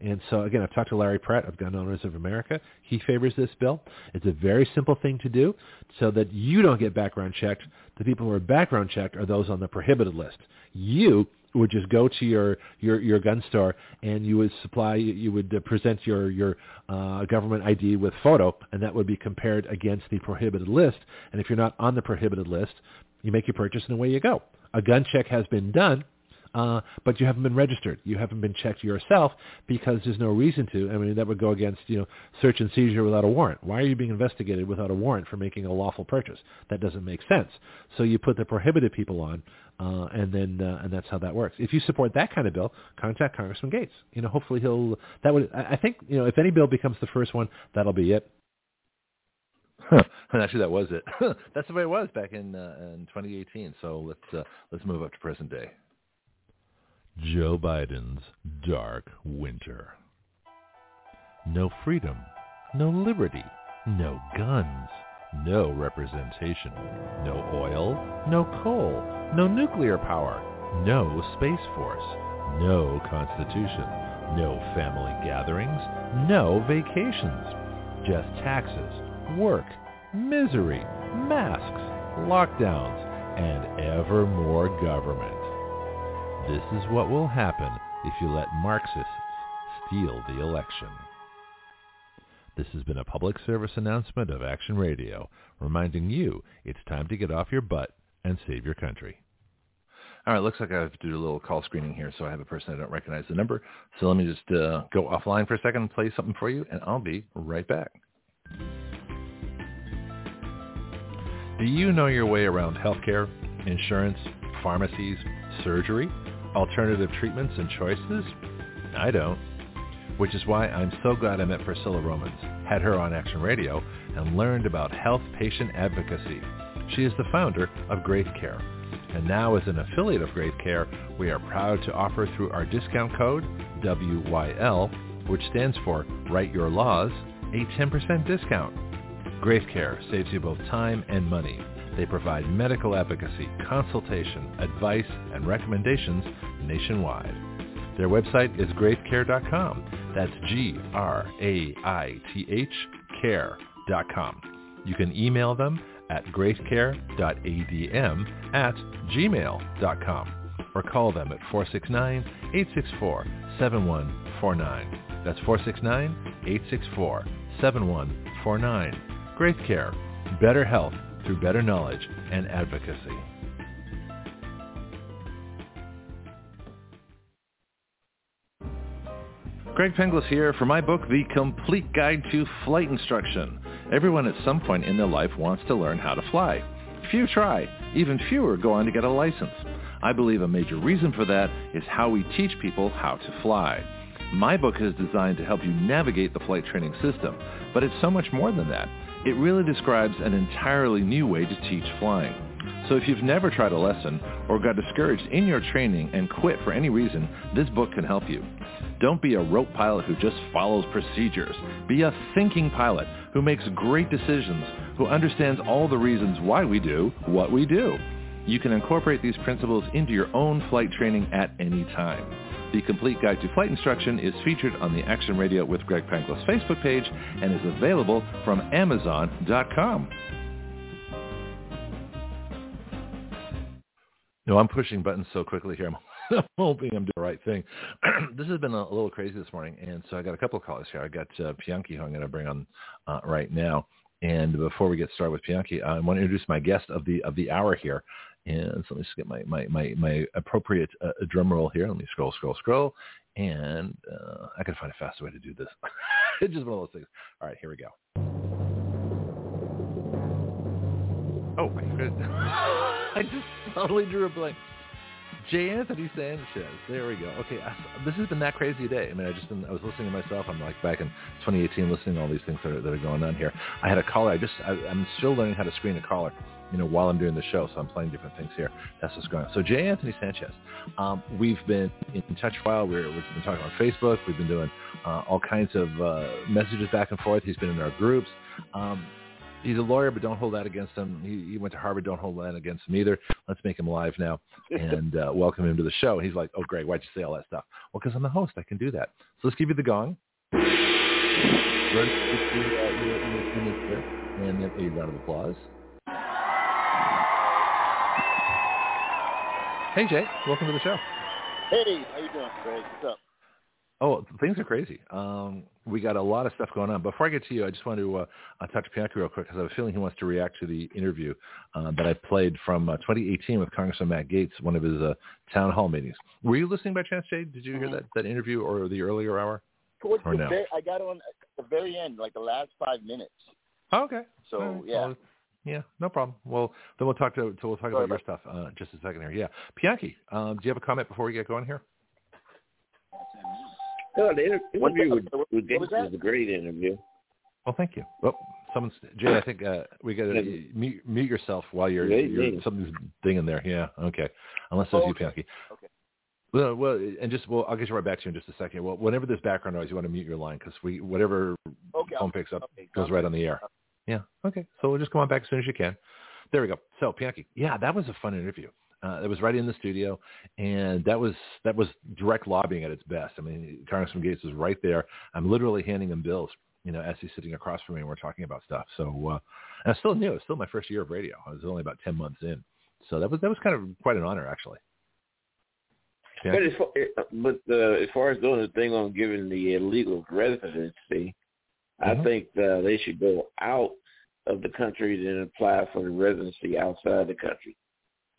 And so again, I've talked to Larry Pratt of Gun Owners of America. He favors this bill. It's a very simple thing to do, so that you don't get background checked. The people who are background checked are those on the prohibited list. You would just go to your, your, your gun store and you would supply, you would present your, your uh, government ID with photo, and that would be compared against the prohibited list. And if you're not on the prohibited list, you make your purchase and away you go. A gun check has been done, uh, but you haven't been registered. You haven't been checked yourself because there's no reason to. I mean, that would go against, you know, search and seizure without a warrant. Why are you being investigated without a warrant for making a lawful purchase? That doesn't make sense. So you put the prohibited people on, uh, and then uh, and that's how that works. If you support that kind of bill, contact Congressman Gaetz. You know, hopefully he'll. That would. I think you know, if any bill becomes the first one, that'll be it. Huh. [LAUGHS] Actually, that was it. [LAUGHS] That's the way it was back in uh, in 2018. So let's uh, let's move up to present day. Joe Biden's dark winter. No freedom, no liberty, no guns no representation, no oil, no coal, no nuclear power, no space force, no constitution, no family gatherings, no vacations, just taxes, work, misery, masks, lockdowns, and ever more government. This is what will happen if you let Marxists steal the election. This has been a public service announcement of Action Radio, reminding you it's time to get off your butt and save your country. All right, looks like I have to do a little call screening here, so I have a person I don't recognize the number. So let me just uh, go offline for a second and play something for you, and I'll be right back. Do you know your way around healthcare, insurance, pharmacies, surgery, alternative treatments and choices? I don't. Which is why I'm so glad I met Priscilla Romans, had her on Action Radio, and learned about health patient advocacy. She is the founder of Graith Care. And now as an affiliate of Graith Care, we are proud to offer through our discount code, WYL, which stands for Write Your Laws, a 10% discount. Graith Care saves you both time and money. They provide medical advocacy, consultation, advice, and recommendations nationwide. Their website is graithcare.com. That's G-R-A-I-T-H care.com. You can email them at graithcare.adm at gmail.com or call them at 469-864-7149. That's 469-864-7149. Graith Care, better health through better knowledge and advocacy. Greg Penglis here for my book, The Complete Guide to Flight Instruction. Everyone at some point in their life wants to learn how to fly. Few try. Even fewer go on to get a license. I believe a major reason for that is how we teach people how to fly. My book is designed to help you navigate the flight training system, but it's so much more than that. It really describes an entirely new way to teach flying. So if you've never tried a lesson or got discouraged in your training and quit for any reason, this book can help you. Don't be a rope pilot who just follows procedures. Be a thinking pilot who makes great decisions, who understands all the reasons why we do what we do. You can incorporate these principles into your own flight training at any time. The Complete Guide to Flight Instruction is featured on the Action Radio with Greg Penglis Facebook page and is available from Amazon.com. No, I'm pushing buttons so quickly here. I'm, [LAUGHS] I'm hoping I'm doing the right thing. [CLEARS THROAT] this has been a, little crazy this morning, and so I got a couple of callers here. I got uh, Pianki, who I'm going to bring on uh, right now. And before we get started with Pianki, I want to introduce my guest of the of the hour here. And so let me just get my my my, my appropriate uh, drum roll here. Let me scroll, scroll, scroll, and uh, I can find a faster way to do this. [LAUGHS] it's just one of those things. All right, here we go. Oh my goodness! [LAUGHS] I just totally drew a blank. J. Anthony Sanchez. There we go. Okay, I, this has been that crazy day. I mean, I just been, I was listening to myself. I'm like back in 2018, listening to all these things that are, that are going on here. I had a caller. I just, I, I'm still learning how to screen a caller you know, while I'm doing the show. So I'm playing different things here. That's what's going on. So Jay Anthony Sanchez, um, we've been in touch for a while. We're, we've been talking on Facebook. We've been doing uh, all kinds of uh, messages back and forth. He's been in our groups. Um, he's a lawyer, but don't hold that against him. He, he, went to Harvard. Don't hold that against him either. Let's make him live now and uh, welcome him to the show. He's like, oh, Greg, why'd you say all that stuff? Well, because I'm the host. I can do that. So let's give you the gong. And then a round of applause. Hey Jay, welcome to the show. Hey, how you doing, Greg? What's up? Oh, things are crazy. Um, we got a lot of stuff going on. Before I get to you, I just want to uh, uh, talk to Pianki real quick because I have a feeling he wants to react to the interview uh, that I played from uh, 2018 with Congressman Matt Gaetz, one of his uh, town hall meetings. Were you listening by chance, Jay? Did you hear that, that interview or the earlier hour? Towards or the no? very, I got on at the very end, like the last five minutes. Oh, okay. So right. yeah. Well, yeah, no problem. Well, then we'll talk to so we'll talk Sorry about, your stuff uh, just a second here. Yeah, Pianki, um, do you have a comment before we get going here? No, the inter- interview with, with was, was a great interview. Well, thank you. Well, someone's Jay. I think uh, we got to mute, mute yourself while you're, you're something's dinging there. Yeah. Okay. Unless it's oh, you, Pianki. Okay. Well, well, and just well, I'll get you right back to you in just a second. Well, whenever there's background noise, you want to mute your line because we whatever okay, phone picks up okay, goes right on the air. Yeah. Okay. So we'll just come on back as soon as you can. There we go. So Pianki, yeah, that was a fun interview. Uh, it was right in the studio, and that was that was direct lobbying at its best. I mean, Congressman Gaetz was right there. I'm literally handing him bills, you know, as he's sitting across from me, and we're talking about stuff. So, uh, and I still new. It's still my first year of radio. I was only about ten months in, so that was that was kind of quite an honor, actually. Yeah. But as far, uh, but uh, as far as doing the thing on giving the illegal residency, mm-hmm. I think uh, they should go out of the country and apply for the residency outside the country.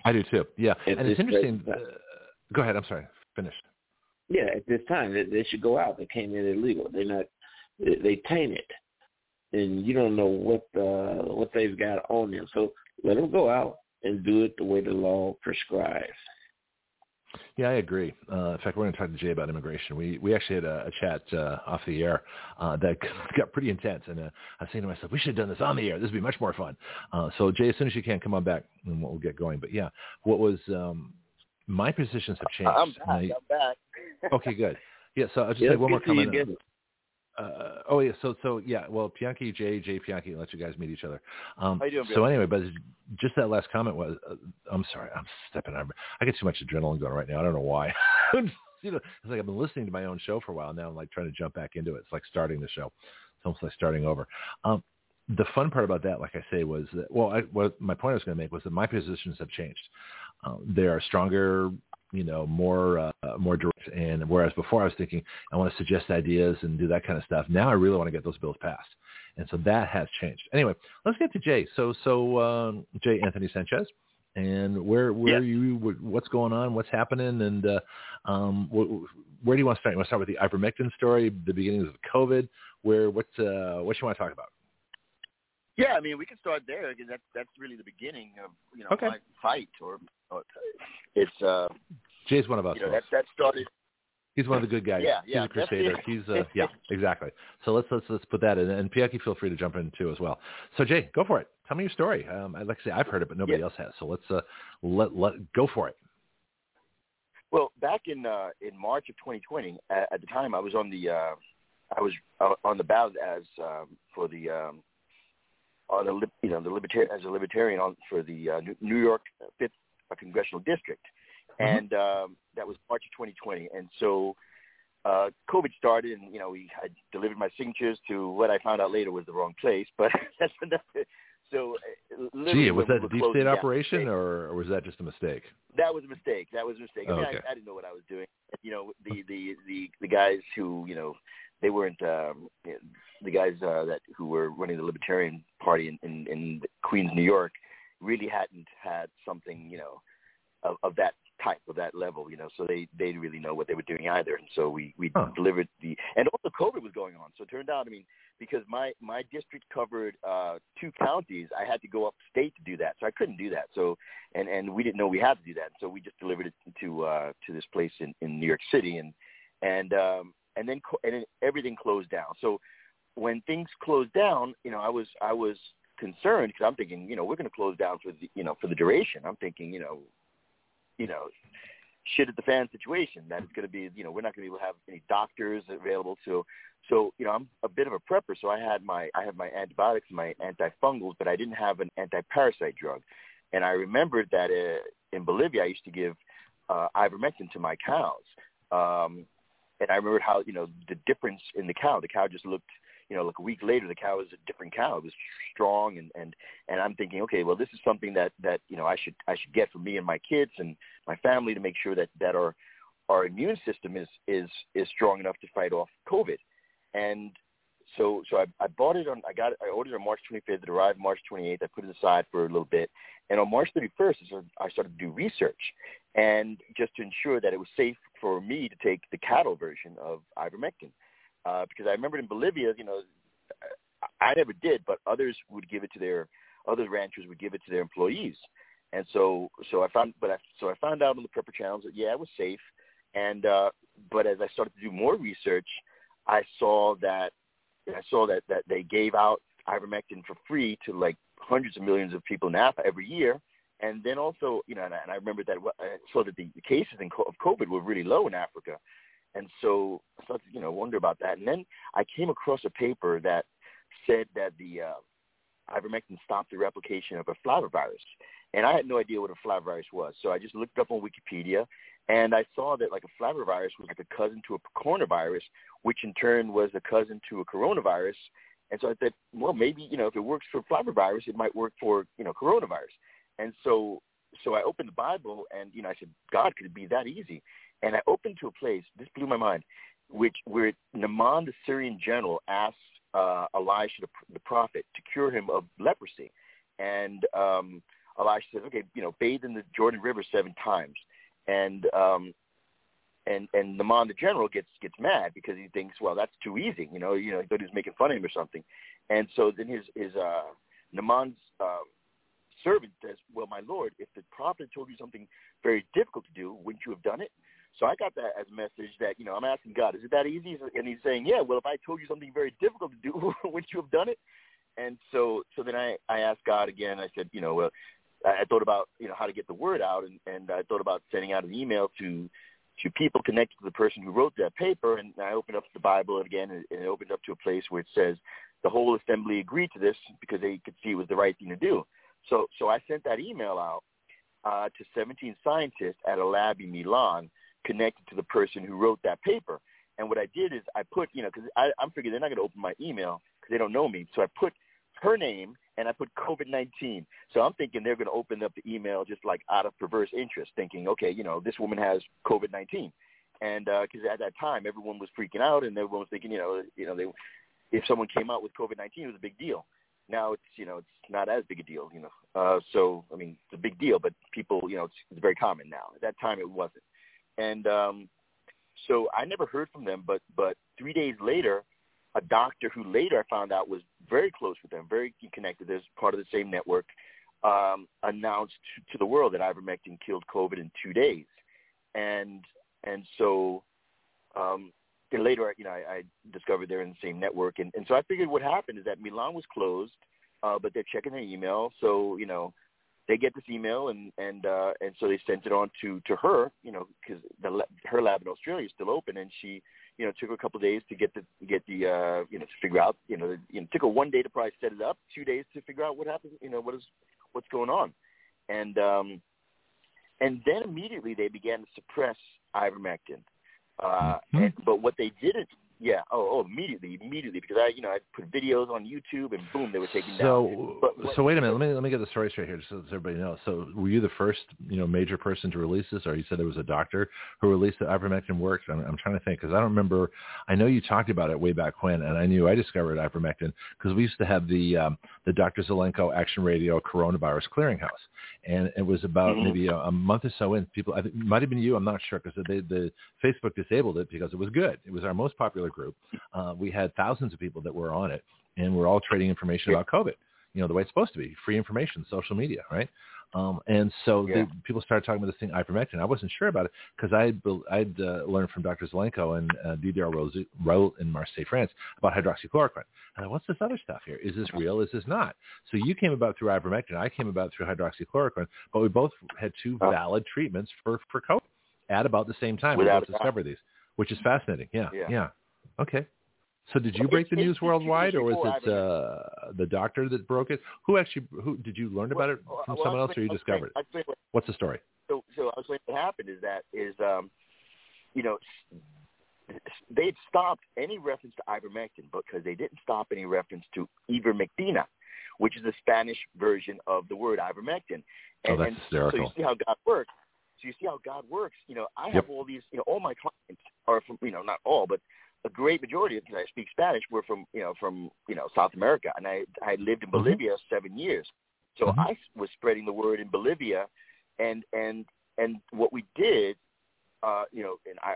I do too. Yeah, at and it's interesting. Uh, go ahead. I'm sorry. Finish. Yeah, at this time they, they should go out. They came in illegal. They're not. They, they taint it, and you don't know what uh, what they've got on them. So let them go out and do it the way the law prescribes. Yeah, I agree. Uh, in fact, we're going to talk to Jay about immigration. We we actually had a, a chat uh, off the air uh, that [LAUGHS] got pretty intense, and uh, I was saying to myself, we should have done this on the air. This would be much more fun. Uh, so, Jay, as soon as you can, come on back, and we'll get going. But yeah, what was um, my positions have changed. I'm back. I, I'm back. okay, good. [LAUGHS] Yeah, so I'll just yeah, say one more comment uh, oh yeah, so so yeah, well, Pianki, Jay, Jay Pianki, let you guys meet each other. Um, How you doing, so anyway, but just that last comment was, uh, I'm sorry, I'm stepping on. I get too much adrenaline going right now. I don't know why. [LAUGHS] you know, it's like I've been listening to my own show for a while now. I'm like trying to jump back into it. It's like starting the show. It's almost like starting over. Um, the fun part about that, like I say, was that well, I, what my point I was going to make was that my positions have changed. Um, they are stronger you know, more uh, more direct. And whereas before I was thinking I want to suggest ideas and do that kind of stuff, now I really want to get those bills passed. And so that has changed. Anyway, let's get to Jay. So so um, Jay Anthony Sanchez, and where where yeah. you what's going on, what's happening, and uh, um, wh- where do you want to start? You want to start with the ivermectin story, the beginnings of COVID. Where what uh, what you want to talk about? Yeah, I mean, we can start there because that's that's really the beginning of you know okay. my fight, or it's uh, Jay's one of us. You know, that that started. He's one of the good guys. Yeah, yeah. He's a crusader. He's uh, yeah, exactly. So let's let's let's put that in, and Pianki, feel free to jump in too as well. So Jay, go for it. Tell me your story. Um, I'd like to say I've heard it, but nobody yeah. else has. So let's uh, let let go for it. Well, back in uh, in March of 2020, at, at the time I was on the uh, I was uh, on the ballot as um, for the um, on the you know the libertarian as a libertarian on for the uh, New York Fifth Congressional District, mm-hmm. and um, that was March of 2020. And so uh, COVID started, and you know we I delivered my signatures to what I found out later was the wrong place, but [LAUGHS] that's enough. So, uh, gee, was that a deep state operation, or, or was that just a mistake? That was a mistake. That was a mistake. I, mean, okay. I, I didn't know what I was doing. You know, the the the the guys who you know they weren't um, the guys uh, that who were running the Libertarian Party in, in, in Queens, New York, really hadn't had something you know of, of that type of that level, you know. So they they didn't really know what they were doing either, and so we we huh. delivered the and also COVID was going on. So it turned out, I mean, because my my district covered uh, two counties, I had to go upstate to do that, so I couldn't do that. So and and we didn't know we had to do that, so we just delivered it to uh, to this place in in New York City, and and um, and then co- and then everything closed down. So when things closed down, you know, I was I was concerned because I'm thinking, you know, we're going to close down for the you know for the duration. I'm thinking, you know, you know, shit at the fan situation that it's going to be, you know, we're not going to be able to have any doctors available. So, so you know, I'm a bit of a prepper, so I had my I have my antibiotics, my antifungals, but I didn't have an anti-parasite drug. And I remembered that uh, in Bolivia, I used to give uh, ivermectin to my cows. Um, and I remember how you know the difference in the cow. The cow just looked, you know, like a week later, the cow was a different cow. It was strong, and and and I'm thinking, okay, well, this is something that that you know I should I should get for me and my kids and my family to make sure that that our our immune system is is is strong enough to fight off COVID. And so so I, I bought it on I got I ordered it on March 25th. It arrived March 28th. I put it aside for a little bit, and on March 31st, I started to do research, and just to ensure that it was safe for me to take the cattle version of ivermectin, uh, because I remember in Bolivia, you know, I never did, but others would give it to their other ranchers would give it to their employees, and so so I found but I so I found out on the prepper channels that yeah it was safe, and uh, but as I started to do more research, I saw that I saw that that they gave out ivermectin for free to like hundreds of millions of people in Africa every year. And then also, you know, and I, and I remember that I saw that the, the cases in, of COVID were really low in Africa. And so I started to, you know, wonder about that. And then I came across a paper that said that the uh, ivermectin stopped the replication of a flavivirus. And I had no idea what a flavivirus was. So I just looked up on Wikipedia and I saw that like a flavivirus was like a cousin to a coronavirus, which in turn was a cousin to a coronavirus. And so I thought, well, maybe, you know, if it works for flavivirus, it might work for, you know, coronavirus. And so so I opened the Bible and, you know, I said, God, could it be that easy? And I opened to a place, this blew my mind, which where Naaman the Syrian general asked uh, Elisha the, the prophet to cure him of leprosy. And um, Elisha says, okay, you know, bathe in the Jordan River seven times. And um, and and Naaman the general gets gets mad because he thinks, well, that's too easy. You know, you know, he thought he was making fun of him or something. And so then his his uh, Naaman's uh, servant says, well, my lord, if the prophet told you something very difficult to do, wouldn't you have done it? So I got that as a message that, you know, I'm asking God, is it that easy? And he's saying, yeah, well, if I told you something very difficult to do, [LAUGHS] wouldn't you have done it? And so, so then I, I asked God again, I said, you know, uh, I thought about, you know, how to get the word out and, and I thought about sending out an email to, to people connected to the person who wrote that paper. And I opened up the Bible again and it opened up to a place where it says the whole assembly agreed to this because they could see it was the right thing to do. So, so I sent that email out uh, to 17 scientists at a lab in Milan connected to the person who wrote that paper. And what I did is I put, you know, because I'm figuring they're not going to open my email because they don't know me. So I put her name and I put COVID-19. So I'm thinking they're going to open up the email just like out of perverse interest, thinking, okay, you know, this woman has COVID-19. And because uh, at that time everyone was freaking out and everyone was thinking, you know, you know, they, if someone came out with COVID-19, it was a big deal. Now it's, you know, it's not as big a deal, you know. Uh, so I mean, it's a big deal, but people, you know, it's, it's very common now. At that time, it wasn't. And um, so I never heard from them, but but three days later, a doctor who later I found out was very close with them, very connected, as part of the same network, um, announced to, to the world that ivermectin killed COVID in two days, and and so um, and later, you know, I, I discovered they're in the same network, and, and so I figured what happened is that Milan was closed, uh, but they're checking their email, so you know, they get this email and and uh, and so they sent it on to to her, you know, because the her lab in Australia is still open, and she, you know, took her a couple of days to get the get the uh, you know to figure out, you know, you know, took her one day to probably set it up, two days to figure out what happened, you know, what is what's going on, and um, and then immediately they began to suppress ivermectin, uh, mm-hmm. and, but what they didn't yeah. Oh, oh, immediately, immediately, because I, you know, I put videos on YouTube, and boom, they were taken so, down. But, so wait a minute. Let me let me get the story straight here, just so everybody knows. So, were you the first, you know, major person to release this, or you said there was a doctor who released that ivermectin worked? I'm, I'm trying to think because I don't remember. I know you talked about it way back when, and I knew I discovered ivermectin because we used to have the um, the Dr. Zelenko Action Radio Coronavirus Clearinghouse, and it was about mm-hmm. maybe a, a month or so in. People, I think, it might have been you. I'm not sure because the, the Facebook disabled it because it was good. It was our most popular group. Uh, we had thousands of people that were on it, and we're all trading information about COVID. You know, the way it's supposed to be, free information, social media, right? Um, and so yeah. the, people started talking about this thing, ivermectin. I wasn't sure about it because I'd, I'd uh, learned from Dr. Zelenko and uh, Didier Raoult in Marseille, France, about hydroxychloroquine. And I, what's this other stuff here? Is this real? Is this not? So you came about through ivermectin. I came about through hydroxychloroquine, but we both had two valid treatments for, for COVID at about the same time. Without we both discovered these, which is fascinating. Yeah, yeah. yeah. Okay. So did you break the news worldwide, or was it uh, the doctor that broke it? Who actually? Who did you learn about it from well, someone else, or you discovered it? What's the story? So, so I was saying what happened is that is, um, you know, they stopped any reference to ivermectin because they didn't stop any reference to ivermectina, which is the Spanish version of the word ivermectin. And, oh, that's and hysterical. So you see how God works. So you see how God works. You know, I have yep. all these. You know, all my clients are from. You know, not all, but a great majority of because I speak Spanish were from you know from you know South America, and I I lived in mm-hmm. Bolivia mm-hmm. seven years, so mm-hmm. I was spreading the word in Bolivia, and and and what we did, uh, you know, and I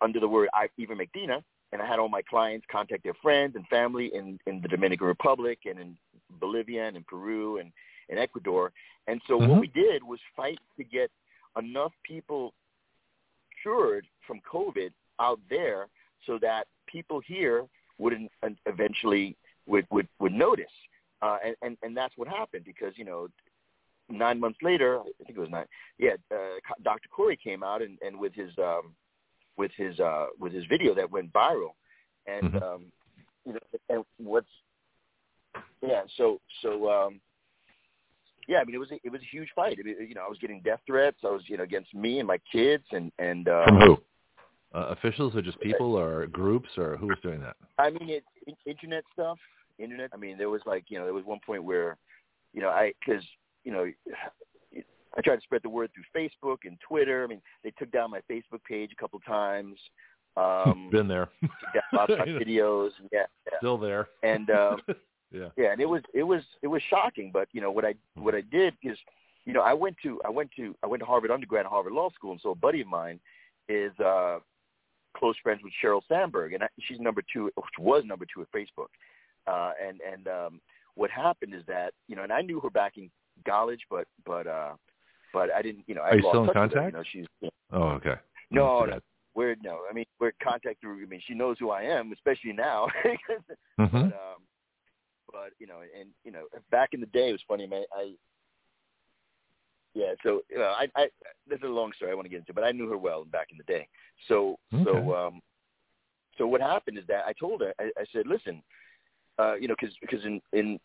under the word I ivermectina, and I had all my clients contact their friends and family in in the Dominican Republic and in Bolivia and in Peru and in Ecuador, and so mm-hmm. what we did was fight to get enough people cured from COVID out there so that people here would eventually would would, would notice. Uh, and, and and that's what happened because you know nine months later, I think it was nine. Yeah, uh, Dr. Kory came out and, and with his um, with his uh, with his video that went viral, and mm-hmm. um, you know, and what's yeah. So so um, yeah. I mean, it was a, it was a huge fight. I mean, you know, I was getting death threats. I was you know against me and my kids and and uh, from who? Uh, officials or just people or groups or who was doing that? I mean, it's it internet stuff. Internet. I mean, there was like you know there was one point where, you know, I because you know I tried to spread the word through Facebook and Twitter. I mean, they took down my Facebook page a couple times. Um, [LAUGHS] Been there. a lot of [LAUGHS] videos. Yeah, yeah. Still there. And um, [LAUGHS] yeah, yeah, and it was it was it was shocking. But you know what I what I did is, you know, I went to I went to I went to Harvard undergrad Harvard Law School, and so a buddy of mine is uh close friends with Sheryl Sandberg, and I, she's number two, which was number two at Facebook. Uh, and and um, what happened is that you know, and I knew her back in college, but but uh, but I didn't, you know. I Are you still in with her, contact? You know, she's you know, Oh, okay. no, no, we're no. I mean, we're in contact through. I mean, she knows who I am, especially now. [LAUGHS] Mhm. But um, but you know, and you know, back in the day, it was funny, man. I yeah, so you know, I I this is a long story I want to get into, but I knew her well back in the day. So Okay. so um, so what happened is that I told her, I, I said, listen, uh, you know, because because in in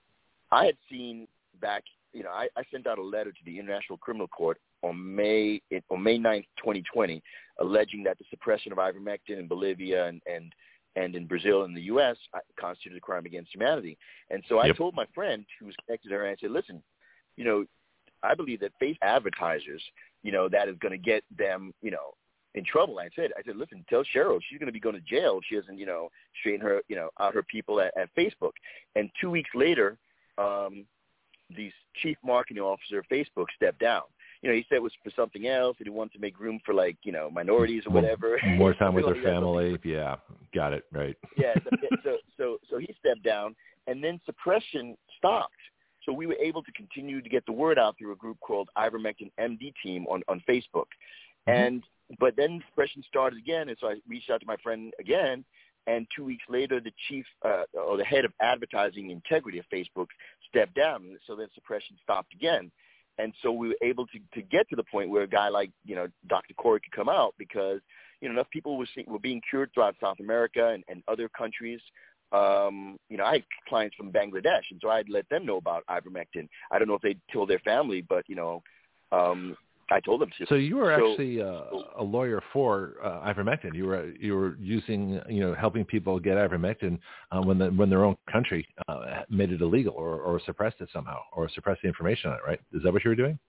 I had seen back, you know, I, I sent out a letter to the International Criminal Court on May on May 9th, 2020, alleging that the suppression of ivermectin in Bolivia and and and in Brazil and the U.S. uh, constituted a crime against humanity. And so I Yep. told my friend who was connected to her, and I said, listen, you know, I believe that face advertisers, you know, that is going to get them, you know, in trouble. I said, I said, listen, tell Sheryl she's going to be going to jail if she doesn't, you know, straighten her, you know, out her people at, at Facebook. And two weeks later, um, the chief marketing officer of Facebook stepped down. You know, he said it was for something else, and he wanted to make room for like, you know, minorities or whatever. [LAUGHS] More time with their know, he had family. Yeah, got it. Right. yeah, [LAUGHS] so so so he stepped down, and then suppression stopped. So we were able to continue to get the word out through a group called Ivermectin MD Team on on Facebook, and but then suppression started again, and so I reached out to my friend again, and two weeks later, the chief uh, or the head of advertising integrity of Facebook stepped down, so then suppression stopped again. And so we were able to, to get to the point where a guy like, you know, Dr. Kory could come out because, you know, enough people were, see, were being cured throughout South America and, and other countries. Um, you know, I had clients from Bangladesh, and so I'd let them know about ivermectin. I don't know if they told their family, but, you know, um, I told them to. So you were So- actually uh, a lawyer for uh, ivermectin. You were you were using you know helping people get ivermectin uh, when the, when their own country uh, made it illegal or, or suppressed it somehow or suppressed the information on it. Right? Is that what you were doing?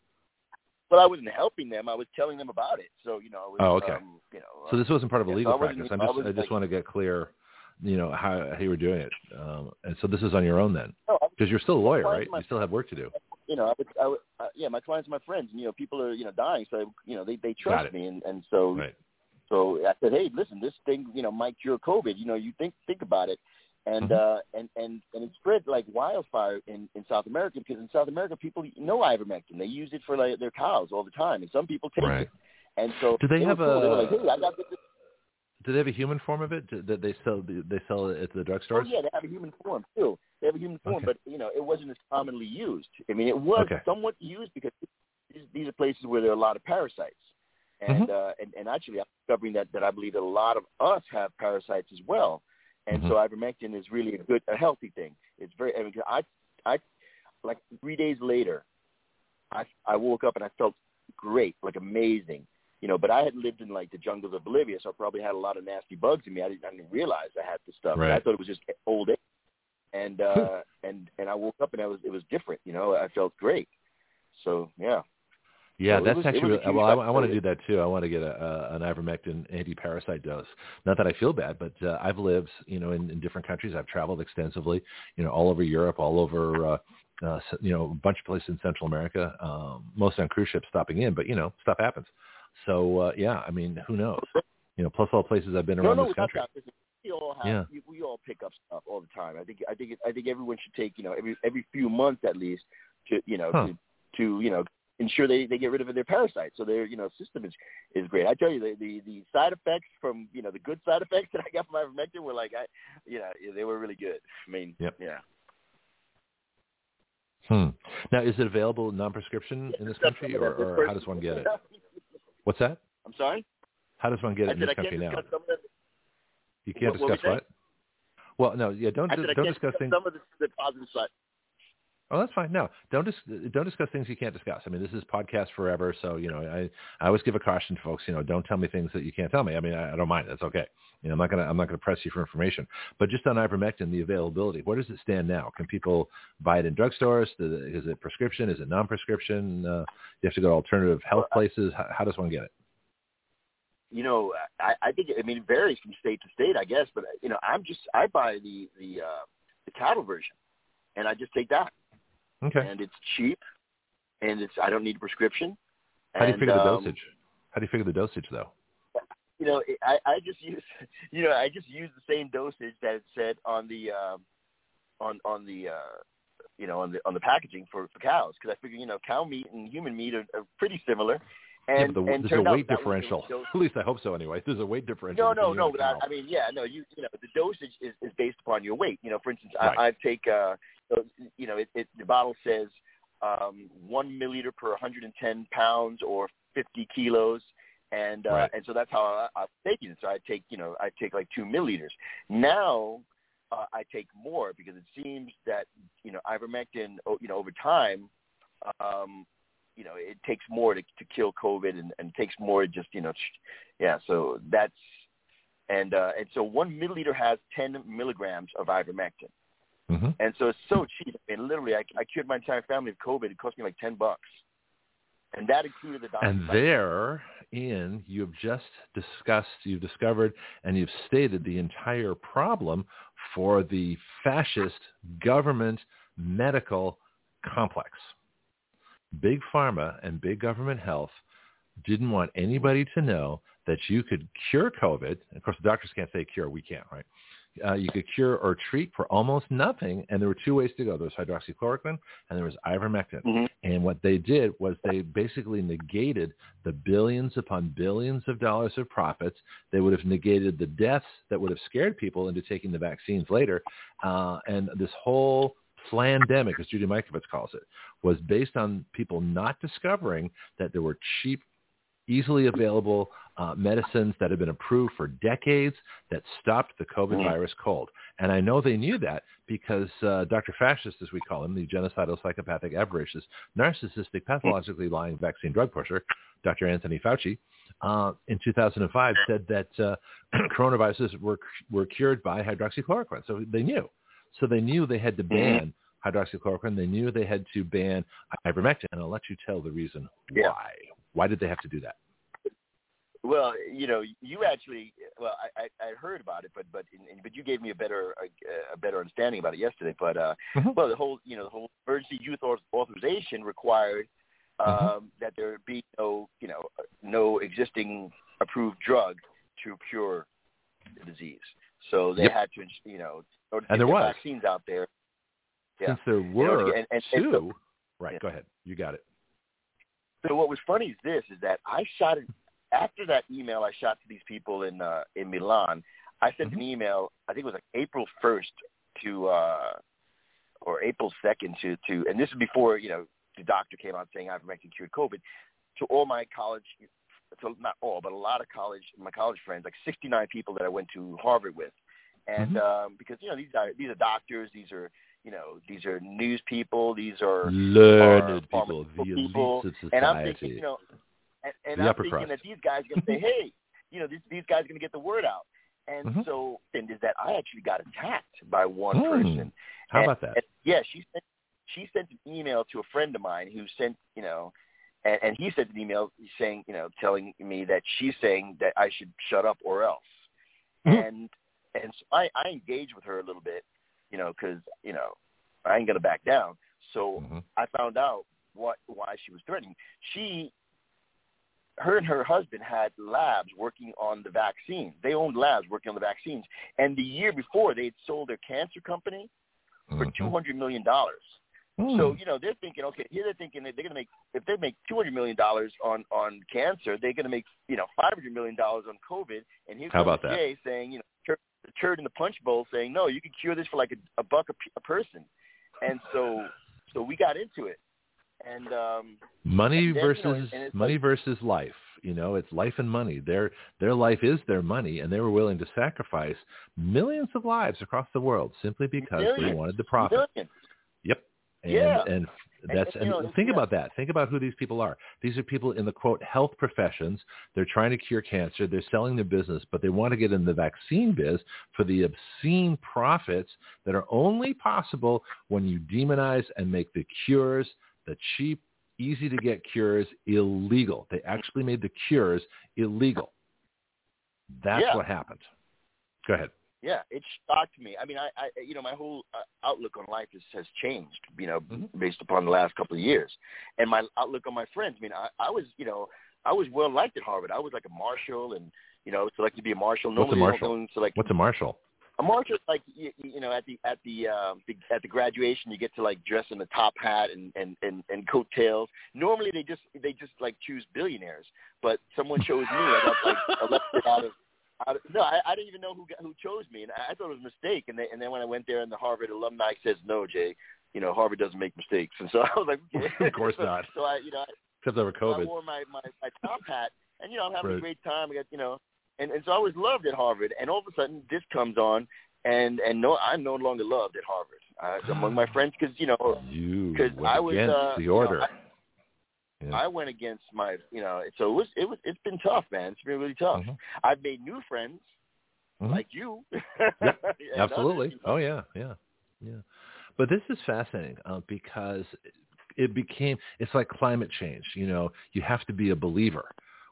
Well, I wasn't helping them. I was telling them about it. So, you know, was, Oh, okay. um, you know, So this wasn't part of a legal I practice. I'm just was I just like- want to get clear, you know how, how you were doing it. Um, and so this is on your own then, because you're still a lawyer, right? You still have work to do. you know, I would, I would, uh, yeah, my clients are my friends, and you know, people are, you know, dying, so you know, they they trust me, and and so Right. so I said, hey, listen, this thing, you know, might cure COVID. You know, you think think about it, and Mhm. uh, and and and it spread like wildfire in in South America because in South America people know ivermectin. They use it for like their cows all the time, and some people take Right. it. And so Do they have cool. They were a- like, hey, I got this. Do they have a human form of it that they sell? They sell it at the drugstores. Oh yeah, they have a human form too. They have a human form, Okay. but you know, it wasn't as commonly used. I mean, it was Okay. somewhat used because these, these are places where there are a lot of parasites, and Mhm. uh, and and actually, I'm discovering that that I believe that a lot of us have parasites as well, and so Mm-hmm. ivermectin is really a good, a healthy thing. It's very. I mean, I I like three days later, I I woke up and I felt great, like amazing. You know, but I had lived in like the jungles of Bolivia, so I probably had a lot of nasty bugs in me. I didn't, I didn't realize I had this stuff. Right. I thought it was just old age. And [LAUGHS] uh and and I woke up and I was it was different, you know. I felt great. So yeah. Yeah, So that's was- actually. well, I. I want to do that too. I want to get a, a an ivermectin anti-parasite dose. Not that I feel bad, but uh, I've lived, you know, in, in different countries. I've traveled extensively, you know, all over Europe, all over, uh, uh, you know, a bunch of places in Central America. Um, mostly on cruise ships stopping in, but you know, stuff happens. So uh, yeah, I mean, who knows? You know, plus all places I've been around no, this country. We all have Yeah. we, we all pick up stuff all the time. I think I think I think everyone should take, you know, every every few months at least to, you know, Huh. to to, you know, ensure they, they get rid of their parasites so their, you know, system is is great. I tell you the, the the side effects from, you know, the good side effects [LAUGHS] that I got from ivermectin were like I you know, they were really good. I mean, Yep. yeah. Hmm. Now, is it available non-prescription in this country, or, or how does one get it? What's that? I'm sorry? How does one get I in this I country now? discuss some of them. You can't What- discuss what? Well, no, yeah, don't I don't can't discuss things. Some of the, the positive side. Oh, that's fine. No, don't dis- don't discuss things you can't discuss. I mean, this is podcast forever, so you know, I I always give a caution to folks. You know, don't tell me things that you can't tell me. I mean, I, I don't mind. That's okay. You know, I'm not gonna I'm not gonna press you for information. But just on ivermectin, the availability. Where does it stand now? Can people buy it in drugstores? Is it prescription? Is it non-prescription? Uh, you have to go to alternative health places. How, how does one get it? You know, I, I think I mean it varies from state to state, I guess. But you know, I'm just I buy the the uh, the cattle version, and I just take that. Okay. And it's cheap, and it's I don't need a prescription. How do you And, figure the um, dosage? How do you figure the dosage though? You know, I I just use [LAUGHS] you know I just use the same dosage that it said on the um, on on the uh, you know on the on the packaging for, for cows because I figure you know cow meat and human meat are, are pretty similar. And, yeah, but the, there's a weight that was the differential. [LAUGHS] At least I hope so. Anyway, there's a weight differential. No, no, no. But I. I mean, yeah, no. You, you know, the dosage is, is based upon your weight. You know, for instance, Right. I, I take, uh, you know, it, it, the bottle says um, one milliliter per 110 pounds or 50 kilos, and uh, Right. and so that's how I, I'm taking it. So I take, you know, I take like two milliliters. Now uh, I take more because it seems that you know ivermectin, o- you know, over time. Um, you know, it takes more to, to kill COVID and, and takes more just, you know, sh- yeah, so that's, and, uh, and so one milliliter has 10 milligrams of ivermectin. Mhm. And so it's so cheap. I mean, literally, I, I cured my entire family of COVID. It cost me like 10 bucks. And that included the doctor. And there, Ian, you've just discussed, you've discovered, and you've stated the entire problem for the fascist government medical complex. Big pharma and big government health didn't want anybody to know that you could cure COVID. Of course, the doctors can't say cure. We can't, right? Uh, you could cure or treat for almost nothing. And there were two ways to go. There was hydroxychloroquine and there was ivermectin. Mhm. And what they did was they basically negated the billions upon billions of dollars of profits. They would have negated the deaths that would have scared people into taking the vaccines later. Uh, and this whole plandemic, as Judy Mikovits calls it, was based on people not discovering that there were cheap, easily available uh, medicines that had been approved for decades that stopped the COVID Mhm. virus cold. And I know they knew that because uh, Dr. Fascist, as we call him, the genocidal, psychopathic, avaricious, narcissistic, pathologically lying vaccine drug pusher, Dr. Anthony Fauci, uh, in 2005 said that uh, [CLEARS THROAT] coronaviruses were were cured by hydroxychloroquine. So they knew. So they knew they had to ban hydroxychloroquine. They knew they had to ban ivermectin. And I'll let you tell the reason Yeah. why. Why did they have to do that? Well, you know, you actually, well, I, I, I heard about it, but but but you gave me a better a, a better understanding about it yesterday. But uh, Mhm. well, the whole you know the whole emergency use authorization required um, Mhm. that there be no you know no existing approved drug to cure the disease. So they Yep. had to you know in order to And there was. vaccines out there. Yeah. Since there In order to were and- and- and two. so- right, Yeah. go ahead. You got it. So what was funny is this: is that I shot it after that email I shot to these people in uh, in Milan. I sent an email. I think it was like April first to uh, or April second to to, and this is before you know the doctor came out saying ivermectin cured COVID. To all my college, to not all, but a lot of college my college friends, like 69 people that I went to Harvard with, and um, because you know these are these are doctors, these are you know these are news people, these are Learned are people, the people, of society. and I'm thinking, you know, and, and I'm thinking crust. that these guys are going to say, [LAUGHS] hey, you know, these, these guys are going to get the word out. And Mhm. so, and is that I actually got attacked by one Hmm. person. How And- about that? and, yeah, she sent she sent an email to a friend of mine who sent, you know, and, and he sent an email saying, you know, telling me that she's saying that I should shut up or else. Mhm. And and so I I engaged with her a little bit, you know, because you know I ain't gonna back down. So Mhm. I found out what why she was threatening. She her and her husband had labs working on the vaccine. They owned labs working on the vaccines. And the year before they had sold their cancer company for Mhm. two hundred million dollars. So Hmm. you know they're thinking, okay, here they're thinking that they're going to make if they make two hundred million dollars on on cancer, they're going to make you know five hundred million dollars on COVID. And here's How about that? Jay saying, you know, tur- the turd in the punch bowl, saying, no, you can cure this for like a, a buck a, p- a person. And so so we got into it, and um, Money and then, you versus know, and money like- versus life You know, it's life and money. Their their life is their money, and they were willing to sacrifice millions of lives across the world simply because millions. they wanted the profit. Millions. And, Yeah. and that's And, and, think about that. Think about who these people are. These are people in the quote health professions. They're trying to cure cancer. They're selling their business, but they want to get in the vaccine biz for the obscene profits that are only possible when you demonize and make the cures, the cheap, easy to get cures illegal. They actually made the cures illegal. That's Yeah. what happened. Go ahead. Yeah, it shocked me. I mean, I, I you know, my whole uh, outlook on life is, has changed, you know, Mm-hmm. based upon the last couple of years, and my outlook on my friends. I mean, I, I was, you know, I was well liked at Harvard. I was like a marshal, and you know, selected to be a marshal. What's a marshal? Don't select What's a marshal? a marshal is like you, you know at the at the, um, the at the graduation you get to like dress in a top hat and and and, and coattails. Normally they just they just like choose billionaires, but someone chose me. I got like elected out of. Of no, I, I didn't even know who got, who chose me, and I, I thought it was a mistake. And, they, and then when I went there, and the Harvard alumni says, "No, Jay, you know Harvard doesn't make mistakes," and so [LAUGHS] I was like, okay. Of course so, [LAUGHS] not. So I, you know, I, Except over so I COVID. wore my, my my top hat, and you know I'm having Right. a great time. I got you know, and and so I was loved at Harvard, and all of a sudden this comes on, and and no, I'm no longer loved at Harvard uh, among my [GASPS] friends because you know because I was, against uh, the you know, order. I- Yeah. I went against my you know, so it was it was it's been tough, man. It's been really tough. Mhm. I've made new friends Mhm. like you. Yep, [LAUGHS] And Absolutely. Oh yeah, yeah, yeah. But this is fascinating uh, because it became it's like climate change. You know, you have to be a believer.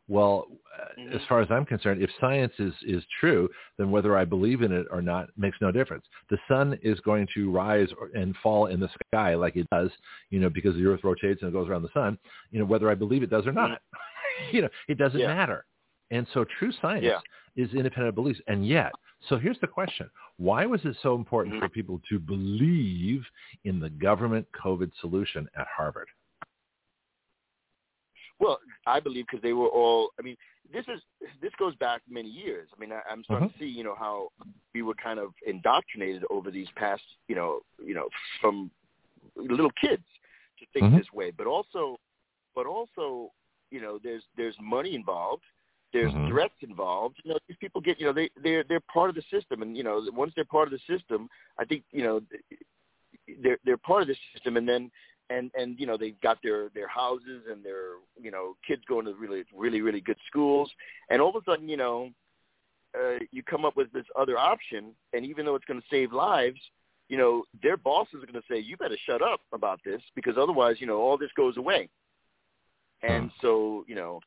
Well, uh, Mhm. as far as I'm concerned, if science is is true, then whether I believe in it or not makes no difference. The sun is going to rise and fall in the sky like it does, you know, because the Earth rotates and it goes around the sun. You know, whether I believe it does or not, [LAUGHS] you know, it doesn't Yeah. matter. And so, true science Yeah. is independent of beliefs. And yet, so here's the question: Why was it so important Mm-hmm. for people to believe in the government COVID solution at Harvard? Well, I believe because they were all. I mean, this is this goes back many years. I mean, I, I'm starting Mm-hmm. to see, you know, how we were kind of indoctrinated over these past, you know, you know, from little kids to think Mhm. this way. But also, but also, you know, there's there's money involved. There's Mhm. threats involved. You know, these people get, you know, they they're they're part of the system, and you know, once they're part of the system, I think, you know, they're they're part of the system, and then and and you know they've got their their houses and their you know kids going to really really really good schools, and all of a sudden, you know, uh, you come up with this other option, and even though it's going to save lives, you know, their bosses are going to say, you better shut up about this because otherwise, you know, all this goes away. And so, you know,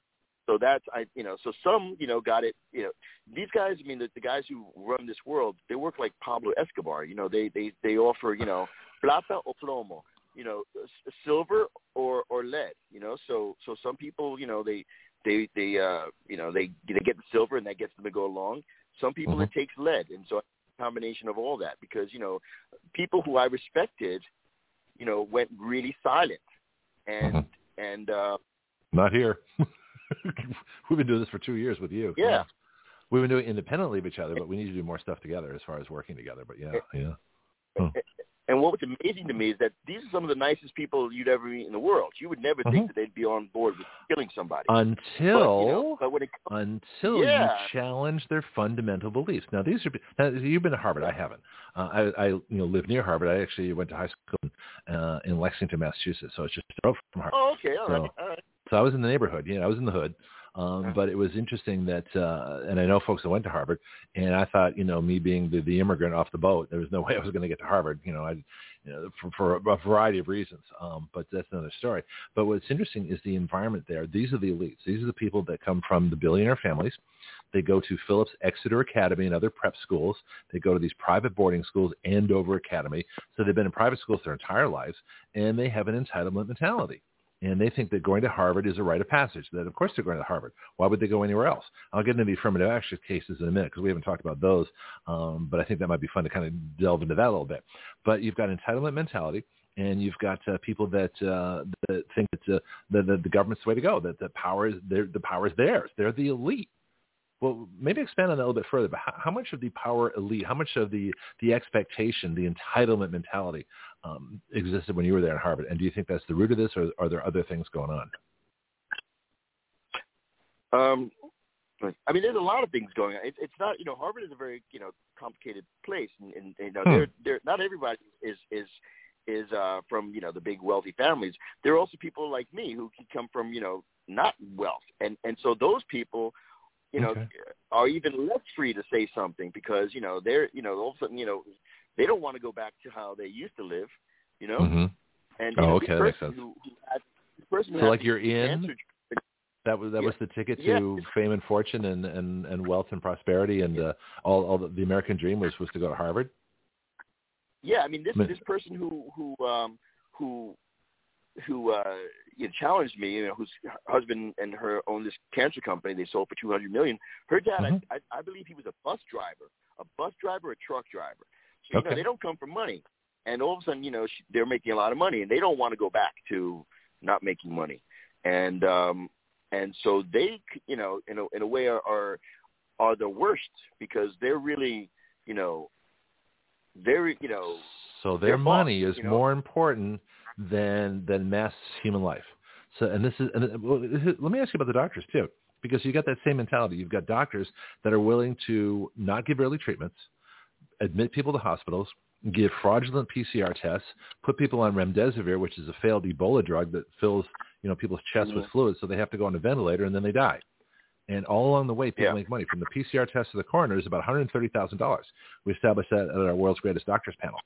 so that's I, you know, so some, you know, got it. You know, these guys. I mean, the, the guys who run this world, they work like Pablo Escobar. You know, they they they offer, you know, plata o plomo. You know, silver or or lead. You know, so so some people, you know, they they they uh you know they they get the silver and that gets them to go along. Some people Mhm. it takes lead, and so a combination of all that because you know people who I respected, you know, went really silent, and Mhm. and uh Not here. [LAUGHS] We've been doing this for two years with you. yeah. We've been doing it independently of each other, but we need to do more stuff together as far as working together. But yeah, yeah. And what was amazing to me is that these are some of the nicest people you'd ever meet in the world. You would never think Mhm. that they'd be on board with killing somebody. Until but, you know, but when it comes, until Yeah. you challenge their fundamental beliefs. Now, these are now, you've been to Harvard. I haven't. Uh, I, I you know live near Harvard. I actually went to high school in, uh, in Lexington, Massachusetts, so it's just a from Harvard. oh, okay, all right, So- all right. So I was in the neighborhood. You know, I was in the hood. Um, but it was interesting that, uh, and I know folks that went to Harvard, and I thought, you know, me being the, the immigrant off the boat, there was no [LAUGHS] way I was going to get to Harvard, you know, I, you know, for, for a variety of reasons. Um, but that's another story. But what's interesting is the environment there. These are the elites. These are the people that come from the billionaire families. They go to Phillips Exeter Academy and other prep schools. They go to these private boarding schools, Andover Academy. So they've been in private schools their entire lives, and they have an entitlement mentality and they think that going to Harvard is a rite of passage. That of course they're going to Harvard. Why would they go anywhere else? I'll get into the affirmative action cases in a minute because we haven't talked about those. Um, but I think that might be fun to kind of delve into that a little bit. But you've got entitlement mentality, and you've got uh, people that uh, that think that uh, the, government's the way to go. That the power is the power is theirs. They're the elite. Well, maybe expand on that a little bit further. But how, how much of the power elite, how much of the the expectation, the entitlement mentality um, existed when you were there at Harvard? And do you think that's the root of this, or are there other things going on? Um, I mean, there's a lot of things going on. It, it's not, you know, Harvard is a very, you know, complicated place, and, and you know, Hmm. they're, they're not everybody is is is uh, from you know the big wealthy families. There are also people like me who come from you know not wealth, and and so those people, you know, Okay. are even less free to say something because you know they're you know all of a sudden you know they don't want to go back to how they used to live, you know. hmm And Oh, know, okay, that makes sense. Who, who had, this person who So like you're in that was that Yeah. was the ticket Yeah. to fame and fortune and, and, and wealth and prosperity and uh, all all the, the American dream was was to go to Harvard. Yeah, I mean this But- this person who who um who who uh you know, challenged me, you know, whose husband and her own this cancer company they sold for two hundred million. Her dad, Mhm. I, I I believe he was a bus driver, a bus driver, a truck driver. You Okay. know they don't come from money, and all of a sudden you know she, they're making a lot of money, and they don't want to go back to not making money, and um and so they you know in a in a way are are, are the worst because they're really you know they're you know So their Their boss, money is you know? more important than than mass human life. So and this is and uh, well, this is- let me ask you about the doctors too, because you got that same mentality. You've got doctors that are willing to not give early treatments, admit people to hospitals, give fraudulent PCR tests, put people on remdesivir, which is a failed Ebola drug that fills you know people's chests with Mhm. fluid, so they have to go on a ventilator and then they die. And all along the way, people Yeah. make money. From the PCR test to the coroner is about $130,000. We established that at our world's greatest doctors panel.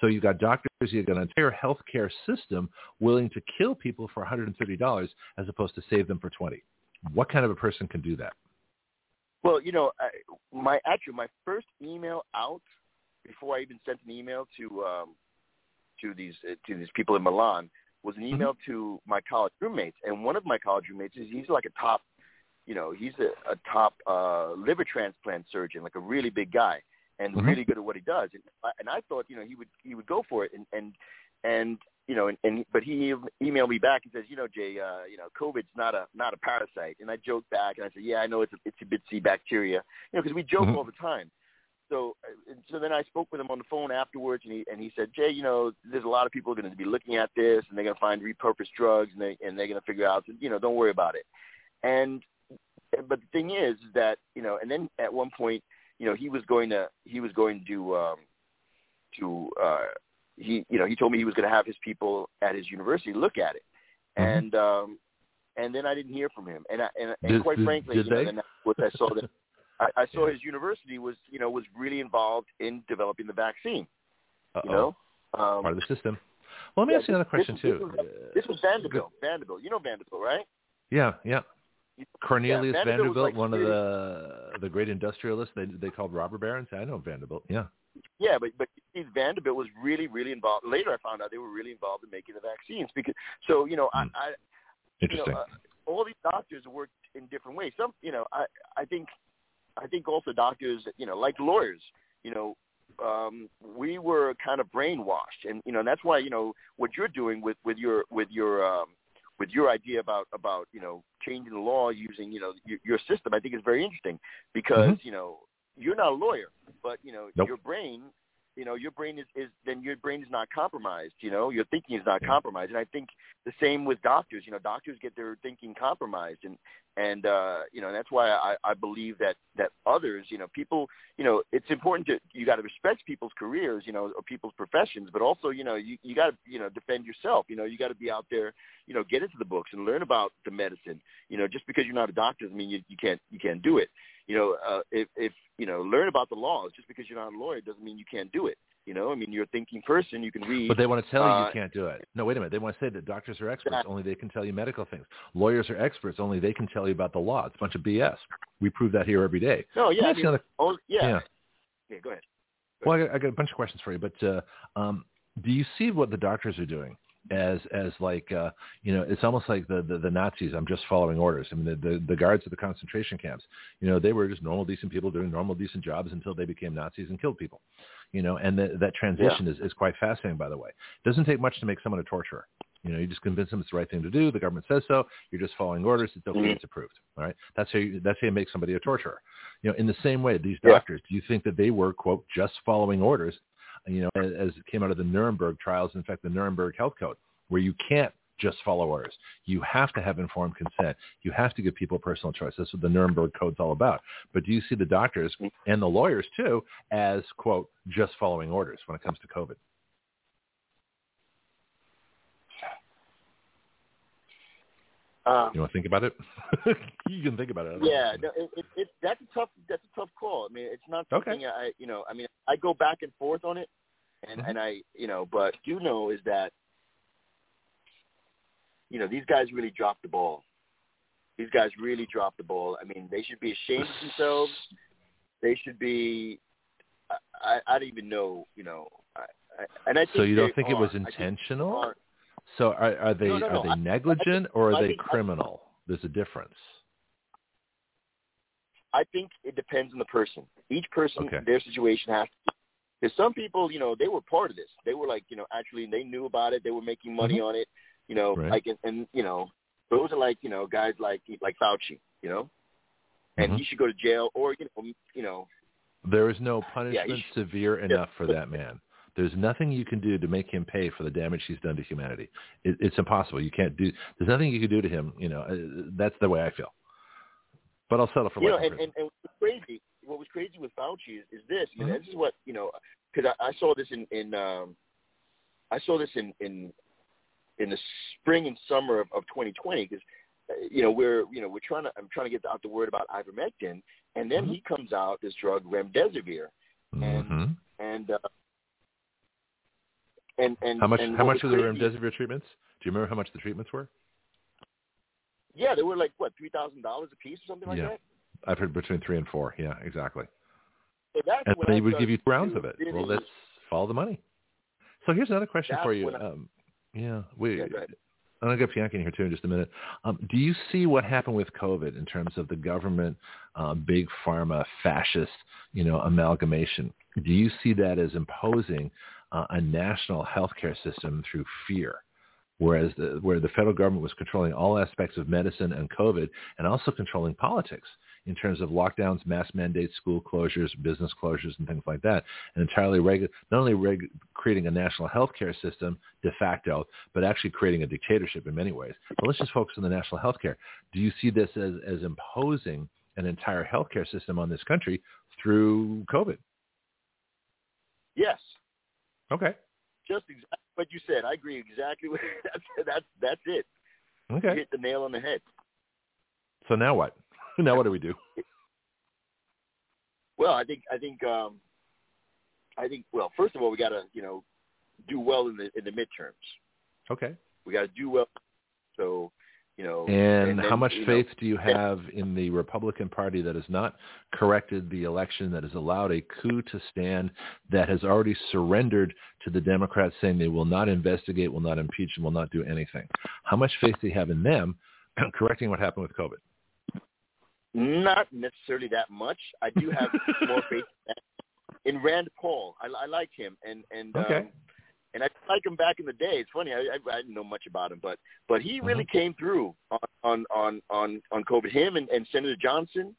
So you've got doctors, you've got an entire healthcare system willing to kill people for $130 as opposed to save them for 20. What kind of a person can do that? Well, you know, I, my actually my first email out before I even sent an email to um, to these uh, to these people in Milan was an email to my college roommates, and one of my college roommates is he's like a top, you know, he's a, a top uh, liver transplant surgeon, like a really big guy, and Mhm. really good at what he does. And I, and I thought, you know, he would he would go for it, and and and you know, and, and but he emailed me back and says, you know, Jay, uh, you know, COVID's not a not a parasite, and I joked back and I said, yeah, I know it's a it's a bitsy bacteria, you know, because we joke Mhm. all the time. So uh, and so then I spoke with him on the phone afterwards, and he and he said, Jay, you know, there's a lot of people going to be looking at this, and they're going to find repurposed drugs, and they and they're going to figure out, you know, don't worry about it. And but the thing is that you know, and then at one point, you know, he was going to he was going to um, to uh, he you know he told me he was going to have his people at his university look at it, Mhm. and um, and then I didn't hear from him, and I, and, and Did- quite did- frankly, did you know, then what I saw that [LAUGHS] I, I saw his university was you know was really involved in developing the vaccine, Uh-oh. you know. Um, Part of the system. Well, let me yeah, ask you another question this, too. was, this was Vanderbilt. Vanderbilt, you know Vanderbilt, right? Yeah, yeah. Cornelius Yeah, Vanderbilt Vanderbilt, like one of the the great industrialists they they called robber barons. I know Vanderbilt. Yeah. Yeah, but but Vanderbilt was really really involved. Later, I found out they were really involved in making the vaccines because so you know Hmm. I, I Interesting. You know, uh, all these doctors work in different ways. Some, you know, I I think I think also doctors, you know, like lawyers, you know, um, we were kind of brainwashed, and you know, and that's why you know what you're doing with with your with your um, with your idea about about you know changing the law using you know your, your system. I think is very interesting because Mhm. you know you're not a lawyer, but you know Nope. your brain you know your brain is, is then your brain is not compromised you know your thinking is not Yeah. compromised and i think the same with doctors you know doctors get their thinking compromised and and uh you know that's why i i believe that that others you know people you know it's important to you got to respect people's careers you know or people's professions but also you know you you got to you know defend yourself. You know you got to be out there you know get into the books and learn about the medicine. You know just because you're not a doctor doesn't mean you you can't you can't do it. You know uh if if you know learn about the laws. Just because you're not a lawyer doesn't mean you can't do it you know i mean you're a thinking person you can read But they want to tell you uh, you can't do it. No, wait a minute. They want to say that doctors are experts. Exactly. Only they can tell you medical things. Lawyers are experts. Only they can tell you about the law. It's a bunch of BS. We prove that here every day. no yeah I mean, another- oh, yeah. yeah. yeah go ahead Well, I got, I got a bunch of questions for you, but uh, um, do you see what the doctors are doing as as like uh, you know? It's almost like the, the the Nazis. I'm just following orders. I mean, the, the the guards at the concentration camps. You know, they were just normal, decent people doing normal, decent jobs until they became Nazis and killed people. You know, and the, that transition is is quite fascinating. By the way, it doesn't take much to make someone a torturer. You know, you just convince them it's the right thing to do. The government says so. You're just following orders. It's okay. Mhm. It's approved. All right. That's how you, that's how you make somebody a torturer. You know, in the same way, these Yeah. doctors. Do you think that they were quote just following orders? You know, as, as it came out of the Nuremberg trials. In fact, the Nuremberg Health Code, where you can't just follow orders. You have to have informed consent. You have to give people personal choice. That's what the Nuremberg Code's all about. But do you see the doctors and the lawyers too as quote just following orders when it comes to COVID? Um, you want to think about it? [LAUGHS] you can think about it. Yeah, no, it, it, it, that's a tough. That's a tough call. I mean, it's not something Okay. I, you know. I mean, I go back and forth on it, and Mhm. and I, you know, but do know is that, you know, these guys really dropped the ball. These guys really dropped the ball. I mean, they should be ashamed of themselves. They should be. I, I, I don't even know, you know. I, I, and I think So you don't think it was think intentional? are. So are, are they No, no, no. are they negligent or I are they think- criminal? There's a difference. I think it depends on the person. Each person, Okay. their situation has to. Because some people, you know, they were part of this. They were like, you know, actually they knew about it. They were making money mm-hmm. on it. You know, Mm-hmm. Right. like and, and you know, those are like you know guys like like Fauci. You know, and Mhm. he should go to jail or you know you know There is no punishment sh- [LAUGHS] severe enough for that man. There's nothing you can do to make him pay for the damage he's done to humanity. It, it's impossible. You can't do. There's nothing you can do to him. You know, uh, that's the way I feel. But I'll settle for you know, and, and, and what's crazy, what was crazy with Fauci is, is this. I mean, Mhm. this is what you know, because I, I saw this in in um, I saw this in in in the spring and summer of, of 2020 because you know we're you know we're trying to I'm trying to get out the word about ivermectin, and then Mhm. he comes out this drug remdesivir, and Mhm. and uh, and and How much? and How much were the remdesivir treatments? Do you remember how much the treatments were? Yeah, they were like what three thousand dollars a piece or something like Yeah. that. I've heard between three and four. Yeah, exactly. So that's And they I would give you two rounds of it. Well, let's follow the money. So here's another question for you. I- Um, yeah, we. Yeah. I'm gonna get Bianca in here too in just a minute. Um, do you see what happened with COVID in terms of the government, uh, big pharma, fascist, you know, amalgamation? Do you see that as imposing uh, a national healthcare system through fear, whereas the, where the federal government was controlling all aspects of medicine and COVID, and also controlling politics in terms of lockdowns, mass mandates, school closures, business closures, and things like that, and entirely regu- not only reg- creating a national healthcare system de facto, but actually creating a dictatorship in many ways. But let's just focus on the national healthcare. Do you see this as, as imposing an entire healthcare system on this country through COVID? Yes. Okay. just exactly what you said. I agree exactly. With, [LAUGHS] that's that's that's it. You Okay. hit the nail on the head. So now what? [LAUGHS] Now what do we do? Well, I think I think um, I think well, first of all, we got to you know do well in the in the midterms. Okay. We got to do well. So you know. And, then, how much you know, faith do you have in the Republican Party that has not corrected the election, that has allowed a coup to stand, that has already surrendered to the Democrats saying they will not investigate, will not impeach, and will not do anything? How much faith do you have in them [CLEARS THROAT] correcting what happened with COVID? Not necessarily that much. I do have more [LAUGHS] faith in Rand Paul. I, I like him, and and Okay. um, and I like him back in the day. It's funny. I, I, I didn't know much about him, but but he really came through on on on on, on COVID. Him and, and Senator Johnson,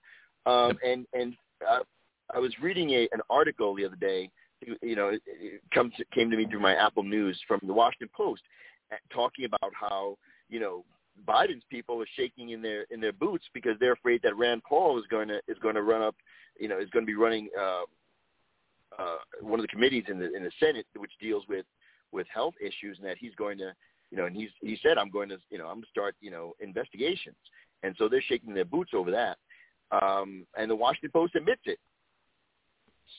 um, and and uh, I was reading a an article the other day. You know, it, it comes came to me through my Apple News from the Washington Post, talking about how you know Biden's people are shaking in their in their boots because they're afraid that Rand Paul is going to is going to run up, you know, is going to be running uh, uh, one of the committees in the in the Senate which deals with with health issues, and that he's going to, you know, and he's he said I'm going to, you know, I'm going to start, you know, investigations, and so they're shaking their boots over that, um, and the Washington Post admits it.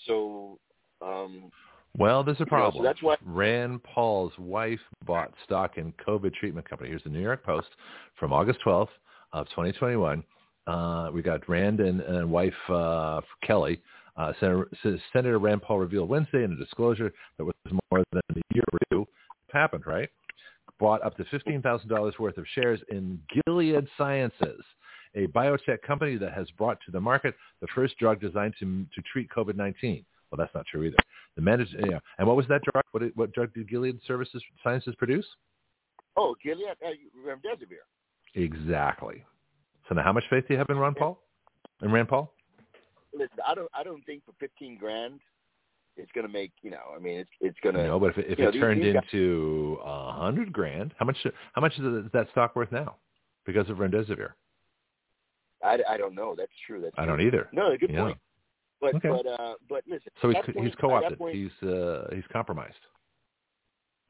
So. Um, Well, there's a You know, so problem. that's why- Rand Paul's wife bought stock in COVID treatment company. Here's the New York Post from August 12th of 2021. Uh, we got Rand and, and wife uh, Kelly. Uh, Senator, Senator Rand Paul revealed Wednesday in a disclosure that was more than a year due. Happened, right? Bought up to $15,000 worth of shares in Gilead Sciences, a biotech company that has brought to the market the first drug designed to, to treat COVID-19. Well, that's not true either. The manager, yeah. And what was that drug? What, did, what drug did Gilead Services Sciences produce? oh, Gilead, uh, remdesivir. Exactly. So now, how much faith do you have in Ron Paul? In Rand Paul? Listen, I don't I don't think for fifteen grand, it's going to make you know. I mean, it's it's going to. No, but if it, if know, it these- turned these into a hundred grand, how much how much is that stock worth now because of remdesivir? I, I don't know. That's true. That's I true. don't either. No, good point. But Okay. but uh but listen. So he's point- he's co-opted. point, He's uh, he's compromised.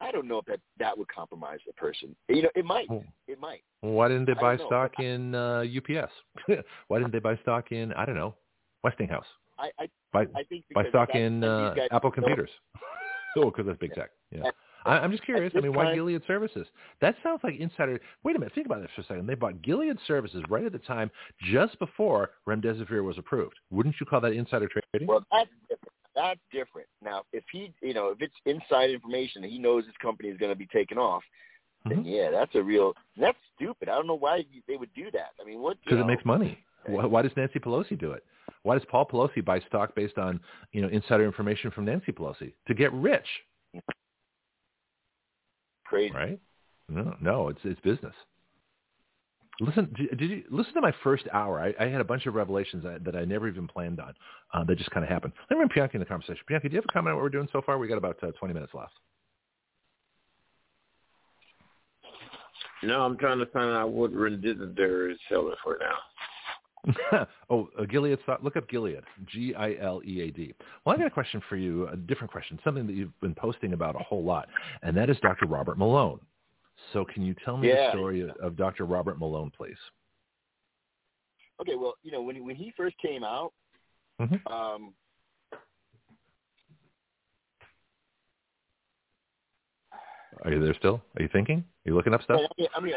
I don't know if that that would compromise a person. You know, it might. Well, It might. Why didn't they buy know, stock in uh, UPS? [LAUGHS] Why didn't they buy stock in I don't know Westinghouse? I I, Buy I think buy stock that- in uh, Apple computers. [LAUGHS] oh, because that's big tech. Yeah. I, I'm just curious. I mean, why time- Gilead Services? That sounds like insider. Wait a minute. Think about this for a second. They bought Gilead Services right at the time, just before remdesivir was approved. Wouldn't you call that insider trading? Well, that's different. That's different. Now, if he, you know, if it's inside information and he knows his company is going to be taken off, then Mhm. yeah, that's a real. That's stupid. I don't know why they would do that. I mean, what? Because it makes money. Why, why does Nancy Pelosi do it? Why does Paul Pelosi buy stock based on you know insider information from Nancy Pelosi to get rich? Crazy. Right? No, no, it's it's business. Listen, did did you listen to my first hour? I, I had a bunch of revelations that, that I never even planned on. Uh, that just kind of happened. Let me bring Bianca in the conversation. Bianca, do you have a comment on what we're doing so far? We got about uh, 20 minutes left. No, I'm trying to find out what remdesivir is selling for now. [LAUGHS] oh, uh, Gilead. Look up Gilead. G I L E A D. Well, I got a question for you. A different question. Something that you've been posting about a whole lot, and that is Dr. Robert Malone. So, can you tell me Yeah. the story of, Dr. Robert Malone, please? Okay, well, you know, when he, when he first came out, Mhm. um, Are you there still? Are you thinking? Are you looking up stuff? I mean, I mean,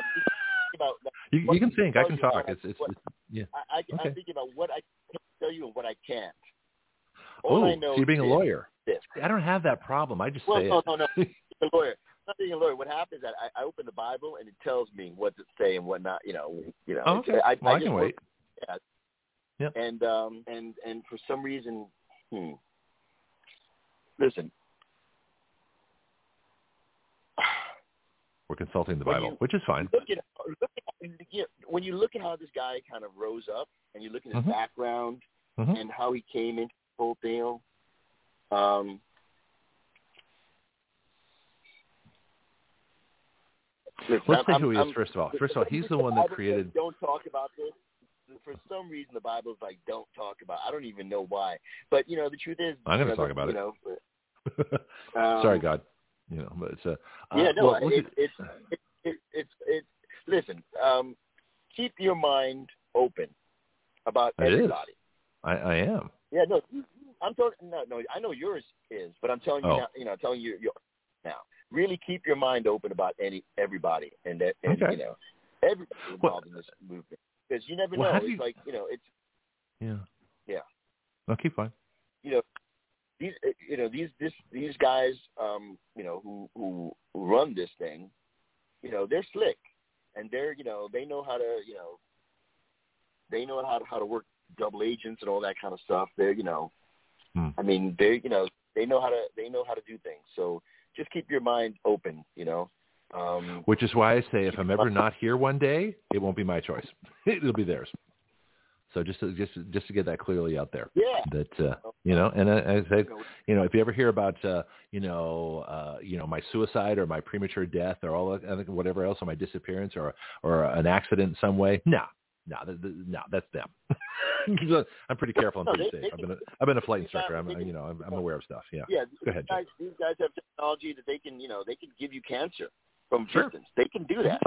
About You, you can think. I can talk. I- It's it's, what- it's yeah. I, I, Okay. I'm thinking about what I can tell you and what I can't. All Oh, I so you're being a lawyer. This. I don't have that problem. I just Well, say no, it. no, no. [LAUGHS] no. a lawyer. Not being a lawyer. What happens is that I, I open the Bible and it tells me what to say and what not. You know, you know. Oh, okay. I, well, I, just can wait. Yeah. Yep. And um and and for some reason, hmm. Listen. We're consulting the Bible, you- which is fine. Look at, look at when you look at how this guy kind of rose up, and you look at his Mhm. background Mhm. and how he came into the whole deal. Um, listen, Let's say I'm- who he I'm- is first of all. First of all, he's the one that created. Don't talk about this. For some reason, the Bible's like, don't talk about. I don't even know why. But you know, the truth is, I'm gonna talk about you it. Know, [LAUGHS] um, Sorry, God. You know, but it's a. Uh, yeah, no, well, it, at- it's it's it, it's it's listen. Um, keep your mind open about It is. everybody. I, I am. Yeah, no, I'm talking. No, no, I know yours is, but I'm telling you Oh. now. You know, telling you your now. Really keep your mind open about any everybody and that, and Okay. you know, everybody Well- involved in this movement because you never Well, know. It's you- like you know, it's Yeah. Yeah. No, keep going. you know these uh, you know these this these guys um you know who who who run this thing you know they're slick and they're you know they know how to you know they know how to how to work double agents and all that kind of stuff they're you know Hmm. i mean they you know they know how to they know how to do things so just keep your mind open you know um Which is why I say if I'm ever not here one day, it won't be my choice. [LAUGHS] It'll be theirs. So just to, just just to get that clearly out there. yeah That uh, you know, and I, I say, you know, if you ever hear about uh, you know, uh, you know, my suicide or my premature death or all that, whatever else, or my disappearance or or an accident in some way, no, no, th- th- no, that's them. [LAUGHS] I'm pretty careful No, pretty they- safe. they I've been a, I've been a flight instructor. I'm you know I'm, I'm aware of stuff. Yeah. yeah Go ahead, these guys, these guys have technology that they can you know they can give you cancer from Sure. distance they can do that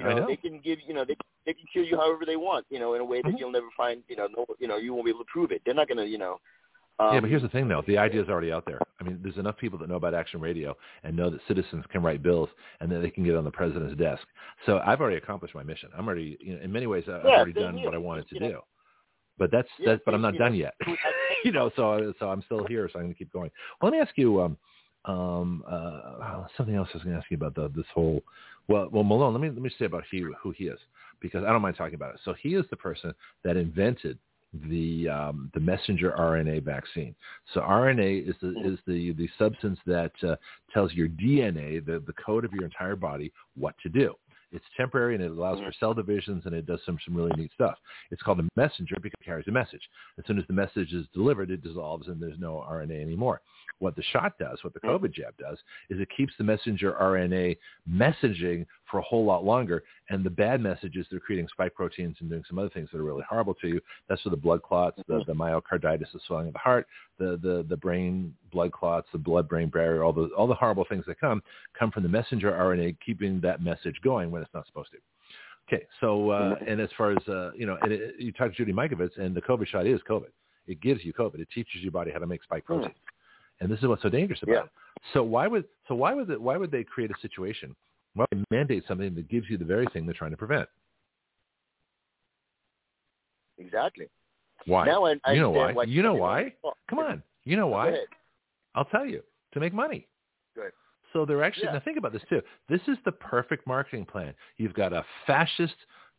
You know, know. they can give you know they they can kill you however they want. You know, in a way that Mhm. you'll never find. You know, no, you know, you won't be able to prove it. They're not going to, you know. Um, yeah, but here's the thing, though. The idea is already out there. I mean, there's enough people that know about Action Radio and know that citizens can write bills and that they can get on the president's desk. So I've already accomplished my mission. I'm already, you know, in many ways, I've Yeah, already done what I wanted to You know. do. But that's Yeah, that. But I'm not done know, yet. [LAUGHS] You know, so so I'm still here. So I'm going to keep going. Well, let me ask you um, um, uh, something else. I was going to ask you about the, this whole. Well, well, Malone. Let me let me say about he, who he is because I don't mind talking about it. So he is the person that invented the um, the messenger RNA vaccine. So RNA is the is the the substance that uh, tells your DNA, the the code of your entire body, what to do. It's temporary and it allows mm-hmm. for cell divisions and it does some some really neat stuff. It's called a messenger because it carries a message. As soon as the message is delivered, it dissolves and there's no RNA anymore. What the shot does, what the mm-hmm. COVID jab does, is it keeps the messenger RNA messaging for a whole lot longer. And the bad message is they're creating spike proteins and doing some other things that are really horrible to you. That's for the blood clots, the, the myocarditis, the swelling of the heart, the, the, the brain blood clots, the blood-brain barrier, all the, all the horrible things that come, come from the messenger RNA keeping that message going when it's not supposed to. Okay, so uh, and as far as uh, you know, and it, you talk to Judy Mikovits, and the COVID shot is COVID. It gives you COVID. It teaches your body how to make spike proteins and this is what's so dangerous about Yeah. it. So why would so why would it, why would they create a situation? Why would they mandate something that gives you the very thing they're trying to prevent? Exactly. Why? Now I, I you know why? why You know why? Oh, Come on. You know why? I'll tell you. To make money. Good. So they're actually Yeah. now think about this too. This is the perfect marketing plan. You've got a fascist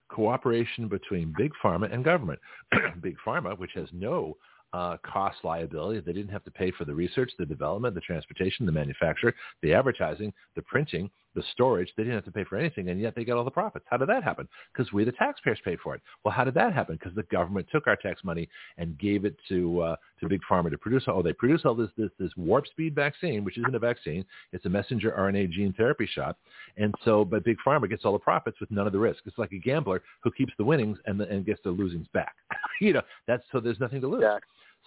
cooperation between big pharma and government. [CLEARS THROAT] big pharma, which has no uh, cost liability, they didn't have to pay for the research, the development, the transportation, the manufacture, the advertising, the printing, the storage. They didn't have to pay for anything, and yet they got all the profits. How did that happen? Because we, the taxpayers, paid for it. Well, how did that happen? Because the government took our tax money and gave it to uh, to big pharma to produce. Oh, they produce all this this this warp speed vaccine, which isn't a vaccine. It's a messenger RNA gene therapy shot. And so, but big pharma gets all the profits with none of the risk. It's like a gambler who keeps the winnings and the, and gets the losings back. [LAUGHS] you know, that's so there's nothing to lose. Yeah.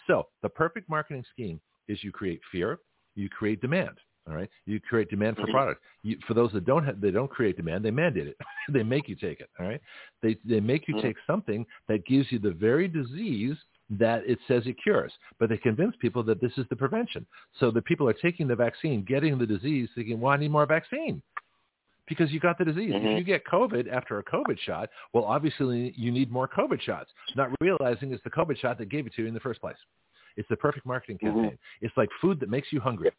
So the perfect marketing scheme is you create fear, you create demand. All right, you create demand for Mhm. product. You, for those that don't have, they don't create demand. They mandate it. [LAUGHS] they make you take it. All right, they they make you Mhm. take something that gives you the very disease that it says it cures, but they convince people that this is the prevention. So the people are taking the vaccine, getting the disease, thinking, "Well, I need more vaccine." Because you got the disease. Mhm. If you get COVID after a COVID shot, well, obviously you need more COVID shots. Not realizing it's the COVID shot that gave it to you in the first place. It's the perfect marketing Mhm. campaign. It's like food that makes you hungry.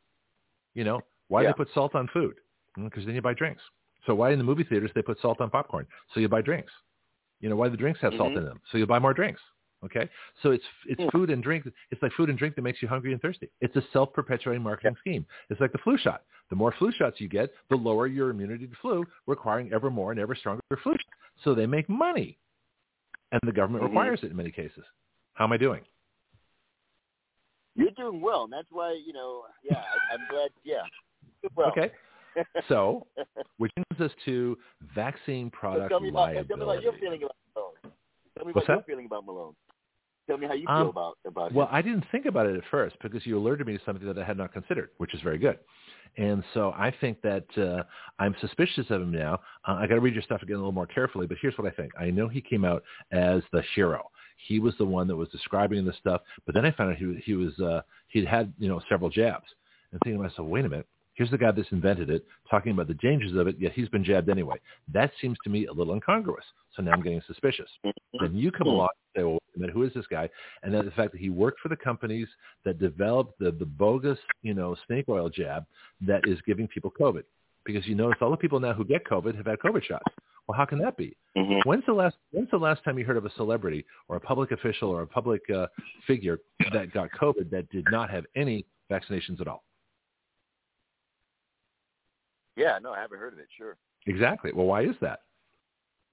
You know why Yeah. they put salt on food? Because then you buy drinks. So why in the movie theaters they put salt on popcorn? So you buy drinks. You know why the drinks have salt Mhm. in them? So you buy more drinks. Okay, so it's it's food and drink. It's like food and drink that makes you hungry and thirsty. It's a self-perpetuating marketing scheme. It's like the flu shot. The more flu shots you get, the lower your immunity to flu, requiring ever more and ever stronger flu shots. So they make money, and the government Mhm. requires it in many cases. How am I doing? You're doing well, and that's why you know. Yeah, I, I'm glad. Yeah. Well. Okay. [LAUGHS] So, which brings us to vaccine So tell me about liability. tell me about your feeling about Malone. Tell me What's about your feeling about Malone. Tell me how you Um, feel about about Well, him. I didn't think about it at first because you alerted me to something that I had not considered, which is very good. And so I think that uh, I'm suspicious of him now. Uh, I got to read your stuff again a little more carefully, but here's what I think. I know he came out as the hero. He was the one that was describing this stuff, but then I found out he he was uh, he'd had you know several jabs, and thinking to myself, wait a minute. Here's the guy that's invented it, talking about the dangers of it, yet he's been jabbed anyway. That seems to me a little incongruous. So now I'm getting suspicious. Then you come along and say, well, wait a minute, who is this guy? And then the fact that he worked for the companies that developed the, the bogus, you know, snake oil jab that is giving people COVID. Because you notice all the people now who get COVID have had COVID shots. Well, how can that be? Mhm. When's the last When's the last time you heard of a celebrity or a public official or a public uh, figure that got COVID that did not have any vaccinations at all? Yeah, no, I haven't heard of it. Sure. Exactly. Well, why is that?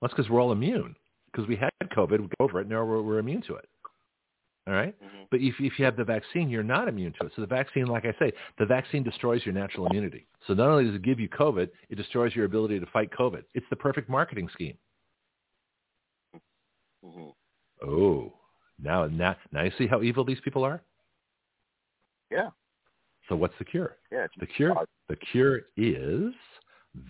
Well, that's because we're all immune. Because we had COVID, we got over it, now we're, we're immune to it. All right? Mhm. But if, if you have the vaccine, you're not immune to it. So the vaccine, like I say, the vaccine destroys your natural immunity. So not only does it give you COVID, it destroys your ability to fight COVID. It's the perfect marketing scheme. Mhm. Oh, now, now, now you see how evil these people are? Yeah. So what's the cure? Yeah. It's The cure, the cure is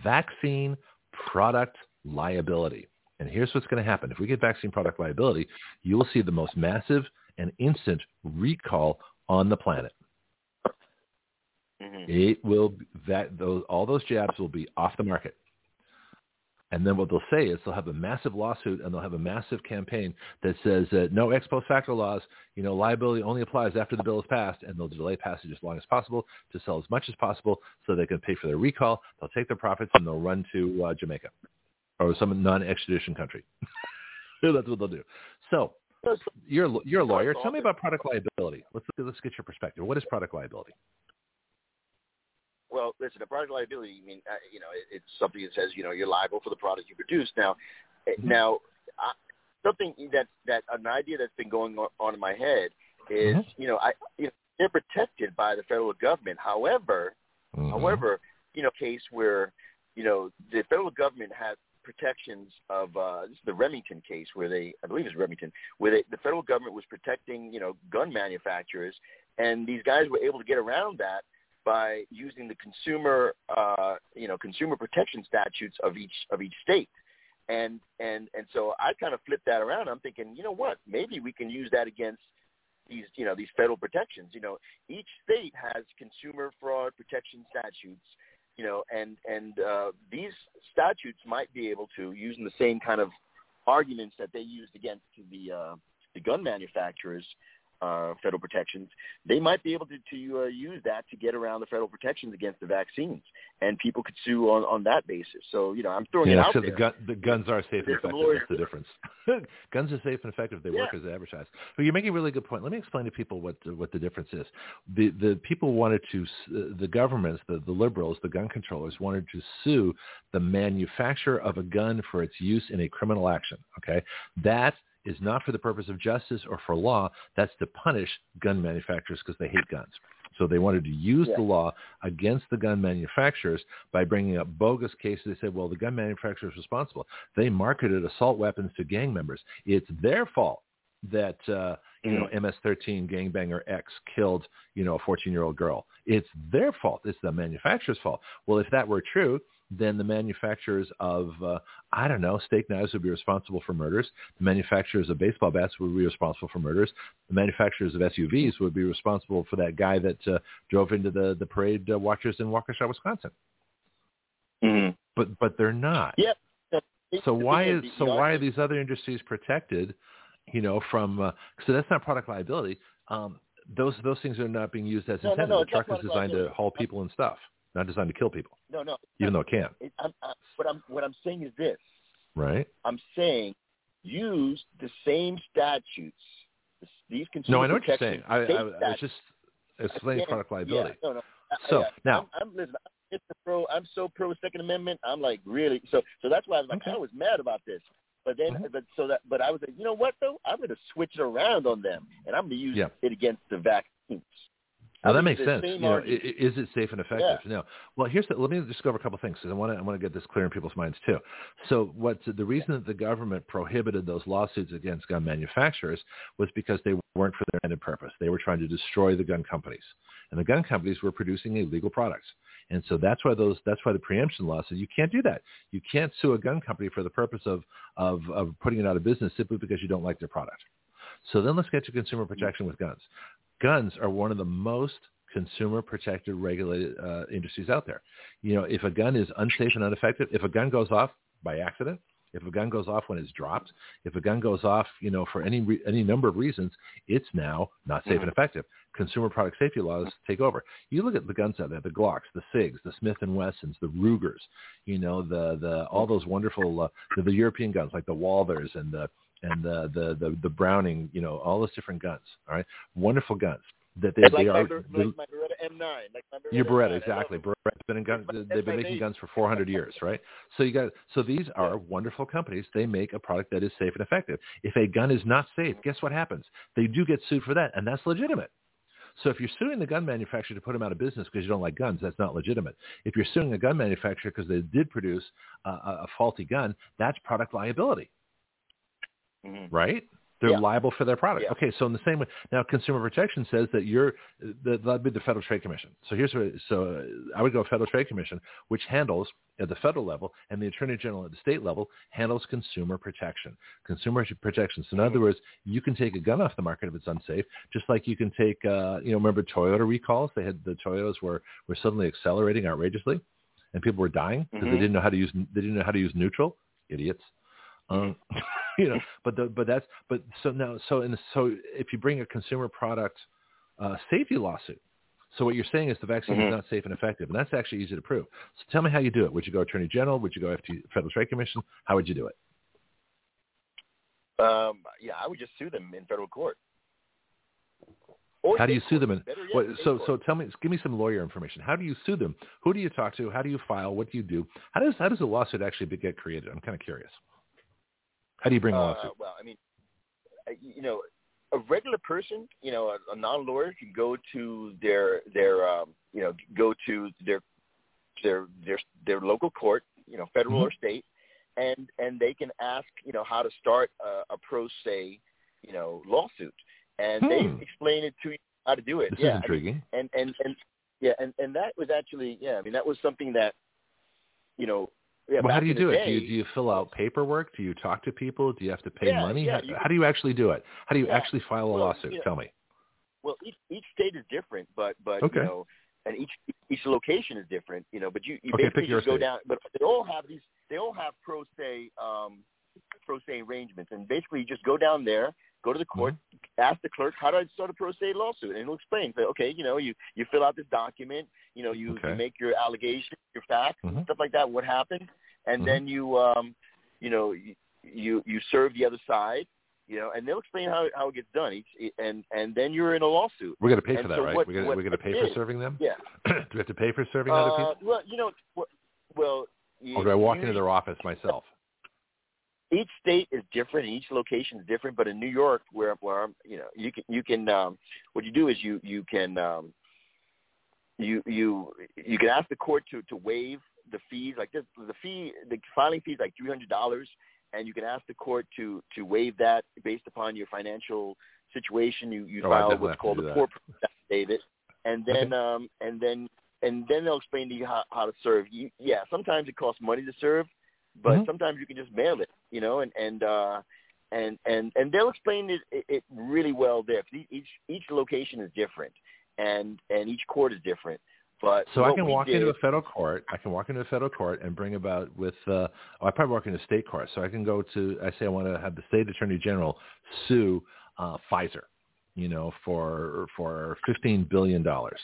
vaccine product liability. And here's what's going to happen. If we get vaccine product liability, you will see the most massive and instant recall on the planet. Mhm. It will that those all those jabs will be off the market. And then what they'll say is they'll have a massive lawsuit and they'll have a massive campaign that says that no ex post facto laws, you know, liability only applies after the bill is passed, and they'll delay passage as long as possible to sell as much as possible so they can pay for their recall. They'll take their profits and they'll run to uh, Jamaica or some non-extradition country. [LAUGHS] That's what they'll do. So- you're a- you're a lawyer. Tell me about product liability. Let's let's get your perspective. What is product liability? Well, listen, a product liability. I mean, uh, you know, it, it's something that says you know you're liable for the product you produce. Now, mm-hmm. now, uh, something that that an idea that's been going on, on in my head is mm-hmm. you know I you know, they're protected by the federal government. However, mm-hmm. however, you know, case where you know the federal government has protections of uh, the Remington case where they I believe it's Remington where they, the federal government was protecting you know gun manufacturers and these guys were able to get around that by using the consumer uh, you know consumer protection statutes of each of each state and and and so I kind of flipped that around I'm thinking you know what maybe we can use that against these you know these federal protections. You know, each state has consumer fraud protection statutes. You know, and and uh, these statutes might be able to, using the same kind of arguments that they used against the uh, the gun manufacturers, uh, federal protections, they might be able to, to uh, use that to get around the federal protections against the vaccines, and people could sue on, on that basis. So you know, I'm throwing yeah, it out so there. The, gun, the guns are safe and effective. That's the difference. [LAUGHS] guns are safe and effective. They yeah. work as advertised. But you're making a really good point. Let me explain to people what what the difference is. The the people wanted to the governments, the the liberals, the gun controllers wanted to sue the manufacturer of a gun for its use in a criminal action. Okay, that is not for the purpose of justice or for law. That's to punish gun manufacturers because they hate guns. So they wanted to use yeah. the law against the gun manufacturers by bringing up bogus cases. They said, well, the gun manufacturer is responsible. They marketed assault weapons to gang members. It's their fault that uh, you know Mm. MS-13 gangbanger X killed you know a 14-year-old girl. It's their fault. It's the manufacturer's fault. Well, if that were true, then the manufacturers of uh, I don't know steak knives would be responsible for murders. The manufacturers of baseball bats would be responsible for murders. The manufacturers of SUVs would be responsible for that guy that uh, drove into the the parade uh, watchers in Waukesha, Wisconsin. Mm-hmm. But but they're not. Yep. So why is so why are these other industries protected? You know, from uh, so that's not product liability. Um, those those things are not being used as No, no, intended. no, the truck is designed to haul people and stuff, not designed to kill people, No, no. even though it can. It, I'm, I, what I'm what I'm saying is this. Right? I'm saying use the same statutes. These consumer No, I know what you're saying. I, I, I was just explaining product liability. Yeah, no, no. So, yeah, now- I'm, I'm listen. I'm pro. I'm so pro Second Amendment. I'm like really. So so that's why I was like Okay. I was mad about this. But then, Mhm. but so that, but I was like, you know what though? I'm going to switch it around on them, and I'm going to use Yeah. it against the vaccines. Now that makes sense. You know, i- argument. i- is it safe and effective? No. Well, here's the, let me just go over a couple things because I want to I want to get this clear in people's minds too. So, what the reason that the government prohibited those lawsuits against gun manufacturers was because they weren't for their intended purpose. They were trying to destroy the gun companies, and the gun companies were producing illegal products. And so that's why those that's why the preemption law said you can't do that. You can't sue a gun company for the purpose of of of putting it out of business simply because you don't like their product. So then let's get to consumer protection with guns. Guns are one of the most consumer protected regulated uh, industries out there. You know, if a gun is unsafe and ineffective, if a gun goes off by accident, if a gun goes off when it's dropped, if a gun goes off, you know, for any re- any number of reasons, it's now not safe and effective. Consumer product safety laws take over. You look at the guns out there, the Glocks, the Sigs, the Smith and Wessons, the Rugers, you know, the the all those wonderful uh, the, the European guns like the Walthers and the and the, the the the Browning, you know, all those different guns. All right, wonderful guns that they, like, they my, are. They- like my Beretta M9. Like my Beretta your M9. Beretta, exactly. Beretta's been in guns. They've been making guns for 400 years, right? So you got. So these are wonderful companies. They make a product that is safe and effective. If a gun is not safe, guess what happens? They do get sued for that, and that's legitimate. So if you're suing the gun manufacturer to put them out of business because you don't like guns, that's not legitimate. If you're suing a gun manufacturer because they did produce a, a a faulty gun, that's product liability, Mhm. right? They're Yeah. liable for their product. Yeah. Okay, so in the same way, now consumer protection says that you're that that'd be the Federal Trade Commission. So here's what. So uh, I would go Federal Trade Commission, which handles at the federal level, and the Attorney General at the state level handles consumer protection. Consumer protection. So in other words, you can take a gun off the market if it's unsafe, just like you can take. Uh, you know, remember Toyota recalls? They had the Toyotas were were suddenly accelerating outrageously, and people were dying because Mhm. they didn't know how to use they didn't know how to use neutral. Idiots. Um, [LAUGHS] you know, but the, but that's but so now so in the, so if you bring a consumer product uh, safety lawsuit, so what you're saying is the vaccine Mhm. is not safe and effective, and that's actually easy to prove. So tell me how you do it. Would you go Attorney General? Would you go FT, Federal Trade Commission? How would you do it? Um, yeah, I would just sue them in federal court. Or How do you sue them? And yet, what, so so tell me, give me some lawyer information. How do you sue them? Who do you talk to? How do you file? What do you do? How does how does a lawsuit actually get created? I'm kind of curious. How do you bring a Uh, lawsuit? well, I mean, uh, you know, a regular person, you know, a, a non-lawyer can go to their their um, you know go to their their their their local court, you know, federal Mhm. or state, and and they can ask, you know, how to start a, a pro se, you know, lawsuit, and they Hmm. explain it to you how to do it. This yeah, is I mean, intriguing. and and and yeah, and and that was actually yeah, I mean that was something that, you know, yeah. well, how do you do it? Do you do you fill out paperwork? Do you talk to people? Do you have to pay Yeah, money? yeah, how, you how do you actually do it? How do you actually file a Well, lawsuit? Tell me. Well, each each state is different, but but Okay. you know, and each each location is different, you know. But you you Okay, basically just go state. down. But they all have these. They all have pro se um, pro se arrangements, and basically you just go down there, go to the court, Mm-hmm. ask the clerk, how do I start a pro se lawsuit, and he'll explain. Say, okay, you know, you you fill out this document, you know, you, Okay. you make your allegation, your facts, Mhm. and stuff like that. What happened, and Mhm. then you um, you know, you you, you serve the other side. You know, and they'll explain how how it gets done. Each and and then you're in a lawsuit. We're going to pay And for that, so right? what- we're going what we're going to pay for did- serving them. Yeah. [CLEARS THROAT] do we have to pay for serving other Uh, people, well, you know, well, you, or do I walk into their office myself? Each state is different, and each location is different. But in New York, where where I'm, you know, you can you can um, what you do is you you can um, you you you can ask the court to to waive the fees. Like this, the fee, the filing fee is like three hundred dollars, and you can ask the court to to waive that based upon your financial situation. You you Oh, file what's called a poor affidavit, and then um and then and then they'll explain to you how, how to serve. You, yeah, sometimes it costs money to serve, but Mhm. sometimes you can just mail it, you know, and and uh, and and and they'll explain it, it, really well there. 'cause each each location is different, and and each court is different. But So I can walk did, into a federal court. I can walk into a federal court and bring about with. Uh, oh, I probably walk into a state court. So I can go to. I say I want to have the state attorney general sue uh, Pfizer, you know, for for fifteen billion dollars.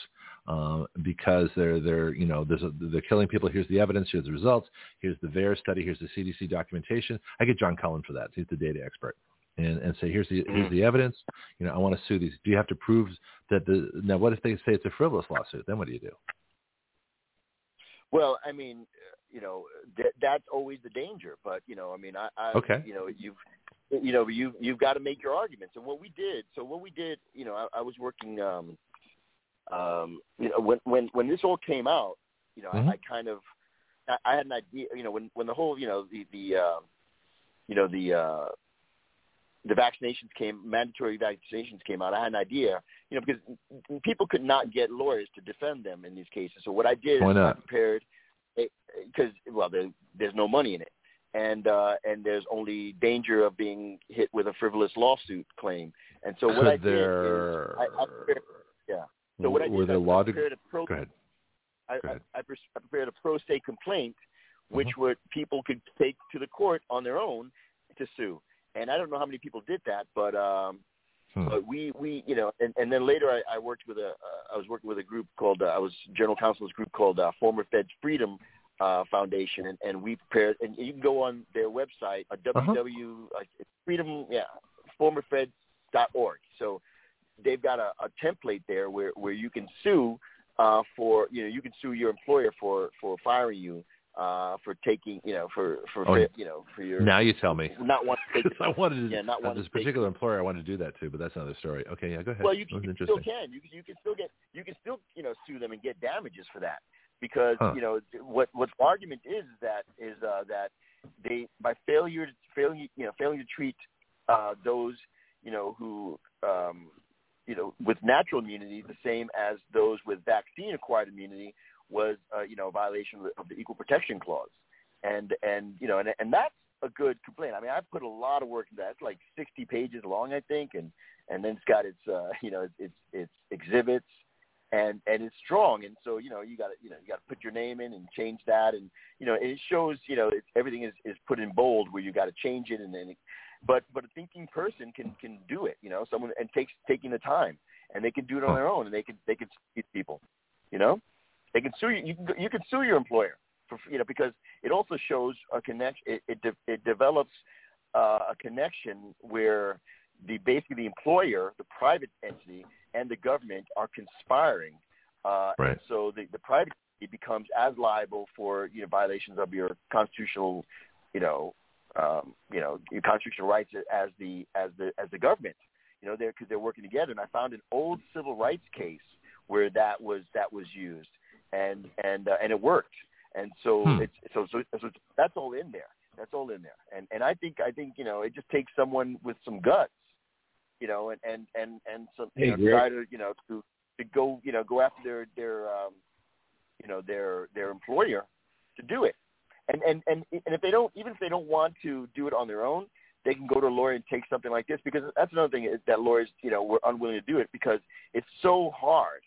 Um, because they're they're you know there's a, they're killing people. Here's the evidence. Here's the results. Here's the VAERS study. Here's the CDC documentation. I get John Cullen for that. He's the data expert, and and say here's the here's the evidence. You know I want to sue these. Do you have to prove that the now? What if they say it's a frivolous lawsuit? Then what do you do? Well, I mean, uh, you know, th- that's always the danger. But you know, I mean, I, I Okay. you know, you've you know, you you've got to make your arguments. And what we did, so what we did, you know, I, I was working, um, um, you know, when when when this all came out, you know, Mhm. I, I kind of, I, I had an idea, you know, when when the whole, you know, the the, uh, you know, the uh, the vaccinations came, mandatory vaccinations came out. I had an idea, you know, because people could not get lawyers to defend them in these cases. So what I did Why is I prepared, because well, there, there's no money in it, and uh, and there's only danger of being hit with a frivolous lawsuit claim. And so what I did is I, I prepared, yeah. So what I did were I, prepared a pro, Go ahead. I, Go ahead. I, I, prepared a pro se complaint, which Mm-hmm. would people could take to the court on their own to sue. And I don't know how many people did that, but um, Hmm. but we we you know, and, and then later I, I worked with a uh, I was working with a group called uh, I was general counsel's group called uh, Former Feds Freedom uh, Foundation, and, and we prepared and you can go on their website uh, Uh-huh. www uh, freedom yeah formerfeds.org. So they've got a, a template there where where you can sue uh, for you know you can sue your employer for for firing you uh, for taking you know for for Oh, you know for your Now you tell me. not want to take [LAUGHS] I wanted to. yeah not want this to take particular employer, I wanted to do that too, but that's another story. Okay, yeah, go ahead. well, you, was you still can. You, you can still get. You can still, you know, sue them and get damages for that because Huh. you know what what argument is that is uh, that they by failure failing you know failing to treat uh, those you know who um, you know with natural immunity the same as those with vaccine acquired immunity was uh, you know a violation of the, equal protection clause and and you know and and that's a good complaint. I mean, I put a lot of work into that. It's like 60 pages long, I think, and and then it's got its uh, [LAUGHS] you know its its exhibits and and it's strong. And so you know you got to you know you got to put your name in and change that, and you know it shows you know it's, everything is is put in bold where you got to change it, and then but but a thinking person can can do it. You know, someone and takes taking the time, and they can do it on their own, and they can they can sue people. You know, they can sue you. You can you can sue your employer for you know because it also shows a connection. It it, de- it develops uh, a connection where the basically the employer, the private entity, and the government are conspiring. Uh, right. And so the, the private it becomes as liable for you know violations of your constitutional, you know, um, you know, constitutional rights as the as the as the government. You know, they're because they're working together. And I found an old civil rights case where that was that was used, and and uh, and it worked. And so Hmm. it's so, so so that's all in there. That's all in there. And and I think I think you know it just takes someone with some guts, you know, and and and and some you Hey, know try to you know to to go you know go after their their um, you know their their employer to do it. And and and and if they don't even if they don't want to do it on their own, they can go to a lawyer and take something like this because that's another thing is that lawyers you know were unwilling to do it because it's so hard.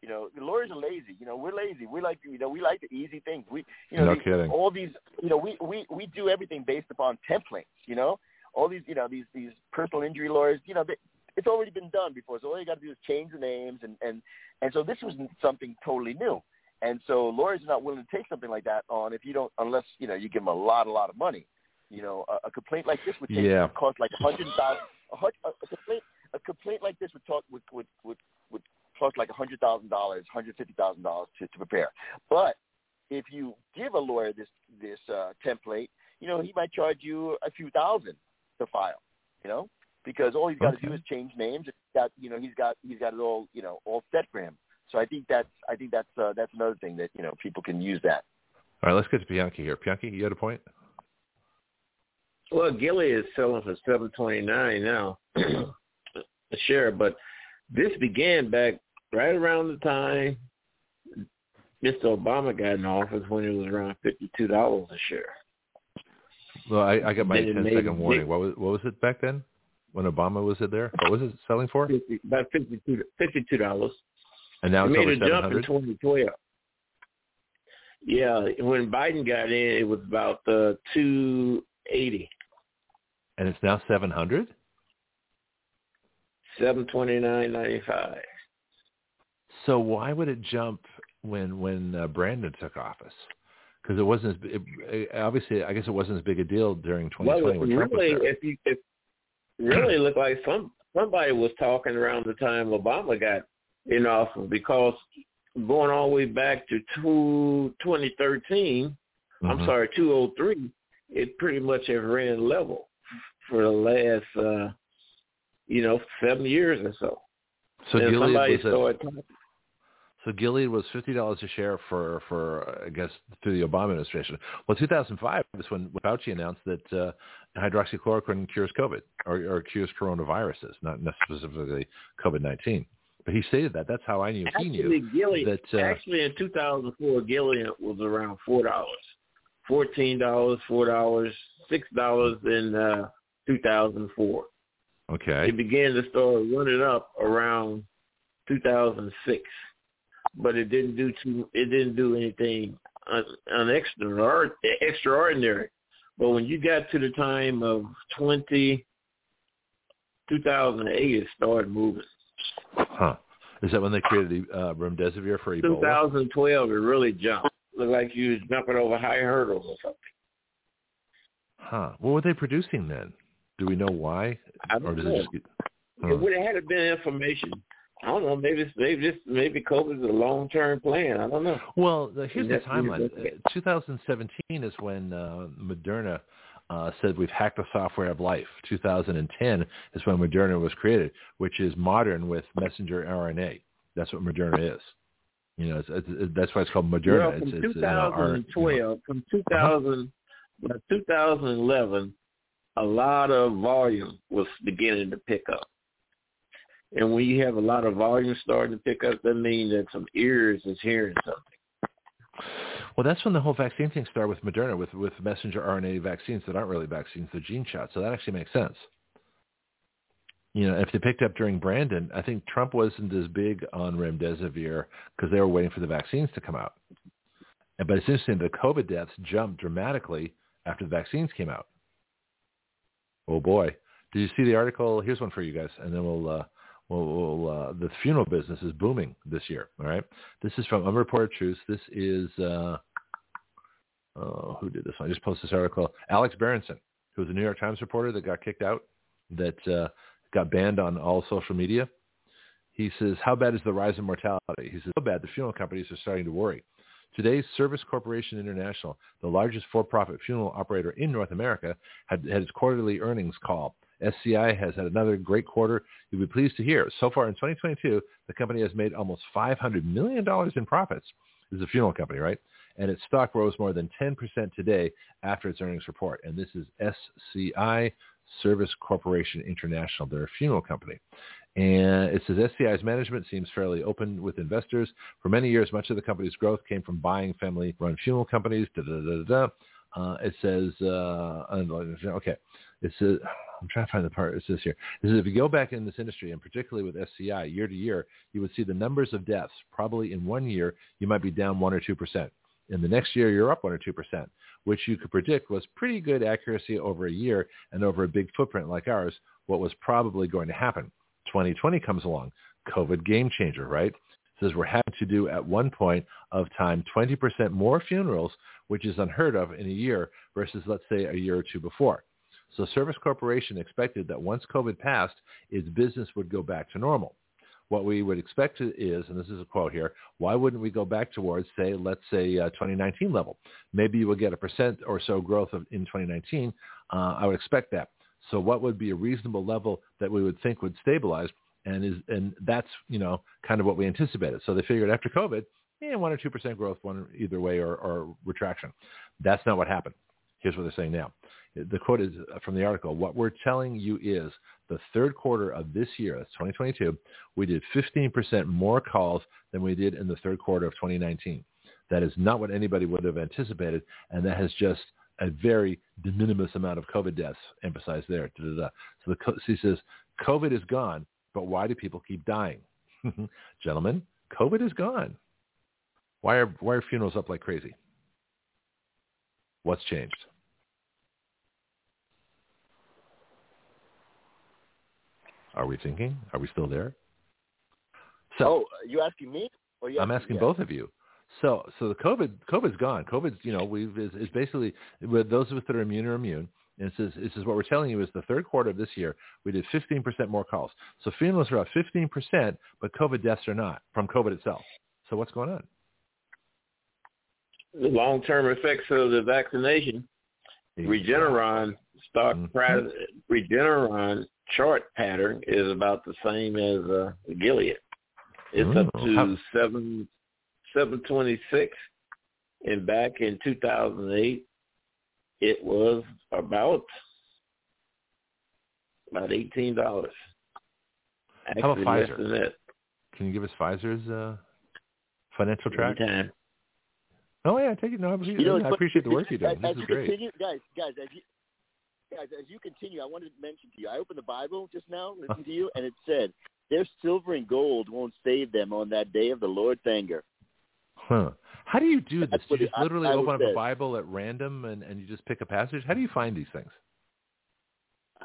You know, the lawyers are lazy. You know, we're lazy. We like you know we like the easy things. We you know No these- kidding. all these you know we we we do everything based upon templates. You know, all these you know these these personal injury lawyers. You know, they, it's already been done before. So all you got to do is change the names and and and so this was something totally new. And so lawyers are not willing to take something like that on if you don't unless you know you give them a lot a lot of money. You know, a, a complaint like this would take Yeah. cost like a hundred thousand. A, a complaint a complaint like this would talk would would would, would cost like a hundred thousand dollars, hundred fifty thousand dollars to to prepare. But if you give a lawyer this this uh, template, you know he might charge you a few thousand to file. You know, because all he's got to Okay. do is change names. He's got you know he's got he's got it all you know all set for him. So I think that's I think that's uh, that's another thing that you know people can use that. All right, let's get to Bianca here. Bianca, you had a point? Well, Gilly is selling for seven twenty nine now [CLEARS THROAT] a share, but this began back right around the time Mr. Obama got in office when it was around fifty two dollars a share. Well, I, I got my Then 10 made second warning. big- What was what was it back then when Obama was it there? What was it selling for? 50, about fifty two fifty two dollars. And now it it's made a jump in twenty twelve. Yeah, when Biden got in, it was about uh, two eighty. And it's now 700? Seven twenty nine ninety five. So why would it jump when when uh, Brandon took office? Because it wasn't as it, obviously. I guess it wasn't as big a deal during 2020 Well, really, if you if really looked like some somebody was talking around the time Obama got in office because going all the way back to two, 2013, I'm Mhm. sorry, 203, it pretty much has ran level for the last, uh, you know, seven years or so. So and Gilead somebody was started talking. So Gilead was fifty dollars a share for for uh, I guess through the Obama administration. Well, 2005 was when Fauci announced that uh, hydroxychloroquine cures COVID or, or cures coronaviruses, not specifically COVID 19. But he stated that. That's how I knew he Actually, knew Gilead, that. Uh, actually in 2004, Gilead was around four dollars, fourteen dollars, four dollars, six dollars in uh, 2004. okay. It began to start running up around 2006, but it didn't do too. It didn't do anything un, un extra, extraordinary. But when you got to the time of 20, 2008, it started moving. Huh. Is that when they created the uh, remdesivir for Ebola? 2012, it really jumped. Looked like you was jumping over high hurdles or something. Huh. What were they producing then? Do we know why? I don't or does know. it just get? Huh. It would have had to been information. I don't know. Maybe it's, maybe this maybe COVID's a long term plan. I don't know. Well, the, here's the when you timeline. look at- Uh, 2017 is when uh, Moderna uh, said we've hacked the software of life. 2010 is when Moderna was created, which is modern with messenger RNA. That's what Moderna is. You know, it's, it's, that's why it's called Moderna. Well, from it's, it's, uh, R- 2012, from Uh-huh. 2011, a lot of volume was beginning to pick up. And when you have a lot of volume starting to pick up, that means that some ears is hearing something. Well, that's when the whole vaccine thing started with Moderna, with with messenger RNA vaccines that aren't really vaccines, they're gene shots. So that actually makes sense. You know, if they picked up during Brandon, I think Trump wasn't as big on remdesivir because they were waiting for the vaccines to come out. But it's interesting, the COVID deaths jumped dramatically after the vaccines came out. Oh boy! Did you see the article? Here's one for you guys, and then we'll. Uh, We'll, we'll, uh, the funeral business is booming this year. All right. This is from Unreported Truth. This is uh, oh, who did this? one? I just posted this article. Alex Berenson, who was a New York Times reporter that got kicked out. That uh, got banned on all social media. He says, how bad is the rise in mortality? He says, so bad the funeral companies are starting to worry. Today's Service Corporation International, the largest for-profit funeral operator in North America, had, had its quarterly earnings call. SCI has had another great quarter. You'll be pleased to hear. So far in 2022, the company has made almost $500 million in profits. This is a funeral company, right? And its stock rose more than 10% today after its earnings report. And this is SCI Service Corporation International. They're a funeral company. And it says SCI's management seems fairly open with investors. For many years, much of the company's growth came from buying family-run funeral companies. Da, da, da, da. Uh, it says, uh, okay, it says, I'm trying to find the part. It says here, it says if you go back in this industry, and particularly with SCI, year to year, you would see the numbers of deaths. Probably in one year, you might be down one or two percent. In the next year, you're up one or two percent, which you could predict was pretty good accuracy over a year and over a big footprint like ours. What was probably going to happen. 2020 comes along, COVID game changer, right? Says we're having to do at one point of time 20% more funerals, which is unheard of in a year versus let's say a year or two before. So Service Corporation expected that once COVID passed, its business would go back to normal. What we would expect is, and this is a quote here, why wouldn't we go back towards, say, let's say uh, 2019 level? Maybe you will get a percent or so growth of, in 2019. Uh, I would expect that. So what would be a reasonable level that we would think would stabilize? And is and that's you know kind of what we anticipated. So they figured after COVID, yeah, one or two percent growth, one either way or, or retraction. That's not what happened. Here's what they're saying now. The quote is uh, from the article. What we're telling you is the third quarter of this year, that's 2022, we did 15% more calls than we did in the third quarter of 2019. That is not what anybody would have anticipated, and that has just a very de minimis amount of COVID deaths emphasized there. Da, da, da. So the, he says, COVID is gone, but why do people keep dying? [LAUGHS] Gentlemen, COVID is gone. Why are, why are funerals up like crazy? What's changed? Are we thinking? Are we still there? So, oh, you asking me? You I'm asking both of you. So, so the COVID, COVID's gone. COVID's, you know, we've is, is basically with those of us that are immune are immune. And this is, this is what we're telling you is the third quarter of this year, we did 15% more calls. So funerals are up 15%, but COVID deaths are not from COVID itself. So what's going on? The long-term effects of the vaccination. Regeneron stock mm-hmm. price, Regeneron chart pattern is about the same as uh, Gilead. It's up to How? seven 726 and back in 2008 it was about about eighteen dollars. How about Pfizer? Can you give us Pfizer's uh, financial track? Anytime. Oh yeah, take it. No, I, you know, I appreciate the work [LAUGHS] you do. This is great. Continue, guys, guys, as you, guys, as you continue, I wanted to mention to you. I opened the Bible just now, oh. listening to you, and it said, "Their silver and gold won't save them on that day of the Lord's anger." Huh. How do you do this? Do you just literally I, I open up say. a Bible at random and, and you just pick a passage? How do you find these things?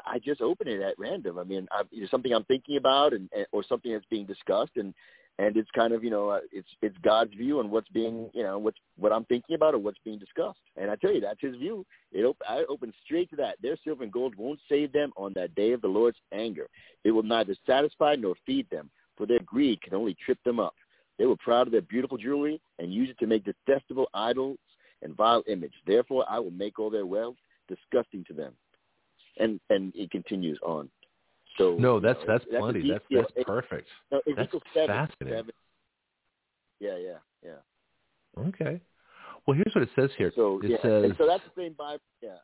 I just open it at random. I mean, I, it's something I'm thinking about, and, and or something that's being discussed, and and it's kind of you know uh, it's it's God's view on what's being you know what's what I'm thinking about or what's being discussed. And I tell you, that's His view. It op- I open straight to that. Their silver and gold won't save them on that day of the Lord's anger. It will neither satisfy nor feed them, for their greed can only trip them up. They were proud of their beautiful jewelry and used it to make detestable idols and vile image. Therefore, I will make all their wealth disgusting to them. And and it continues on. So no, that's you know, that's, that's plenty. That's that's perfect. No, that's 7, fascinating. 7. Yeah, yeah, yeah. Okay. Well, here's what it says here. So it yeah, says. so that's the same Bible. Yeah,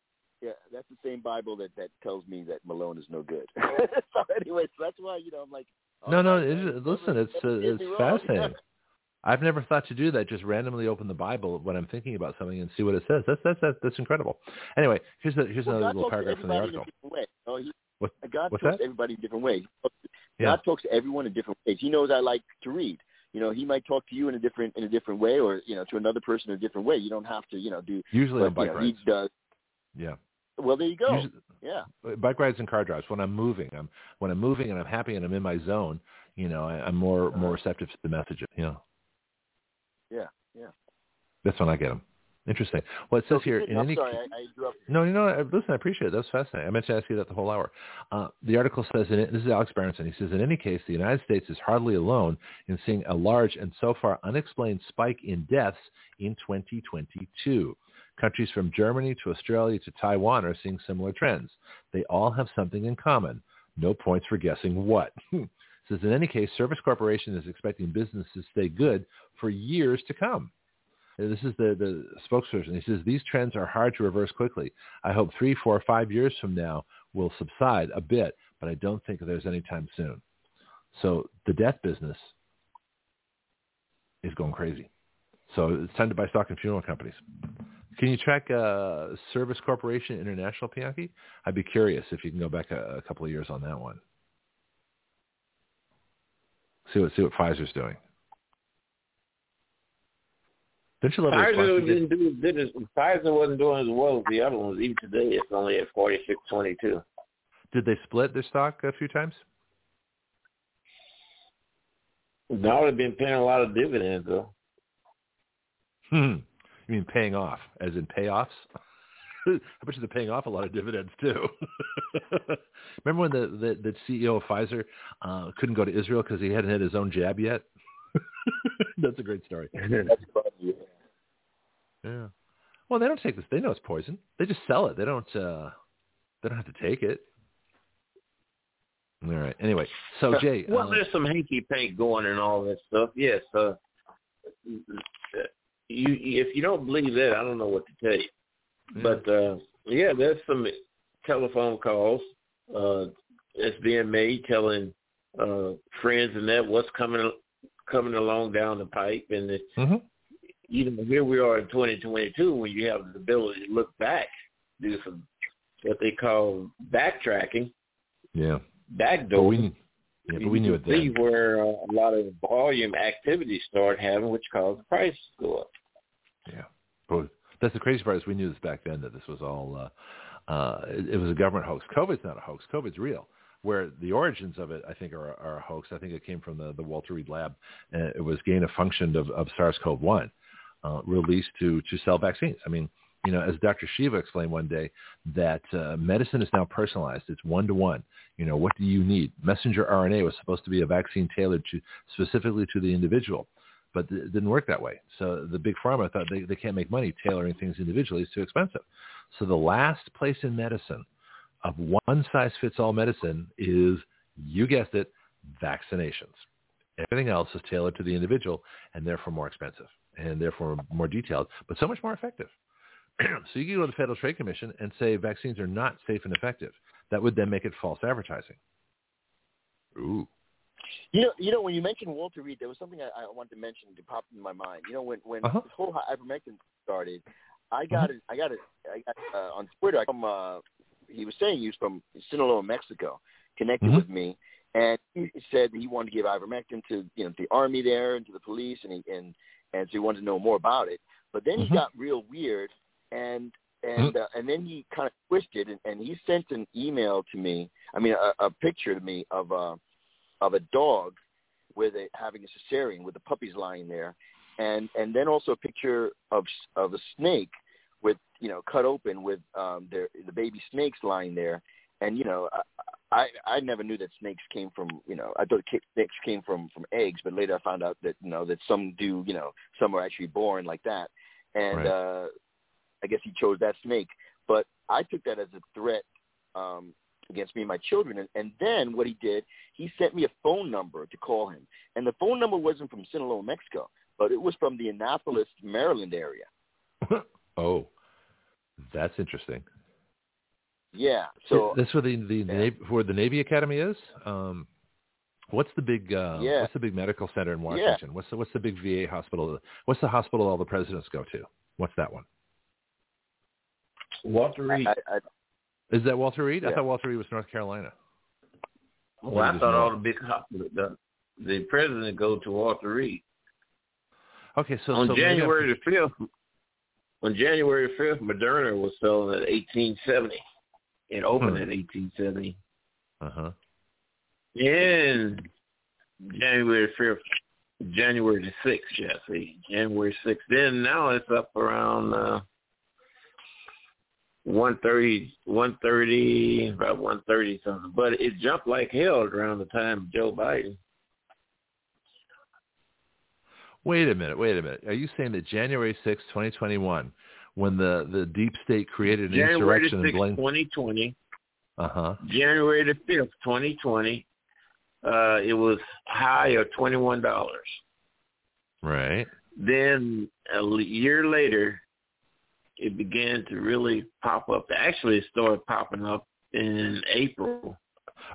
yeah, that's the same Bible that that tells me that Malone is no good. [LAUGHS] so anyway, so that's why you know I'm like, no, no. It, listen, it's uh, it's fascinating. [LAUGHS] I've never thought to do that. Just randomly open the Bible when I'm thinking about something and see what it says. That's that's that's, that's incredible. Anyway, here's the, here's well, another little paragraph from the article. Oh, he, what, God talks that? to everybody in different ways. God yeah. talks to everyone in different ways. He knows I like to read. You know, he might talk to you in a different in a different way, or you know, to another person in a different way. You don't have to, you know, do usually but, on bike you know, rides. He does. Yeah. Well, there you go. Usually, yeah. Uh, bike rides and car drives. When I'm moving, I'm when I'm moving and I'm happy and I'm in my zone. You know, I, I'm more uh-huh. more receptive to the messages. You know. Yeah, yeah. That's when I get them. Interesting. Well, it says here in I'm any sorry, I, I interrupted. no, you know, listen, I appreciate it. That was fascinating. I meant to ask you that the whole hour. Uh, the article says, in it, this is Alex Berenson. He says, in any case, the United States is hardly alone in seeing a large and so far unexplained spike in deaths in 2022. Countries from Germany to Australia to Taiwan are seeing similar trends. They all have something in common. No points for guessing what. [LAUGHS] says, in any case, Service Corporation is expecting business to stay good for years to come. This is the, the spokesperson. He says, these trends are hard to reverse quickly. I hope three, four, five years from now will subside a bit, but I don't think there's any time soon. So the death business is going crazy. So it's time to buy stock in funeral companies. Can you track uh, Service Corporation International, Pianki? I'd be curious if you can go back a, a couple of years on that one. See what see what Pfizer's doing. Don't you love Pfizer Pfizer did? didn't do did as, Pfizer wasn't doing as well as the other ones. Even today, it's only at forty six twenty two. Did they split their stock a few times? Now they've been paying a lot of dividends though. Hmm. You mean paying off, as in payoffs? I bet you they're paying off a lot of dividends too. [LAUGHS] Remember when the, the, the CEO of Pfizer uh, couldn't go to Israel because he hadn't had his own jab yet? [LAUGHS] That's a great story. That's funny. Yeah. Yeah. Well, they don't take this. They know it's poison. They just sell it. They don't. uh They don't have to take it. All right. Anyway, so [LAUGHS] Jay, well, uh, there's some hanky pank going and all that stuff. Yes. Uh, you if you don't believe that, I don't know what to tell you. yeah. But uh, yeah, there's some telephone calls uh, that's being made telling uh, friends and that what's coming coming along down the pipe, and it, Mhm. you know here we are in 2022 when you have the ability to look back, do some what they call backtracking, yeah. backdoor. But we, yeah, but we knew it can see where uh, a lot of volume activity start having, which caused the prices to go up. Yeah. But that's the crazy part is we knew this back then that this was all uh uh it, it was a government hoax. COVID's not a hoax. COVID's real. Where the origins of it, I think, are, are a hoax. I think it came from the, the Walter Reed lab. Uh, it was gain of function of, of SARS-CoV-1 uh, released to to sell vaccines. I mean, you know, as Dr. Shiva explained one day, that uh, medicine is now personalized. It's one to one. You know, what do you need? Messenger RNA was supposed to be a vaccine tailored to specifically to the individual but it didn't work that way. So the big pharma thought they, they can't make money tailoring things individually. It's too expensive. So the last place in medicine of one size fits all medicine is, you guessed it, vaccinations. Everything else is tailored to the individual and therefore more expensive and therefore more detailed, but so much more effective. [CLEARS THROAT] so you can go to the Federal Trade Commission and say vaccines are not safe and effective. That would then make it false advertising. Ooh. You know, you know, when you mentioned Walter Reed, there was something I, I wanted to mention that popped in my mind. You know, when when Uh-huh. this whole ivermectin started, I got it. I got it. I got uh, on Twitter. From uh, he was saying he was from Sinaloa, Mexico, connected Mhm. with me, and he said he wanted to give ivermectin to you know the army there and to the police, and he and and so he wanted to know more about it. But then Mhm. he got real weird, and and uh, and then he kind of twisted, and, and he sent an email to me. I mean, a, a picture to me of uh of a dog with a having a cesarean with the puppies lying there, and and then also a picture of of a snake with you know cut open with um their the baby snakes lying there, and you know I I, I never knew that snakes came from you know I thought snakes came from from eggs, but later I found out that you know that some do you know some are actually born like that, and Right. uh I guess he chose that snake, but I took that as a threat. um against me and my children. And, and then what he did, he sent me a phone number to call him. And the phone number wasn't from Sinaloa, Mexico, but it was from the Annapolis, Maryland area. [LAUGHS] oh, that's interesting. Yeah. So that's where the the, the Navy, where the Navy Academy is. Um, what's the big uh, Yeah. What's the big medical center in Washington? What's the what's the big VA hospital? What's the hospital all the presidents go to? What's that one? Walter Reed. I, I, Is that Walter Reed? I thought Walter Reed was North Carolina. Well, I thought it's all the big hospitals, the, the president go to Walter Reed. Okay, so on so maybe I'm- January the fifth, on January fifth, Moderna was selling at eighteen seventy. It opened Hmm. at eighteen seventy. Uh-huh. In January fifth, January the sixth, Jesse. January sixth. Then now it's up around uh, one thirty, one thirty, about one thirty something. But it jumped like hell around the time of Joe Biden. Wait a minute, wait a minute. Are you saying that January sixth, 2021, when the, the deep state created an January insurrection the 6th, and blamed... 2020. Uh-huh. January the 5th, 2020, uh, it was high of $21. Right. Then a year later, it began to really pop up. Actually, it started popping up in April.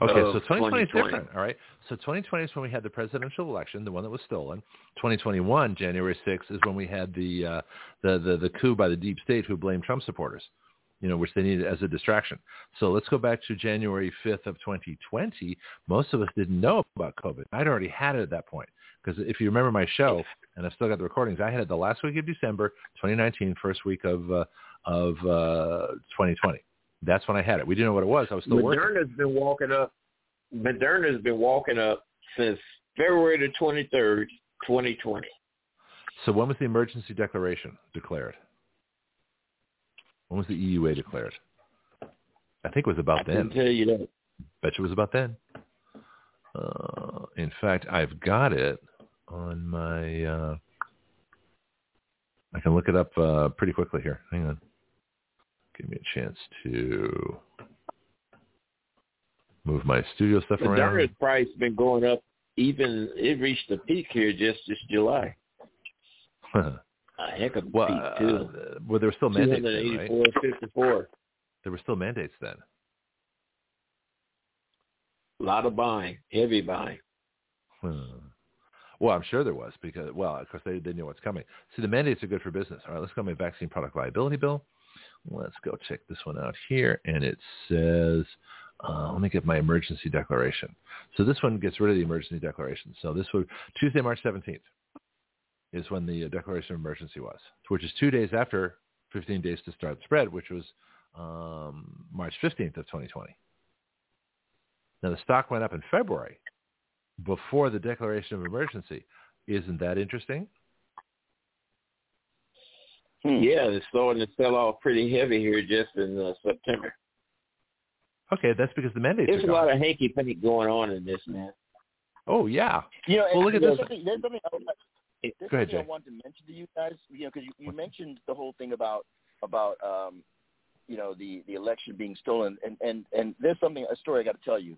Okay, so 2020 is different, all right? So 2020 is when we had the presidential election, the one that was stolen. 2021, January 6th, is when we had the, uh, the, the, the coup by the deep state who blamed Trump supporters, you know, which they needed as a distraction. So let's go back to January 5th of 2020. Most of us didn't know about COVID. I'd already had it at that point. Because if you remember my show, and I've still got the recordings, I had it the last week of December 2019, first week of, uh, of uh, 2020. That's when I had it. We didn't know what it was. I was still working. Moderna's been walking up. Moderna's been walking up since February the 23rd, 2020. So when was the emergency declaration declared? When was the EUA declared? I think it was about I then. can tell you that. Bet you it was about then. Uh, in fact, I've got it on my. Uh, I can look it up uh, pretty quickly here. Hang on. Give me a chance to move my studio stuff around. Moderna's price been going up. Even it reached a peak here just this July. [LAUGHS] A heck of a well, peak too. uh, well, there were still mandates then, right? 284.54. There were still mandates then. A lot of buying, heavy buying. Hmm. Well, I'm sure there was because, well, of course they didn't know what's coming. See, the mandates are good for business. All right, let's go to my vaccine product liability bill. Let's go check this one out here, and it says, uh, let me get my emergency declaration. So this one gets rid of the emergency declaration. So this would Tuesday, March 17th, is when the uh, declaration of emergency was, which is two days after 15 days to start the spread, which was um, March 15th of 2020. Now the stock went up in February before the declaration of emergency. Isn't that interesting? Yeah, it's starting to sell off pretty heavy here just in uh, September. Okay, that's because the mandates There's a lot of hanky panky going on in this, man. Oh yeah. You know, Well, look at this. Something, there's something, I there's Go ahead, something I wanted to mention to you guys. You know, because you, you mentioned the whole thing about about um, you know the the election being stolen, and and and there's something a story I got to tell you.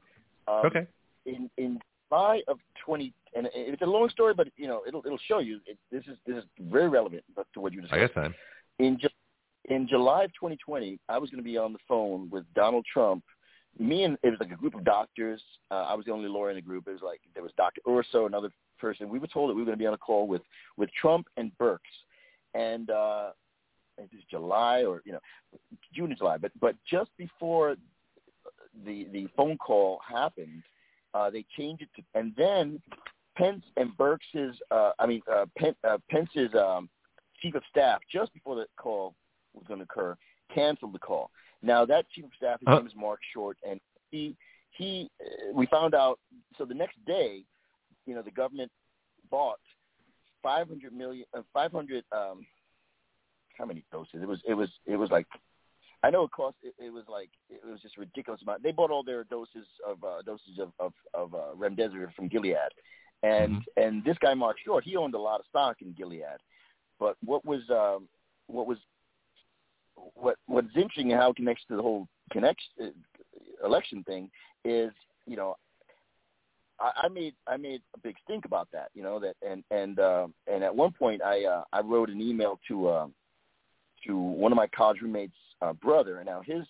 Um, Okay. In in July of 20, and it's a long story, but you know it'll it'll show you. It, this is this is very relevant to what you just. I got time. in Ju- in July of 2020, I was going to be on the phone with Donald Trump. Me and it was like a group of doctors. Uh, I was the only lawyer in the group. It was like there was Dr. Urso, another person. We were told that we were going to be on a call with with Trump and Birx, and uh, it was July or you know June or July. But but just before the the phone call happened, uh, they changed it to, and then Pence and Birx's, uh, I mean uh, Pen, uh, Pence's um, chief of staff, just before the call was going to occur, canceled the call. Now that chief of staff, his Huh? name is Marc Short, and he he uh, we found out. So the next day, you know, the government bought 500 million, uh, 500. Um, how many doses? It was it was it was like I know it cost. It, it was like it was just ridiculous amount. They bought all their doses of uh, dosage of of, of uh, remdesivir from Gilead, and and this guy Marc Short, he owned a lot of stock in Gilead. But what was um, what was what what's interesting and how it connects to the whole connection uh, election thing is you know I, I made I made a big stink about that you know that and and uh, and at one point I uh, I wrote an email to uh, to one of my college roommates' uh, brother and now his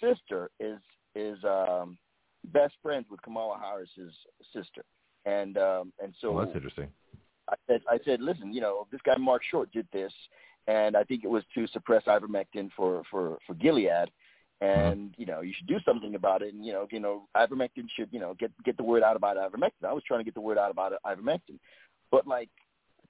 sister is is um, best friends with Kamala Harris's sister and um, and so Well, that's interesting. I said, I said, listen, you know, this guy Marc Short did this, and I think it was to suppress ivermectin for for for Gilead, and you know, you should do something about it. And you know, you know, ivermectin should, you know, get get the word out about ivermectin. I was trying to get the word out about ivermectin, but like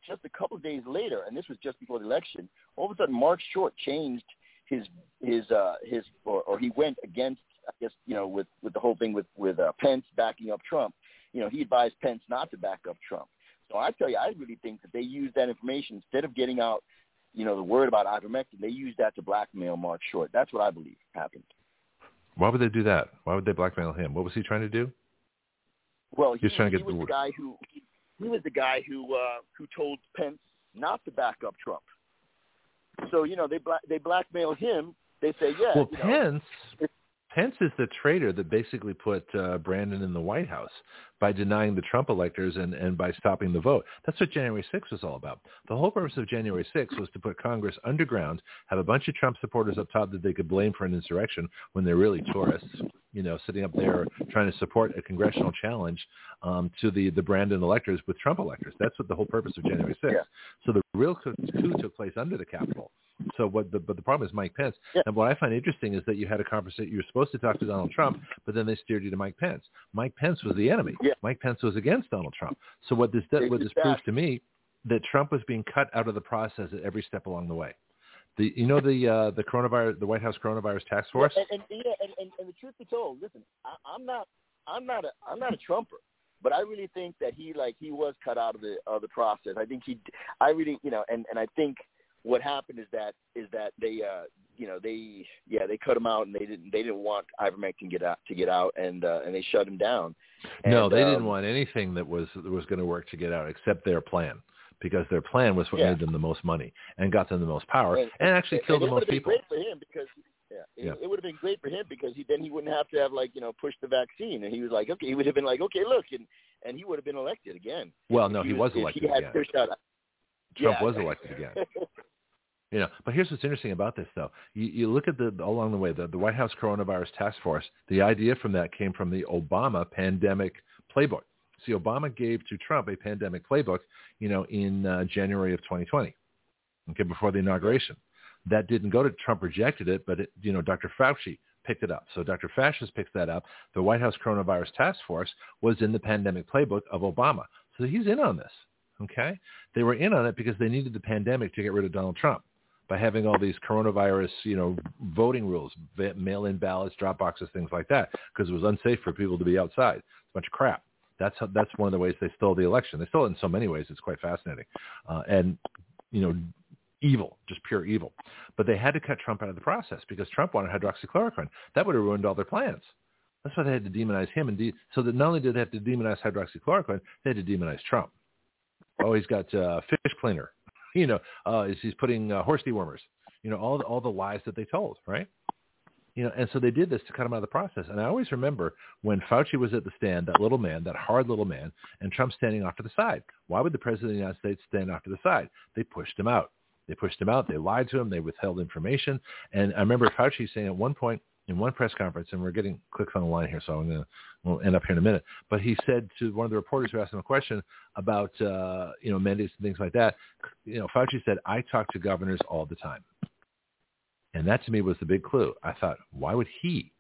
just a couple of days later, and this was just before the election, all of a sudden Mark Short changed his his uh his or, or he went against I guess you know with with the whole thing with with uh, Pence backing up Trump. You know, he advised Pence not to back up Trump. So I tell you, I really think that they used that information instead of getting out, you know, the word about ivermectin. They used that to blackmail Marc Short. That's what I believe happened. Why would they do that? Why would they blackmail him? What was he trying to do? Well, he, was trying to get the, the guy who he was the guy who uh, who told Pence not to back up Trump. So you know they bla- they blackmail him. They say, yeah. Well, Pence know, Pence is the traitor that basically put uh, Brandon in the White House by denying the Trump electors and, and by stopping the vote. That's what January 6th was all about. The whole purpose of January 6th was to put Congress underground, have a bunch of Trump supporters up top that they could blame for an insurrection when they're really tourists, you know, sitting up there trying to support a congressional challenge um, to the, the Brandon electors with Trump electors. That's what the whole purpose of January 6th. Yeah. So the real coup took place under the Capitol. So what the but the problem is Mike Pence. Yeah. And what I find interesting is that you had a conversation. You were supposed to talk to Donald Trump, but then they steered you to Mike Pence. Mike Pence was the enemy. Yeah. Mike Pence was against Donald Trump. So what this does, what this Exactly. proves to me that Trump was being cut out of the process at every step along the way. The you know the uh, the coronavirus the White House coronavirus task force. And, and, and, yeah, and, and, and the truth be told, listen, I, I'm not, I'm not a, I'm not a Trumper, but I really think that he, like, he was cut out of the of the process. I think he, I really, you know, and and I think what happened is that is that they, uh, you know, they, yeah, they cut him out, and they didn't, they didn't want ivermectin get out to get out, and uh, and they shut him down. no, they um, didn't want anything that was that was going to work to get out except their plan. Because their plan was what Yeah. made them the most money and got them the most power and, And- actually killed and the it most people. Great for him because yeah, it, Yeah. it would have been great for him because he then he wouldn't have to have like you know push the vaccine, and he was like, okay, he would have been like, okay, look, and and he would have been elected again. Well, no, he was if elected he had again. pushed out. Trump Yeah. was elected again. [LAUGHS] You know, but here's what's interesting about this, though. You, you look at the along the way the, the White House Coronavirus Task Force. The idea from that came from the Obama pandemic playbook. See, Obama gave to Trump a pandemic playbook, you know, in uh, January of 2020, okay, before the inauguration. That didn't go to Trump, rejected it, but it, you know, Dr. Fauci picked it up. So Dr. Fauci picked that up. The White House Coronavirus Task Force was in the pandemic playbook of Obama, so he's in on this. Okay, they were in on it because they needed the pandemic to get rid of Donald Trump by having all these coronavirus, you know, voting rules, mail-in ballots, drop boxes, things like that, because it was unsafe for people to be outside. It's a bunch of crap. That's how, that's one of the ways they stole the election. They stole it in so many ways. It's quite fascinating, uh, and you know, evil, just pure evil. But they had to cut Trump out of the process because Trump wanted hydroxychloroquine. That would have ruined all their plans. That's why they had to demonize him, and de- so that not only did they have to demonize hydroxychloroquine, they had to demonize Trump. Oh, he's got uh, fish cleaner. [LAUGHS] You know, uh, is he's putting uh, horse dewormers. You know, all the, all the lies that they told, right? You know, and so they did this to cut him out of the process. And I always remember when Fauci was at the stand, that little man, that hard little man, and Trump standing off to the side. Why would the president of the United States stand off to the side? They pushed him out. They pushed him out. They lied to him. They withheld information. And I remember Fauci saying at one point in one press conference, and we're getting clicks on the line here, so I'm going to we'll end up here in a minute. But he said to one of the reporters who asked him a question about uh, you know mandates and things like that, you know, Fauci said, "I talk to governors all the time," and that to me was the big clue. I thought, why would he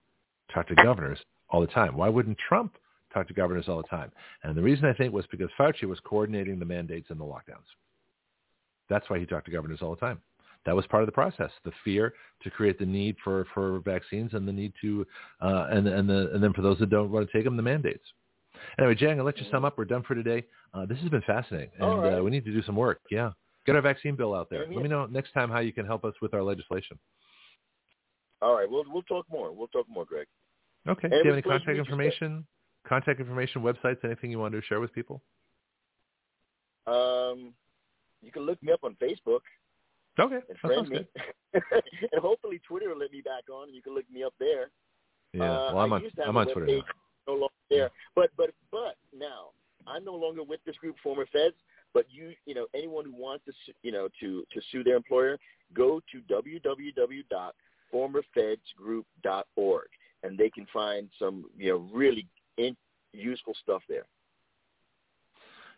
talk to governors all the time? Why wouldn't Trump talk to governors all the time? And the reason I think was because Fauci was coordinating the mandates and the lockdowns. That's why he talked to governors all the time. That was part of the process. The fear to create the need for, for vaccines and the need to, uh, and and the and then for those that don't want to take them, the mandates. Anyway, Jang, I'll let you sum up. We're done for today. Uh, this has been fascinating, and right. uh, we need to do some work. Yeah, get our vaccine bill out there. Yeah, Let me know next time how you can help us with our legislation. All right, we'll we'll talk more. We'll talk more, Greg. Okay. And Do you have any contact to meet you, information? Contact information, websites, anything you want to share with people? Um, you can look me up on Facebook Okay, and that friend sounds me, good. [LAUGHS] and hopefully Twitter will let me back on, and you can look me up there. Yeah, Uh, well, I'm on used to have I'm on Twitter now. No longer there, but but but now I'm no longer with this group, former feds. But you you know anyone who wants to you know to to sue their employer, go to www.formerfedsgroup.org, and they can find some you know really in, useful stuff there.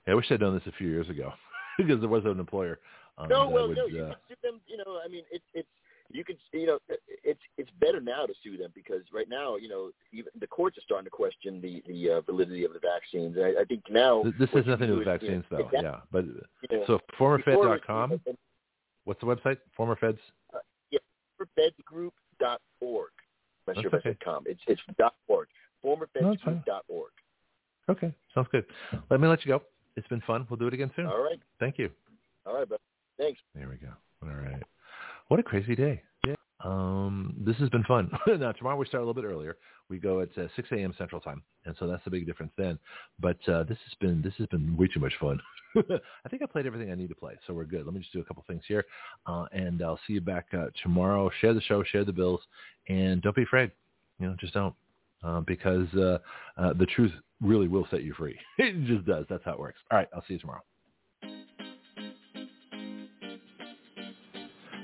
Yeah, I wish I'd done this a few years ago [LAUGHS] because there was an employer. Um, no, well, would, no, you uh, can sue them. You know, I mean, it's it's you can you know it's it's better now to sue them because right now you know even the courts are starting to question the the uh, validity of the vaccines. And I, I think now this has nothing to do with is, you know, vaccines, though. that- Yeah, but you know, so before formerfed.com. What's the website? Formerfeds. Yeah, formerfedsgroup.org. I'm not That's sure if I okay. said com. It's it's dot org. No, it's fine. Okay, sounds good. Let me let you go. It's been fun. We'll do it again soon. All right. Thank you. All right, bro. Thanks. There we go. All right. What a crazy day. Yeah. Um, this has been fun. [LAUGHS] now tomorrow we start a little bit earlier. We go at uh, 6 a.m. Central Time, and so that's the big difference then. But uh, this has been this has been way too much fun. [LAUGHS] I think I played everything I need to play, so we're good. Let me just do a couple things here, uh, and I'll see you back uh, tomorrow. Share the show, share the bills, and don't be afraid. You know, just don't, uh, because uh, uh, the truth really will set you free. [LAUGHS] it just does. That's how it works. All right, I'll see you tomorrow.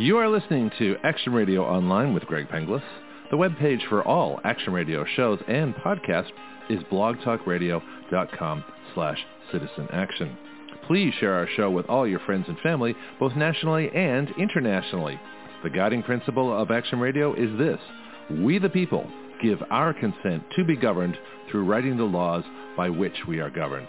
You are listening to Action Radio Online with Greg Penglis. The webpage for all Action Radio shows and podcasts is blogtalkradio.com slash citizen action. Please share our show with all your friends and family, both nationally and internationally. The guiding principle of Action Radio is this. We the people give our consent to be governed through writing the laws by which we are governed.